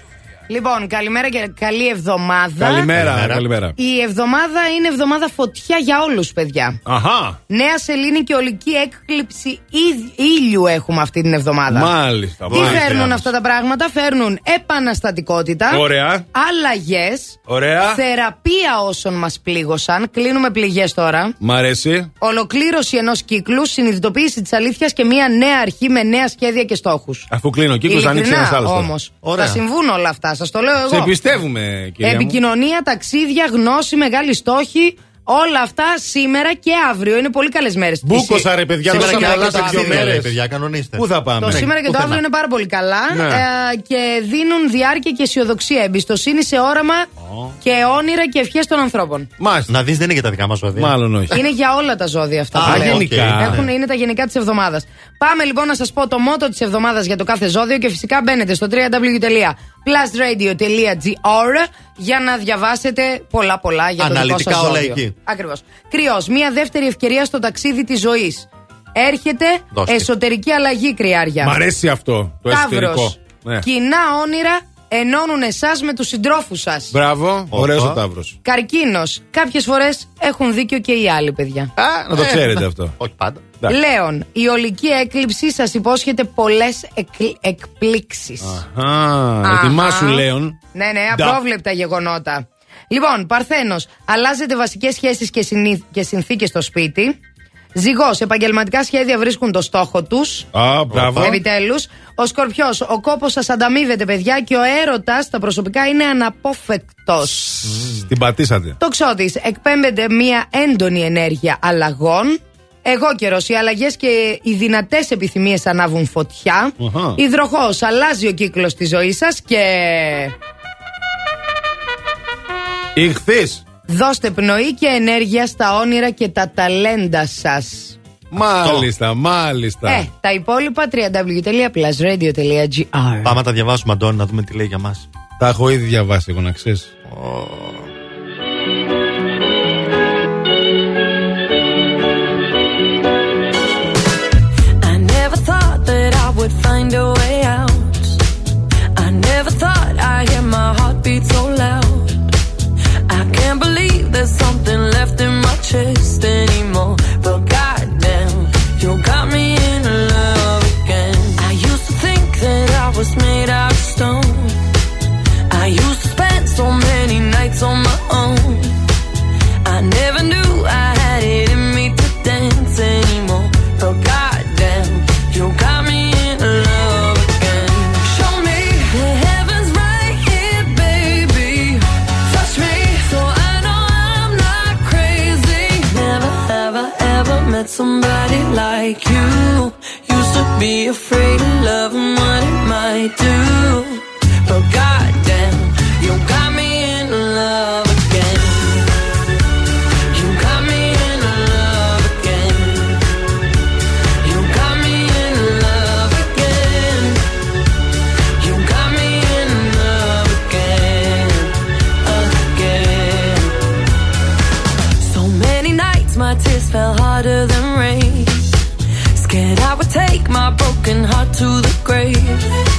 [SPEAKER 2] Λοιπόν, καλημέρα και καλή εβδομάδα.
[SPEAKER 1] Καλημέρα, καλημέρα.
[SPEAKER 2] Η εβδομάδα είναι εβδομάδα φωτιά για όλους, παιδιά.
[SPEAKER 1] Αχά.
[SPEAKER 2] Νέα σελήνη και ολική έκκληψη ήλ- ήλιου έχουμε αυτή την εβδομάδα.
[SPEAKER 1] Μάλιστα.
[SPEAKER 2] Τι
[SPEAKER 1] μάλιστα.
[SPEAKER 2] φέρνουν αυτά τα πράγματα, φέρνουν επαναστατικότητα,
[SPEAKER 1] Ωραία.
[SPEAKER 2] αλλαγές,
[SPEAKER 1] Ωραία.
[SPEAKER 2] θεραπεία όσων μας πλήγωσαν. Κλείνουμε πληγές τώρα.
[SPEAKER 1] Μ' αρέσει.
[SPEAKER 2] Ολοκλήρωση ενός κύκλου, συνειδητοποίηση της αλήθειας και μια νέα αρχή με νέα σχέδια και στόχους.
[SPEAKER 1] Αφού κλείνω ο κύκλος, ανοίξει ένας άλλος.
[SPEAKER 2] Όμως, θα συμβούν όλα αυτά, σας το λέω εγώ.
[SPEAKER 1] Σε πιστεύουμε, κυρία. μου.
[SPEAKER 2] Επικοινωνία, ταξίδια, γνώση, μεγάλοι στόχοι. Όλα αυτά σήμερα και αύριο. Είναι πολύ καλές μέρες.
[SPEAKER 1] Μπούκοσα, ρε παιδιά,
[SPEAKER 3] Σήμερα
[SPEAKER 1] τόσα
[SPEAKER 3] και
[SPEAKER 1] πολλά
[SPEAKER 3] αύριο
[SPEAKER 1] σε δύο
[SPEAKER 3] ταξίδια,
[SPEAKER 1] μέρες.
[SPEAKER 3] λέει, παιδιά, κανονίστε.
[SPEAKER 1] Πού θα πάμε;
[SPEAKER 2] Το σήμερα και το
[SPEAKER 3] πουθενά.
[SPEAKER 2] αύριο είναι πάρα πολύ καλά
[SPEAKER 1] Ναι.
[SPEAKER 2] ε, και δίνουν διάρκεια και αισιοδοξία, εμπιστοσύνη σε όραμα και όνειρα και ευχές των ανθρώπων.
[SPEAKER 1] Μάλιστα.
[SPEAKER 3] Να δεις, δεν είναι για τα δικά μας ζώδια.
[SPEAKER 1] Μάλλον όχι.
[SPEAKER 2] Είναι για όλα τα ζώδια αυτά.
[SPEAKER 1] Α,
[SPEAKER 2] που λέω.
[SPEAKER 1] γενικά.
[SPEAKER 2] Έχουν, είναι τα γενικά της εβδομάδας. Πάμε λοιπόν να σας πω το μότο της εβδομάδας για το κάθε ζώδιο και φυσικά μπαίνετε στο www.plusradio.gr για να διαβάσετε πολλά πολλά για το δικό
[SPEAKER 3] Αναλυτικά
[SPEAKER 2] σας
[SPEAKER 3] όλα
[SPEAKER 2] ζώδιο.
[SPEAKER 3] εκεί.
[SPEAKER 2] Ακριβώς. Κρυός, μία δεύτερη ευκαιρία στο ταξίδι της ζωής. Έρχεται
[SPEAKER 1] Δώστε.
[SPEAKER 2] εσωτερική αλλαγή, κρυάρια.
[SPEAKER 1] Μ' αρέσει αυτό το εσωτερικό.
[SPEAKER 2] Ταύρος.
[SPEAKER 1] Ναι.
[SPEAKER 2] Κοινά όνειρα ενώνουν εσάς με τους συντρόφους σας.
[SPEAKER 1] Μπράβο, ωραίος ο Ταύρος.
[SPEAKER 2] Καρκίνος. Κάποιες φορές έχουν δίκιο και οι άλλοι, παιδιά.
[SPEAKER 1] Α, να το
[SPEAKER 3] Ε,
[SPEAKER 1] ξέρετε αυτό.
[SPEAKER 3] Όχι πάντα.
[SPEAKER 1] Εντάξει.
[SPEAKER 2] Λέων, η ολική έκλειψη σας υπόσχεται πολλές εκπλήξεις.
[SPEAKER 1] Α,
[SPEAKER 2] Αχα.
[SPEAKER 1] ετοιμάσου, Λέων.
[SPEAKER 2] Ναι, ναι,
[SPEAKER 1] Ντα.
[SPEAKER 2] απρόβλεπτα γεγονότα. Λοιπόν, Παρθένος, αλλάζετε βασικές σχέσεις και, συνήθ- και συνθήκες στο σπίτι. Ζυγός, επαγγελματικά σχέδια βρίσκουν το στόχο τους.
[SPEAKER 1] Α, μπράβο.
[SPEAKER 2] Επιτέλους. Ο Σκορπιός, ο κόπος σας ανταμείβεται, παιδιά, και ο έρωτας στα προσωπικά είναι αναπόφευκτος.
[SPEAKER 1] Την πατήσατε.
[SPEAKER 2] Το ξώτης, εκπέμπεται μια έντονη ενέργεια αλλαγών. Εγώ καιρός, οι αλλαγές και οι δυνατές επιθυμίες ανάβουν φωτιά.
[SPEAKER 1] Αχα.
[SPEAKER 2] Υδροχό, αλλάζει ο κύκλος της ζωής σας και.
[SPEAKER 1] Ηχθείς.
[SPEAKER 2] Δώστε πνοή και ενέργεια στα όνειρα και τα ταλέντα σας.
[SPEAKER 1] Μάλιστα, μάλιστα.
[SPEAKER 2] Ε, τα υπόλοιπα www.plusradio.gr
[SPEAKER 3] Πάμε να τα διαβάσουμε, Αντώνη, να δούμε τι λέει για μα.
[SPEAKER 1] Τα έχω ήδη διαβάσει, εγώ να ξέρει.
[SPEAKER 8] I chase somebody like you. Used to be afraid of loving what it might do. You.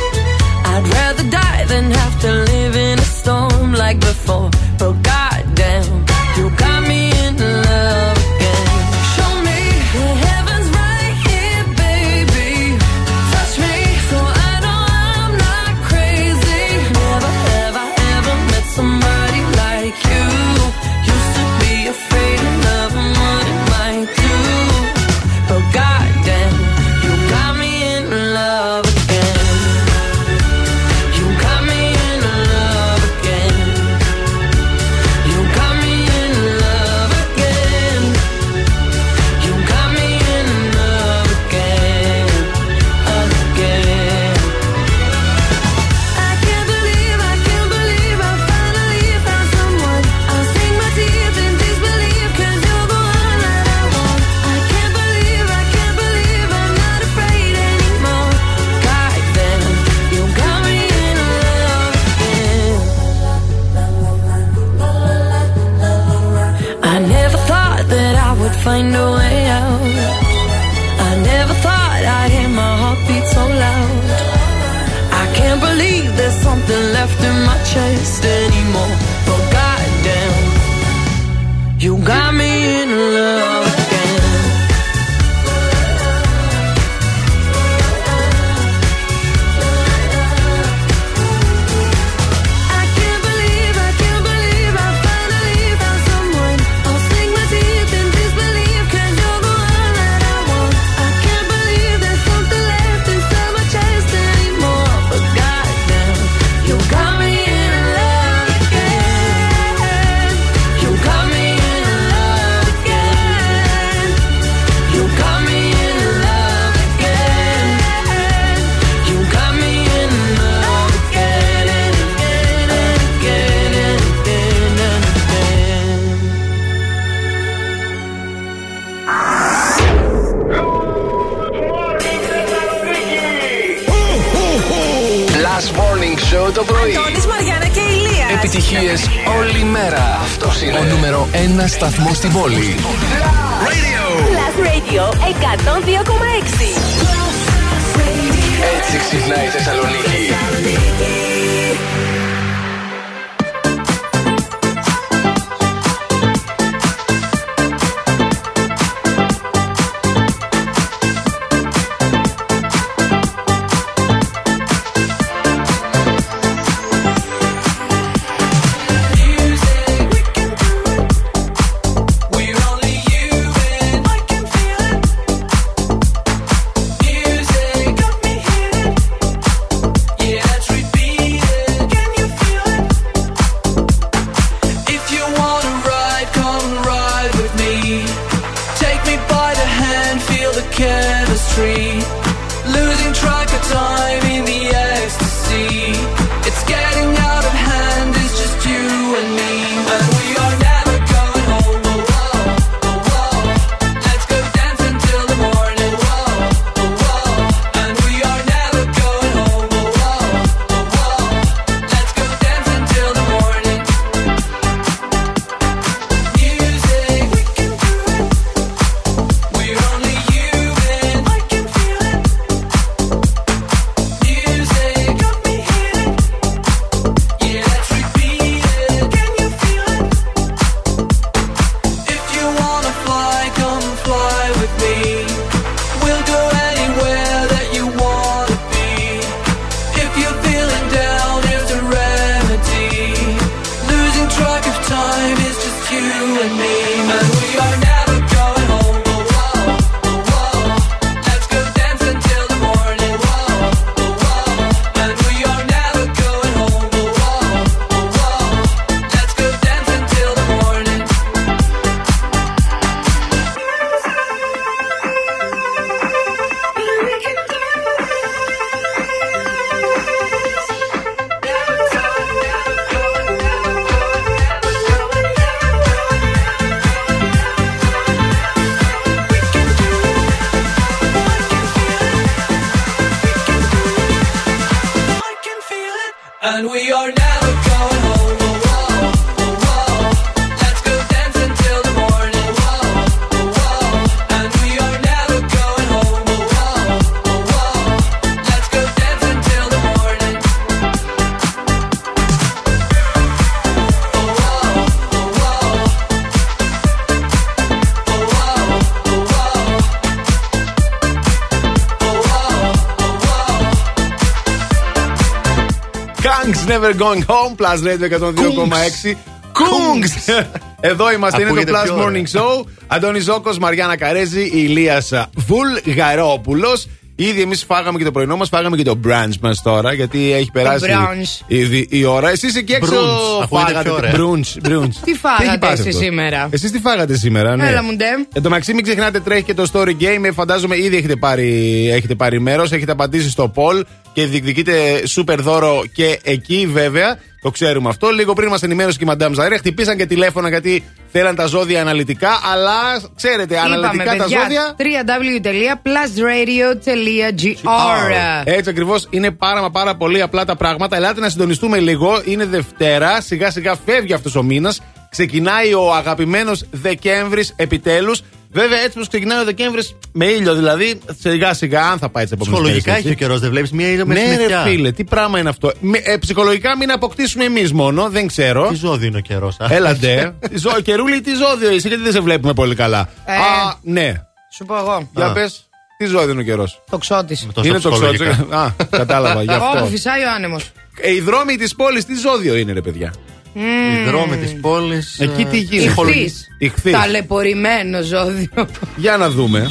[SPEAKER 1] Kangs never going home. Plus Radio 102,6. Kungs! Εδώ είμαστε, είναι
[SPEAKER 3] Ακούγεται
[SPEAKER 1] το Plus
[SPEAKER 3] πιο ωραία.
[SPEAKER 1] Morning Show. Αντώνης Ζώκος, Μαριάννα Καρέζη, Ηλίας Βουλγαρόπουλος. Ήδη εμείς φάγαμε και το πρωινό μας, φάγαμε και το brunch μας τώρα, γιατί έχει περάσει
[SPEAKER 2] brunch.
[SPEAKER 1] ήδη η ώρα. Εσείς εκεί έξω
[SPEAKER 3] Brunch. Ακούγεται
[SPEAKER 1] φάγατε.
[SPEAKER 3] πιο ωραία.
[SPEAKER 1] Brunch, brunch.
[SPEAKER 2] Τι φάγατε
[SPEAKER 1] έχει πάθει
[SPEAKER 2] εσείς
[SPEAKER 1] αυτό;
[SPEAKER 2] σήμερα;
[SPEAKER 1] Εσείς τι φάγατε σήμερα, ναι.
[SPEAKER 2] Έλα μου ντε.
[SPEAKER 1] Εν τω μεταξύ, μην ξεχνάτε, τρέχει και το story game. Ε, Φαντάζομαι ήδη έχετε πάρει, έχετε πάρει μέρος, έχετε απαντήσει στο poll και διεκδικείτε super δώρο και εκεί βέβαια. Το ξέρουμε αυτό. Λίγο πριν μας ενημέρωσε και η Μαντάμ Ζαρέ, χτυπήσαν και τηλέφωνα γιατί θέλαν τα ζώδια αναλυτικά. Αλλά ξέρετε, αναλυτικά τα ζώδια.
[SPEAKER 2] www.plusradio.gr
[SPEAKER 1] Έτσι ακριβώς είναι πάρα μα πάρα πολύ απλά τα πράγματα. Ελάτε να συντονιστούμε λίγο. Είναι Δευτέρα. Σιγά σιγά φεύγει αυτός ο μήνας. Ξεκινάει ο αγαπημένος Δεκέμβρης επιτέλους. Βέβαια, έτσι πω ξεκινάει ο Δεκέμβρης με ήλιο, δηλαδή σιγά σιγά, αν θα πάει τις επόμενες
[SPEAKER 3] Ψυχολογικά έχει ο καιρός, δεν βλέπεις μία ήλιο με
[SPEAKER 1] Ναι, ρε
[SPEAKER 3] συννεφιά.
[SPEAKER 1] φίλε, τι πράγμα είναι αυτό. Με- ε, ψυχολογικά μην αποκτήσουμε εμείς μόνο, δεν ξέρω.
[SPEAKER 3] Τι ζώδιο είναι ο καιρός.
[SPEAKER 1] Έλαντε. Ζω, καιρούλη, τι ζώδιο είσαι, γιατί δεν σε βλέπουμε πολύ καλά.
[SPEAKER 2] Ε.
[SPEAKER 1] Α, ναι.
[SPEAKER 2] Σου πω εγώ.
[SPEAKER 1] Για
[SPEAKER 3] Α.
[SPEAKER 1] πες, τι ζώδιο είναι ο καιρός.
[SPEAKER 2] Το ξώτη.
[SPEAKER 3] Τόσο
[SPEAKER 1] Είναι το
[SPEAKER 3] ψυχολογικά.
[SPEAKER 1] ξότσο. Α, κατάλαβα, γι'
[SPEAKER 2] Όπου
[SPEAKER 1] αυτό.
[SPEAKER 2] φυσάει ο άνεμος.
[SPEAKER 1] Ε, οι δρόμοι της πόλης, τι ζώδιο είναι, ρε παιδιά.
[SPEAKER 3] Οι δρόμοι της πόλης.
[SPEAKER 1] Εκεί τι γίνεται;
[SPEAKER 2] Ηχθή.
[SPEAKER 1] Ηχθής.
[SPEAKER 2] Ταλαιπωρημένο ζώδιο.
[SPEAKER 1] Για να δούμε.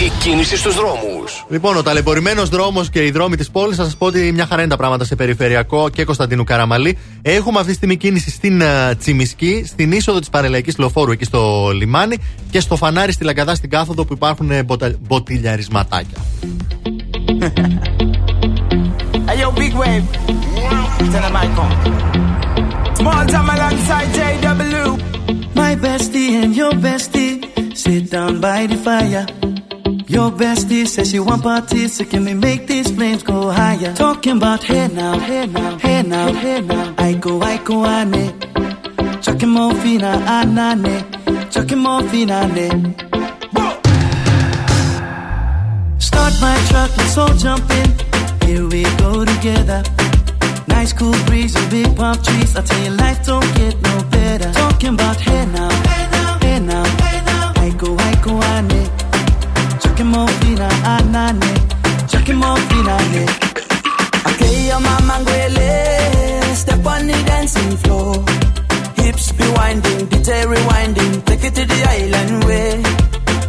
[SPEAKER 4] Η κίνηση στους δρόμους.
[SPEAKER 3] Λοιπόν, ο ταλαιπωρημένος δρόμος και οι δρόμοι της πόλης, θα σας πω ότι μια χαρά είναι τα πράγματα σε περιφερειακό και Κωνσταντίνου Καραμαλή. Έχουμε αυτή τη στιγμή κίνηση στην uh, Τσιμισκή, στην είσοδο της παρελαϊκή λεωφόρου εκεί στο λιμάνι και στο φανάρι στη Λαγκαδά στην κάθοδο που υπάρχουν ε, μποτα... μποτιλιαρισματάκια.
[SPEAKER 26] Big wave. Tell them I come. Small time alongside JW.
[SPEAKER 27] My bestie and your bestie sit down by the fire. Your bestie says she want parties, so can we make these flames go higher? Talking about hey now, hey now, hey now, hey now. I go, I go, ane. Chucking more fina, ah, anane. Ah, Chucking more fina, ne. Start my truck, let's all jump in. Here we go together. Nice cool breeze and big palm trees. I tell you, life don't get no better. Talking about hey now, hey now, hey now, hey now. Ah, I go, ane. Chucking more fina, anane. Chucking more fina, ne.
[SPEAKER 26] Okay, your mama ngwele. Step on the dancing floor. Hips be winding, detail rewinding. Take it to the island way.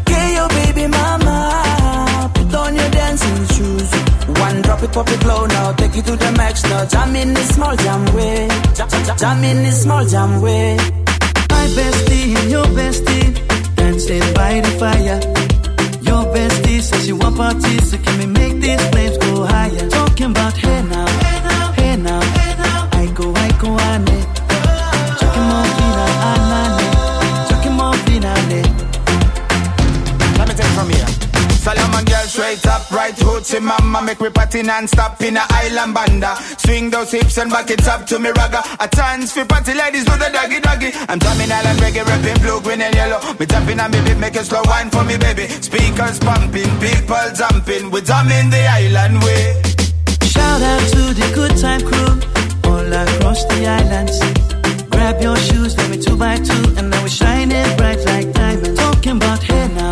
[SPEAKER 26] Okay, your baby mama. Put on your dancing shoes. One drop it, pop it low now. Take it to the max now. Jam in the small jam way. Jam, jam, jam in the small jam way.
[SPEAKER 27] My bestie and your bestie dancing by the fire. Your bestie says she want parties, so can we make these flames go higher? Talking about hey now, hey now, hey now, hey now. I go, I go, ane. Chucking more fina, anane. Chucking more fina, ne.
[SPEAKER 26] Let me take it from here. Solomon girl straight up, right hoochie mama Make me party non-stop in a island banda. Swing those hips and back it up to me ragga. A chance for party ladies do the doggy doggy. I'm drumming island reggae, rapping blue, green and yellow. Me jumping on me beat, make a slow wine for me baby. Speakers pumping, people jumping. We drumming the island way.
[SPEAKER 27] Shout out to the good time crew all across the islands. Grab your shoes, let me two by two, and now we're shining bright like diamonds. Talking about hey now,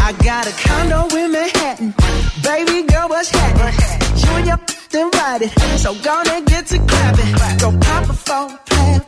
[SPEAKER 27] I got a condo in Manhattan. Baby girl, what's happening? You and your then
[SPEAKER 9] ride it. So gonna get to clapping. Go pop a phone, pad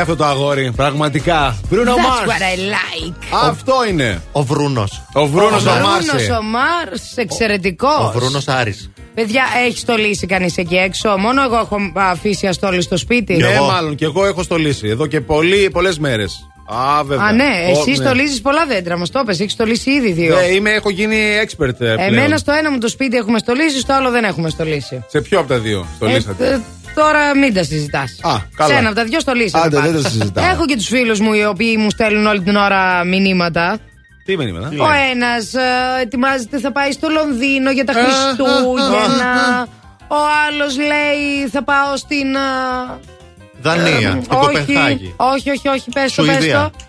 [SPEAKER 1] Αυτό το αγόρι. Πραγματικά. Bruno
[SPEAKER 2] That's
[SPEAKER 1] Mars.
[SPEAKER 2] what I like.
[SPEAKER 1] Αυτό είναι.
[SPEAKER 3] Ο Βρούνος.
[SPEAKER 1] Ο Βρούνος ο Μάρς.
[SPEAKER 2] Βρούνος ο Μάρς, εξαιρετικός.
[SPEAKER 3] Ο Βρούνος Άρης.
[SPEAKER 2] Παιδιά, έχει στολίσει κανείς εκεί έξω. Μόνο εγώ έχω αφήσει αστόλη στο σπίτι.
[SPEAKER 1] Ναι, μάλλον και εγώ έχω στολίσει εδώ και πολλές μέρες. Α, βέβαια.
[SPEAKER 2] Α, ναι,
[SPEAKER 1] Ο-
[SPEAKER 2] εσύ στολίζεις πολλά δέντρα. Μας το πες, έχεις στολίσει ήδη δύο.
[SPEAKER 1] Ναι, είμαι, έχω γίνει expert ε, πλέον.
[SPEAKER 2] Εμένα στο ένα μου το σπίτι έχουμε στολίσει, στο άλλο δεν έχουμε στολίσει.
[SPEAKER 1] Σε ποιο από τα δύο στολίσατε;
[SPEAKER 2] Ε, ε, τώρα μην τα συζητάς.
[SPEAKER 1] Α, καλά.
[SPEAKER 2] Σε ένα από τα δυο στολίσαμε.
[SPEAKER 1] Άντε, δεν
[SPEAKER 2] πάντως.
[SPEAKER 1] τα συζητάμε.
[SPEAKER 2] Έχω και τους φίλους μου οι οποίοι μου στέλνουν όλη την ώρα μηνύματα.
[SPEAKER 1] Τι μήνυμα,
[SPEAKER 2] Ο ένας ετοιμάζεται, θα πάει στο Λονδίνο για τα
[SPEAKER 1] Α,
[SPEAKER 2] Χριστούγεννα.
[SPEAKER 1] α, α.
[SPEAKER 2] Ο άλλος λέει θα πάω στην. α,
[SPEAKER 3] Δανία.
[SPEAKER 2] ε,
[SPEAKER 3] Στην
[SPEAKER 2] όχι,
[SPEAKER 3] Κοπενχάγη.
[SPEAKER 2] όχι, όχι, όχι, πες το, πες
[SPEAKER 3] Σουηδία.
[SPEAKER 2] το.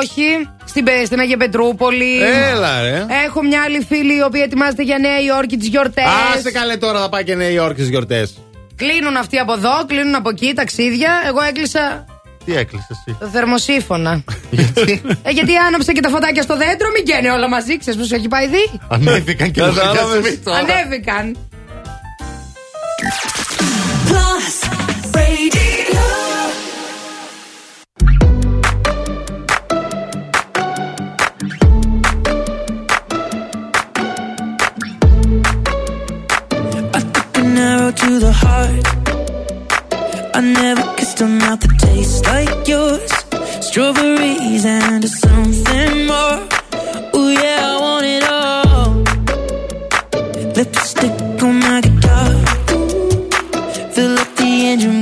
[SPEAKER 2] Όχι, στην, Πε- στην Αγία Πετρούπολη.
[SPEAKER 1] Έλα, ρε.
[SPEAKER 2] Έχω μια άλλη φίλη η οποία ετοιμάζεται για Νέα Υόρκη τις γιορτές.
[SPEAKER 1] Άσε καλέ τώρα θα πάει και Νέα Υόρκη στι γιορτές.
[SPEAKER 2] Κλείνουν αυτοί από εδώ, κλείνουν από εκεί ταξίδια. Εγώ έκλεισα
[SPEAKER 3] Τι έκλεισες εσύ;
[SPEAKER 2] το θερμοσύφωνα. ε, γιατί άναψε και τα φωτάκια στο δέντρο, μην καίνε όλα μαζί. Ξέρεις που σου έχει πάει δει.
[SPEAKER 3] Ανέβηκαν και
[SPEAKER 1] Κατάλαβες.
[SPEAKER 3] λογαριασμοί τώρα.
[SPEAKER 2] Ανέβηκαν.
[SPEAKER 7] To the heart. I never kissed a mouth that tastes like yours. Strawberries and something more. Ooh, yeah, I want it all. Lipstick on my guitar. Fill up the engine,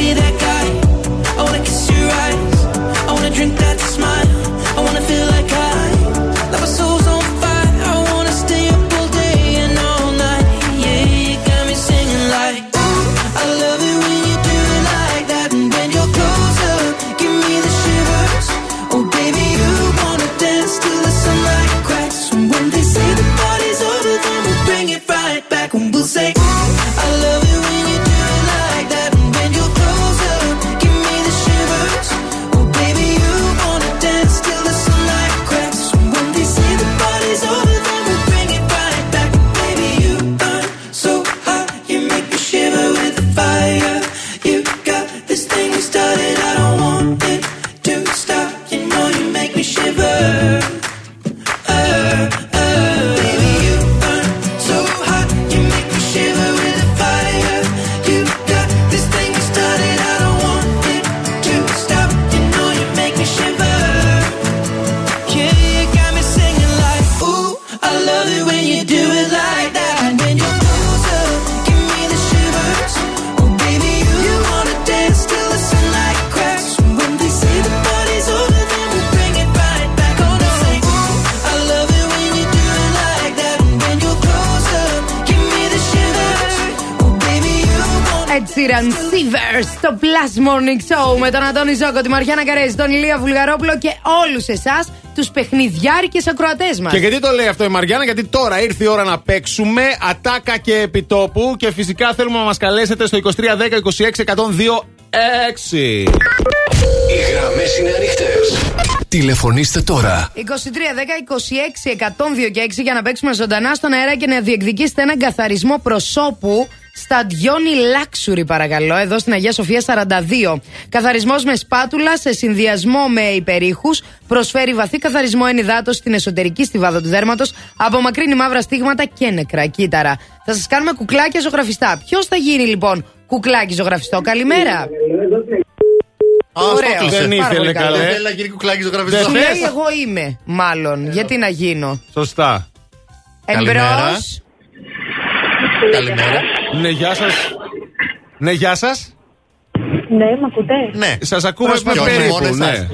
[SPEAKER 7] be that
[SPEAKER 2] στο Plus Morning Show με τον Αντώνη Ζόκο, τη Μαριάννα Καρέζη, τον Ηλία Βουλγαρόπουλο και όλους εσάς τους παιχνιδιάρικες ακροατές μας.
[SPEAKER 1] Και γιατί το λέει αυτό η Μαριάννα, γιατί τώρα ήρθε η ώρα να παίξουμε ατάκα και επιτόπου και φυσικά θέλουμε να μας καλέσετε στο 2310 26 102 6.
[SPEAKER 4] Οι γραμμές είναι ανοιχτές. Τηλεφωνήστε τώρα.
[SPEAKER 2] 23, 10, 26, 102 και 6 για να παίξουμε ζωντανά στον αέρα και να διεκδικήσετε έναν καθαρισμό προσώπου στα Διόνι Luxury, παρακαλώ, εδώ στην Αγία Σοφία 42. Καθαρισμός με σπάτουλα σε συνδυασμό με υπερήχους προσφέρει βαθύ καθαρισμό ενυδάτωση στην εσωτερική στιβάδα του δέρματος, απομακρύνει μαύρα στίγματα και νεκρά κύτταρα. Θα σας κάνουμε κουκλάκια ζωγραφιστά. Ποιος θα γίνει λοιπόν κουκλάκι ζωγραφιστό, καλημέρα.
[SPEAKER 3] Α, στο
[SPEAKER 2] Ωραίο.
[SPEAKER 3] έκλεισε.
[SPEAKER 1] Δεν
[SPEAKER 2] Πάρα
[SPEAKER 1] ήθελε
[SPEAKER 2] πολύ καλό.
[SPEAKER 1] καλέ.
[SPEAKER 3] Δεν θέλει να γίνει κουκλάκι ζωγραφιστό.
[SPEAKER 1] Δεν
[SPEAKER 2] Λέει
[SPEAKER 1] θες.
[SPEAKER 2] εγώ είμαι, μάλλον. Γιατί να γίνω;
[SPEAKER 1] Σωστά.
[SPEAKER 3] Καλημέρα.
[SPEAKER 2] Εμπρό.
[SPEAKER 3] Καλημέρα.
[SPEAKER 1] Ναι, γεια σας. Ναι, γεια σας.
[SPEAKER 24] Ναι, μ' ακούτε;
[SPEAKER 3] Ναι.
[SPEAKER 1] Σας ακούμε
[SPEAKER 3] Προς
[SPEAKER 1] με
[SPEAKER 3] ποιον,
[SPEAKER 1] περίπου.
[SPEAKER 3] μόνο
[SPEAKER 1] Ναι.
[SPEAKER 3] εσάς.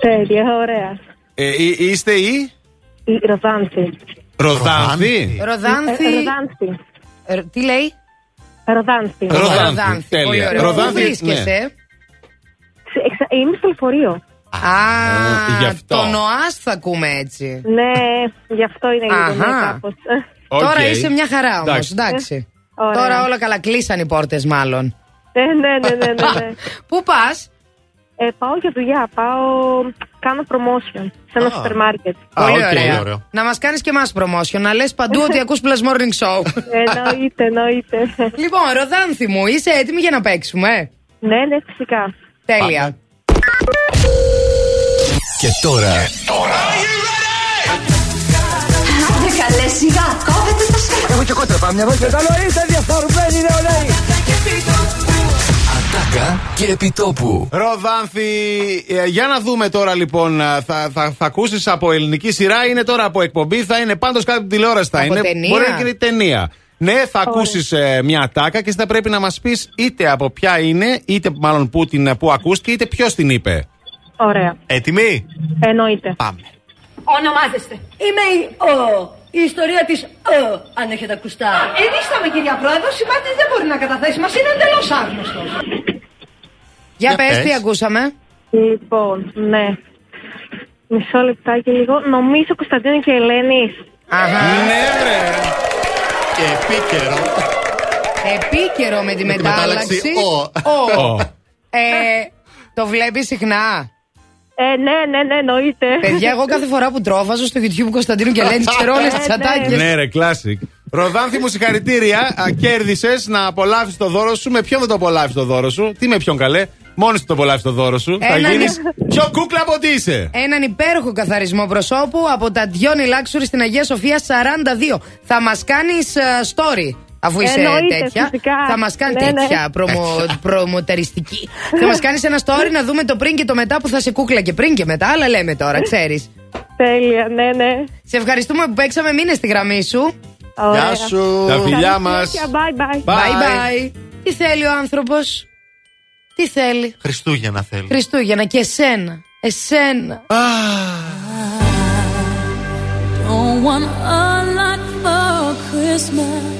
[SPEAKER 24] Τέλεια, ωραία.
[SPEAKER 1] Ε, εί- είστε η;
[SPEAKER 24] Η Ροδάνθη.
[SPEAKER 1] Ροδάνθη.
[SPEAKER 2] Ροδάνθη.
[SPEAKER 24] Ε, Ροδάνθη.
[SPEAKER 2] Ε, Τι λέει;
[SPEAKER 24] Ροδάνθη.
[SPEAKER 1] Ροδάνθη.
[SPEAKER 2] Πολύ
[SPEAKER 1] Τέλεια.
[SPEAKER 2] ωραία.
[SPEAKER 1] Ροδάνθη,
[SPEAKER 2] Πού βρίσκεσαι;
[SPEAKER 24] Σε- εξα- Είμαι στο λεωφορείο.
[SPEAKER 2] Α,
[SPEAKER 1] γι' αυτό.
[SPEAKER 2] το νοάς θα ακούμε έτσι.
[SPEAKER 24] Ναι, γι' αυτό είναι η
[SPEAKER 2] Αχα.
[SPEAKER 24] γειτονιά κάπως.
[SPEAKER 1] Οκ.
[SPEAKER 2] Τώρα είσαι μια χαρά όμως.
[SPEAKER 1] Εντάξει.
[SPEAKER 2] Εντάξει.
[SPEAKER 24] Ωραία.
[SPEAKER 2] Τώρα όλα καλά. Κλείσαν οι πόρτες, μάλλον.
[SPEAKER 24] Ναι, ναι, ναι, ναι, ναι, ναι.
[SPEAKER 2] Πού πας,
[SPEAKER 24] Ε, πάω για δουλειά, πάω... Κάνω promotion σε ένα
[SPEAKER 3] Α.
[SPEAKER 24] σούπερ μάρκετ.
[SPEAKER 1] Α,
[SPEAKER 2] Πολύ
[SPEAKER 1] οκ.
[SPEAKER 2] ωραία.
[SPEAKER 3] ωραίο.
[SPEAKER 2] Να μας κάνεις και εμάς promotion. Να λες παντού ότι ακούς Plus Morning Show.
[SPEAKER 24] Εννοείται, εννοείται.
[SPEAKER 2] λοιπόν, Ροδάνθη μου, είσαι έτοιμη για να παίξουμε;
[SPEAKER 24] Ναι, ναι, φυσικά.
[SPEAKER 2] Τέλεια.
[SPEAKER 4] Και τώρα
[SPEAKER 6] Άντε καλέ σιγά, κόβεται το στόμα.
[SPEAKER 11] Έχω και κότρα πάμε εδώ και καλό είστε διαφορμένοι νεολαίοι.
[SPEAKER 4] Ατάκα και επιτόπου.
[SPEAKER 1] Ροδάνθη, ε, για να δούμε τώρα λοιπόν. α, Θα, θα, θα ακούσεις από ελληνική σειρά, είναι τώρα από εκπομπή, θα είναι πάντως κάτω από την τηλεόραση. Θα
[SPEAKER 2] Από
[SPEAKER 1] είναι.
[SPEAKER 2] ταινία;
[SPEAKER 1] Μπορεί να γίνει ταινία. Ναι, θα ακούσεις μια ατάκα και εσύ θα πρέπει να μας πεις είτε από ποια είναι, είτε μάλλον που, την, που ακούστηκε, είτε ποιος την είπε.
[SPEAKER 24] Ωραία.
[SPEAKER 3] Έτοιμοι;
[SPEAKER 24] Εννοείται.
[SPEAKER 3] Πάμε.
[SPEAKER 28] Ονομάζεστε. Είμαι η Ο. Η ιστορία της Ο, αν έχετε ακουστά. Ενίσταμε, κυρία Πρόεδρο, συμμάχτη δεν μπορεί να καταθέσει. Μας είναι εντελώς άγνωστος.
[SPEAKER 2] Για
[SPEAKER 3] Για
[SPEAKER 2] πες
[SPEAKER 3] πες.
[SPEAKER 2] τι ακούσαμε.
[SPEAKER 24] Λοιπόν, ναι. Μισό λεπτάκι λίγο. Νομίζω Κωνσταντίνο και Ελένη.
[SPEAKER 2] Αχα.
[SPEAKER 1] Ναι, βρε.
[SPEAKER 3] Και επίκαιρο.
[SPEAKER 2] Επίκαιρο με τη μετάλλαξη.
[SPEAKER 3] μετάλλαξη,
[SPEAKER 2] Ο.
[SPEAKER 1] Ω.
[SPEAKER 2] Ε, το βλέπει συχνά.
[SPEAKER 24] Ε, ναι, ναι, ναι, εννοείται.
[SPEAKER 2] Παιδιά, εγώ κάθε φορά που τρώω, βάζω στο YouTube Κωνσταντίνου και λένε ξέρω όλες τις
[SPEAKER 24] Ναι,
[SPEAKER 2] ατάκες.
[SPEAKER 1] Ναι, ρε, classic. Ροδάνθη μου, συγχαρητήρια. Κέρδισες να απολαύσεις το δώρο σου. Με ποιον δεν το απολαύσεις το δώρο σου; Τι με ποιον καλέ; Μόνο σου το απολαύσεις το δώρο σου. Θα
[SPEAKER 2] Έναν-
[SPEAKER 1] γίνεις πιο κούκλα από ό,τι είσαι.
[SPEAKER 2] Έναν υπέροχο καθαρισμό προσώπου από τα Diony Luxury στην Αγία Σοφία 42. Θα μας κάνεις story. Αφού είσαι
[SPEAKER 24] Εννοείται,
[SPEAKER 2] τέτοια,
[SPEAKER 24] φυσικά.
[SPEAKER 2] θα μας κάνει
[SPEAKER 24] Ναι, ναι.
[SPEAKER 2] τέτοια προμο, προμοτεριστική. θα μας κάνεις ένα story να δούμε το πριν και το μετά που θα σε κούκλα και πριν και μετά. Αλλά λέμε τώρα, ξέρεις.
[SPEAKER 24] Τέλεια, ναι, ναι.
[SPEAKER 2] Σε ευχαριστούμε που παίξαμε. Μείνε στη γραμμή σου.
[SPEAKER 24] Ωραία.
[SPEAKER 3] Γεια σου.
[SPEAKER 1] Τα φιλιά
[SPEAKER 24] Καλή
[SPEAKER 1] μας.
[SPEAKER 24] συνέχεια, Bye, bye.
[SPEAKER 1] Bye.
[SPEAKER 2] Bye bye. Τι θέλει ο άνθρωπος; Τι θέλει;
[SPEAKER 3] Χριστούγεννα θέλει.
[SPEAKER 2] Χριστούγεννα και εσένα. Εσένα.
[SPEAKER 29] Don't want a lot for Christmas.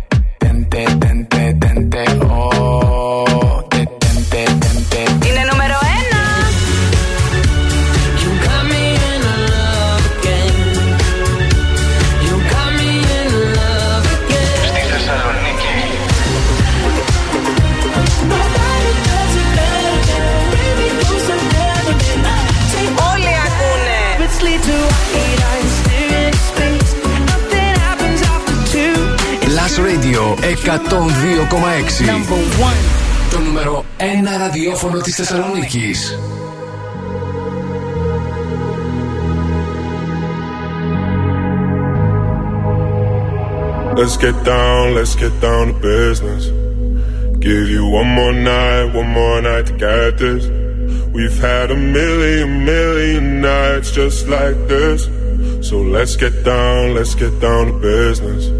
[SPEAKER 4] Το νούμερο 1 ραδιόφωνο της Θεσσαλονίκης.
[SPEAKER 30] Let's get down, let's get down to business. Give you one more night, one more night to get this. We've had a million, million nights just like this. So let's get down, let's get down to business.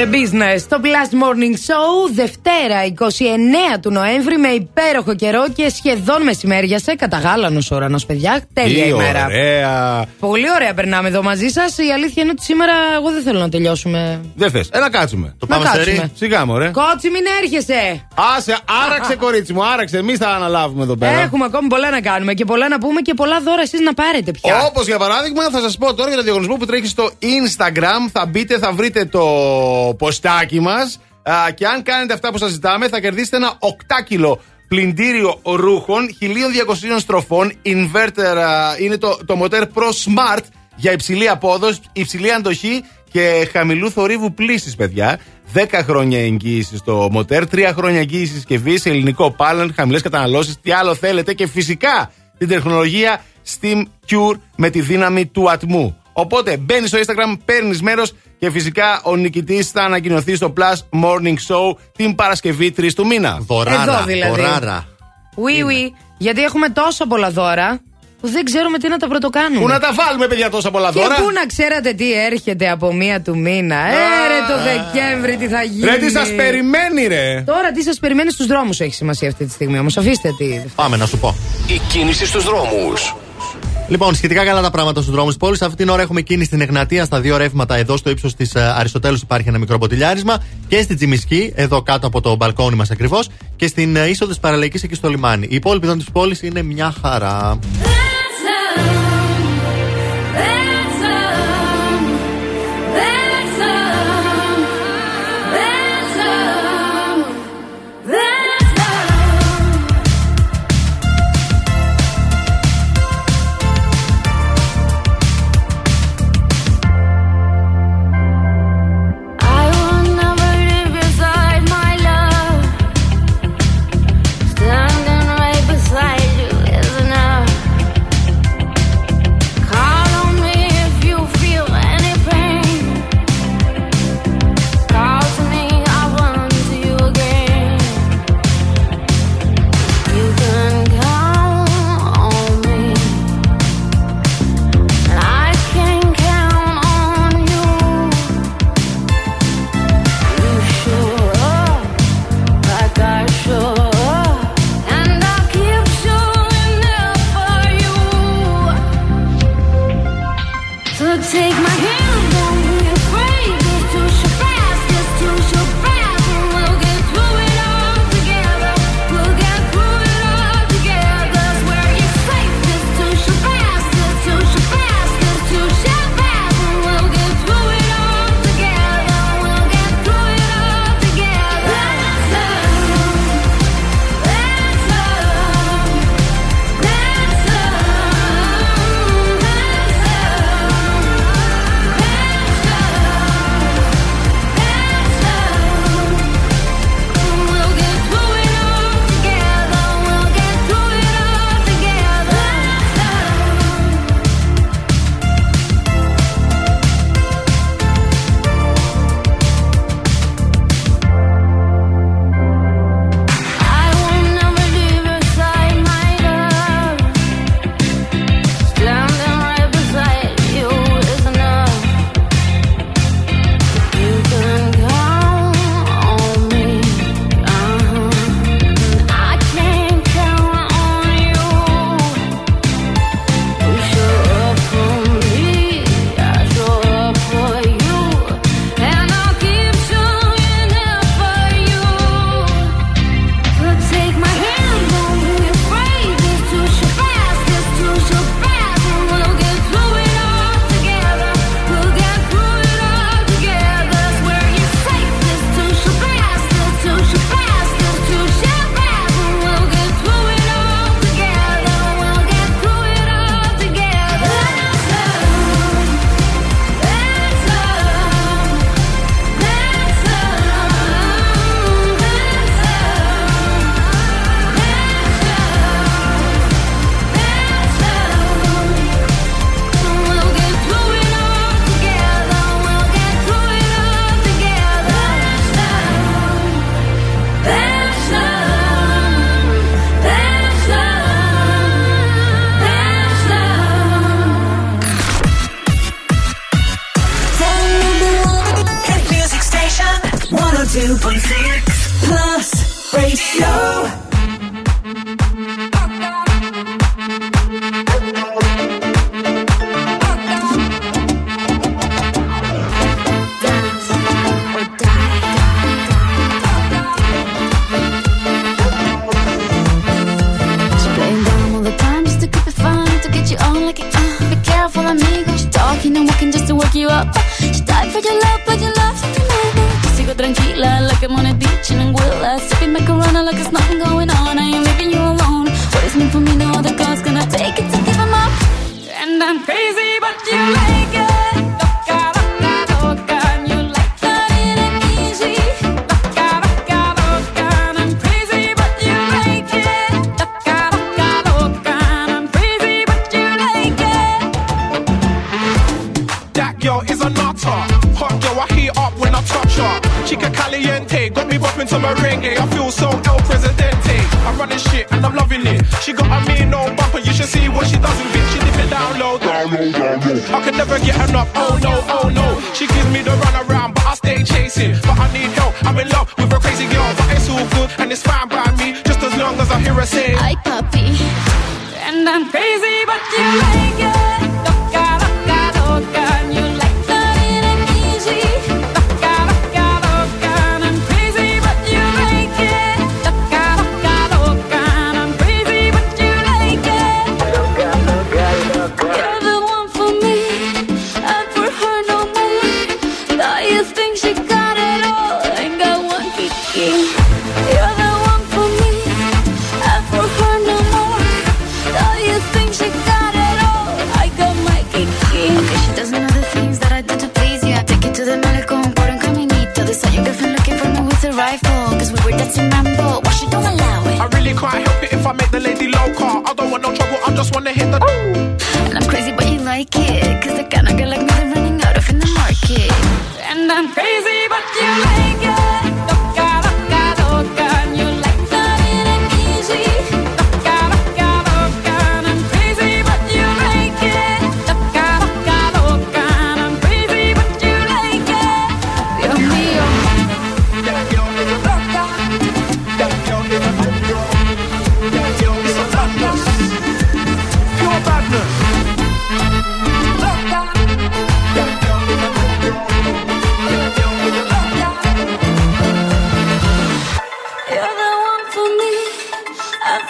[SPEAKER 2] The Business, το Blast Morning Show, Δευτέρα 29 του Νοέμβρη, με υπέροχο καιρό και σχεδόν μεσημέριασε. Καταγάλανο ουρανό, παιδιά. Τέλεια
[SPEAKER 1] Τι
[SPEAKER 2] ημέρα.
[SPEAKER 1] Ωραία.
[SPEAKER 2] Πολύ ωραία περνάμε εδώ μαζί σας. Η αλήθεια είναι ότι σήμερα εγώ δεν θέλω να τελειώσουμε.
[SPEAKER 1] Δεν θες. Έλα κάτσουμε. Το
[SPEAKER 2] Να πάμε κάτσουμε. στερή.
[SPEAKER 1] Σιγά μου, ωραία.
[SPEAKER 2] Κότσι, μην έρχεσαι.
[SPEAKER 1] Άσε, άραξε κορίτσι μου, άραξε. Εμείς θα αναλάβουμε εδώ πέρα.
[SPEAKER 2] Έχουμε ακόμη πολλά να κάνουμε και πολλά να πούμε και πολλά δώρα εσείς να πάρετε πια.
[SPEAKER 1] Όπως για παράδειγμα, θα σας πω τώρα για το διαγωνισμό που τρέχει στο Instagram. Θα μπείτε, θα βρείτε το ποστάκι μας. Και αν κάνετε αυτά που σας ζητάμε, θα κερδίσετε ένα 8 πλυντήριο ρούχων 1200 στροφών. Inverter α, είναι το, το μοτέρ Pro Smart για υψηλή απόδοση, υψηλή αντοχή και χαμηλού θορύβου πλήσης, παιδιά. 10 χρόνια εγγύησης στο μοτέρ, 3 χρόνια εγγύησης συσκευή σε ελληνικό πάλαν, χαμηλές καταναλώσεις. Τι άλλο θέλετε και φυσικά την τεχνολογία Steam Cure με τη δύναμη του ατμού. Οπότε μπαίνεις στο Instagram, παίρνεις μέρος και φυσικά ο νικητής θα ανακοινωθεί στο Plus Morning Show την Παρασκευή 3 του μήνα.
[SPEAKER 2] Εδώ δηλαδή. Oui, oui. Γιατί έχουμε τόσα πολλά δώρα που δεν ξέρουμε τι να τα πρωτοκάνουμε.
[SPEAKER 1] Πού να τα βάλουμε, παιδιά, τόσα πολλά
[SPEAKER 2] Και
[SPEAKER 1] δώρα;
[SPEAKER 2] πού να ξέρατε τι έρχεται από μία του μήνα. Ε, ρε το Δεκέμβρη τι θα γίνει.
[SPEAKER 1] Ρε, τι σας περιμένει, ρε;
[SPEAKER 2] Τώρα τι σας περιμένει στους δρόμους έχει σημασία αυτή τη στιγμή όμως. Αφήστε τι.
[SPEAKER 3] Πάμε να σου πω.
[SPEAKER 4] Η κίνηση στους δρόμους.
[SPEAKER 3] Λοιπόν, σχετικά καλά τα πράγματα στους δρόμους της πόλης. Αυτή την ώρα έχουμε κίνηση στην Εγνατία στα δύο ρεύματα. Εδώ στο ύψος της Αριστοτέλους υπάρχει ένα μικρό ποτηλιάρισμα. Και στην Τζιμισκή, εδώ κάτω από το μπαλκόνι μας ακριβώς. Και στην ε, είσοδο της Παραλαϊκή εκεί στο λιμάνι. Η υπόλοιπη της πόλης είναι μια χαρά.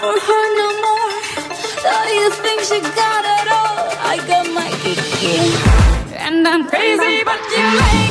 [SPEAKER 23] for
[SPEAKER 31] her no
[SPEAKER 23] more. So you think she got it all? I got my kiki, and I'm crazy, but you
[SPEAKER 7] make.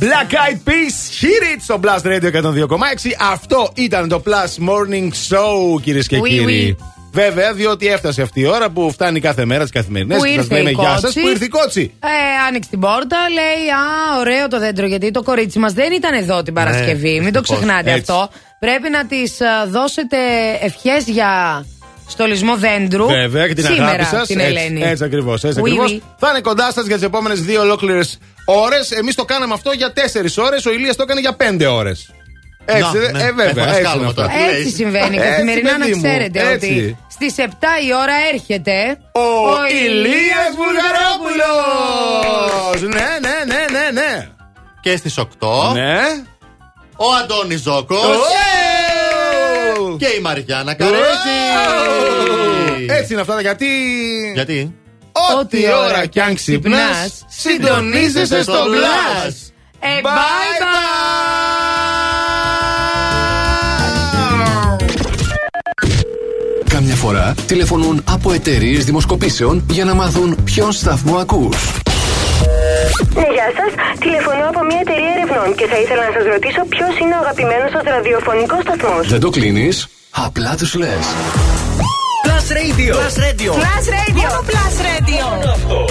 [SPEAKER 1] Black Eyed Peas, hit it στο Blast Radio 102,6. Αυτό ήταν το Plus Morning Show, κυρίες και
[SPEAKER 2] Oui,
[SPEAKER 1] κύριοι. Βέβαια, διότι έφτασε αυτή η ώρα που φτάνει κάθε μέρα τι καθημερινές
[SPEAKER 2] Που
[SPEAKER 1] και σας
[SPEAKER 2] ήρθε
[SPEAKER 1] λέμε
[SPEAKER 2] η
[SPEAKER 1] γεια σας.
[SPEAKER 2] κότσι.
[SPEAKER 1] Που ήρθε η κότσι.
[SPEAKER 2] Ε, άνοιξε την πόρτα, λέει Α, ωραίο το δέντρο, γιατί το κορίτσι μας δεν ήταν εδώ την Παρασκευή. Μην το
[SPEAKER 1] δυστυχώς.
[SPEAKER 2] ξεχνάτε
[SPEAKER 1] Έτσι.
[SPEAKER 2] αυτό. Πρέπει να της δώσετε ευχές για στολισμό δέντρου.
[SPEAKER 1] Βέβαια και την
[SPEAKER 2] σήμερα,
[SPEAKER 1] αγάπη σας.
[SPEAKER 2] την
[SPEAKER 1] έτσι,
[SPEAKER 2] Ελένη.
[SPEAKER 1] έτσι ακριβώς. Έτσι
[SPEAKER 2] Oui,
[SPEAKER 1] ακριβώς.
[SPEAKER 2] oui.
[SPEAKER 1] Θα είναι κοντά σας για τις επόμενες δύο ολόκληρες ώρες. Εμείς το κάναμε αυτό για τέσσερις ώρες. Ο Ηλίας το έκανε για πέντε ώρες. Έτσι,
[SPEAKER 3] Να,
[SPEAKER 1] ε,
[SPEAKER 3] ναι.
[SPEAKER 1] ε, βέβαια.
[SPEAKER 3] Έχω
[SPEAKER 1] Έτσι,
[SPEAKER 3] σκάλωμα
[SPEAKER 1] είναι αυτό.
[SPEAKER 3] τώρα.
[SPEAKER 2] Έτσι συμβαίνει
[SPEAKER 1] Έτσι,
[SPEAKER 2] καθημερινά να
[SPEAKER 1] παιδί μου,
[SPEAKER 2] ξέρετε
[SPEAKER 1] έτσι.
[SPEAKER 2] ότι στις 7 η ώρα έρχεται
[SPEAKER 1] Ο, Ηλίας Βουλγαρόπουλος Ναι, ναι, ναι, ναι, ναι.
[SPEAKER 3] Και στις 8.
[SPEAKER 1] Ναι.
[SPEAKER 3] Ο Αντώνης Ζόκο.
[SPEAKER 1] Ω!
[SPEAKER 3] Και η Μαριάννα Καρέζη.
[SPEAKER 1] Έτσι είναι αυτά γιατί.
[SPEAKER 3] Γιατί;
[SPEAKER 1] Ό,τι ώρα κι αν ξυπνάς, συντονίζεσαι στο Blast.
[SPEAKER 2] Ε,
[SPEAKER 1] Bye
[SPEAKER 2] bye bye.
[SPEAKER 4] Κάμια φορά τηλεφωνούν από εταιρείες δημοσκοπήσεων για να μάθουν ποιον σταθμό ακούς.
[SPEAKER 32] Ναι, γεια σας. Τηλεφωνώ από μια εταιρεία ερευνών και θα ήθελα να σας ρωτήσω ποιος είναι ο αγαπημένος σας ραδιοφωνικός σταθμός.
[SPEAKER 4] Δεν το κλείνεις, απλά τους λες.
[SPEAKER 7] Plus Radio. Plus Radio.
[SPEAKER 32] Plus Radio. Μόνο Plus Radio.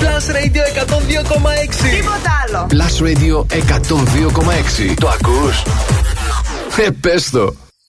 [SPEAKER 7] Plus Radio 102,6.
[SPEAKER 32] Τίποτα άλλο.
[SPEAKER 4] Plus Radio 102,6. Το ακούς; Ε, πες το.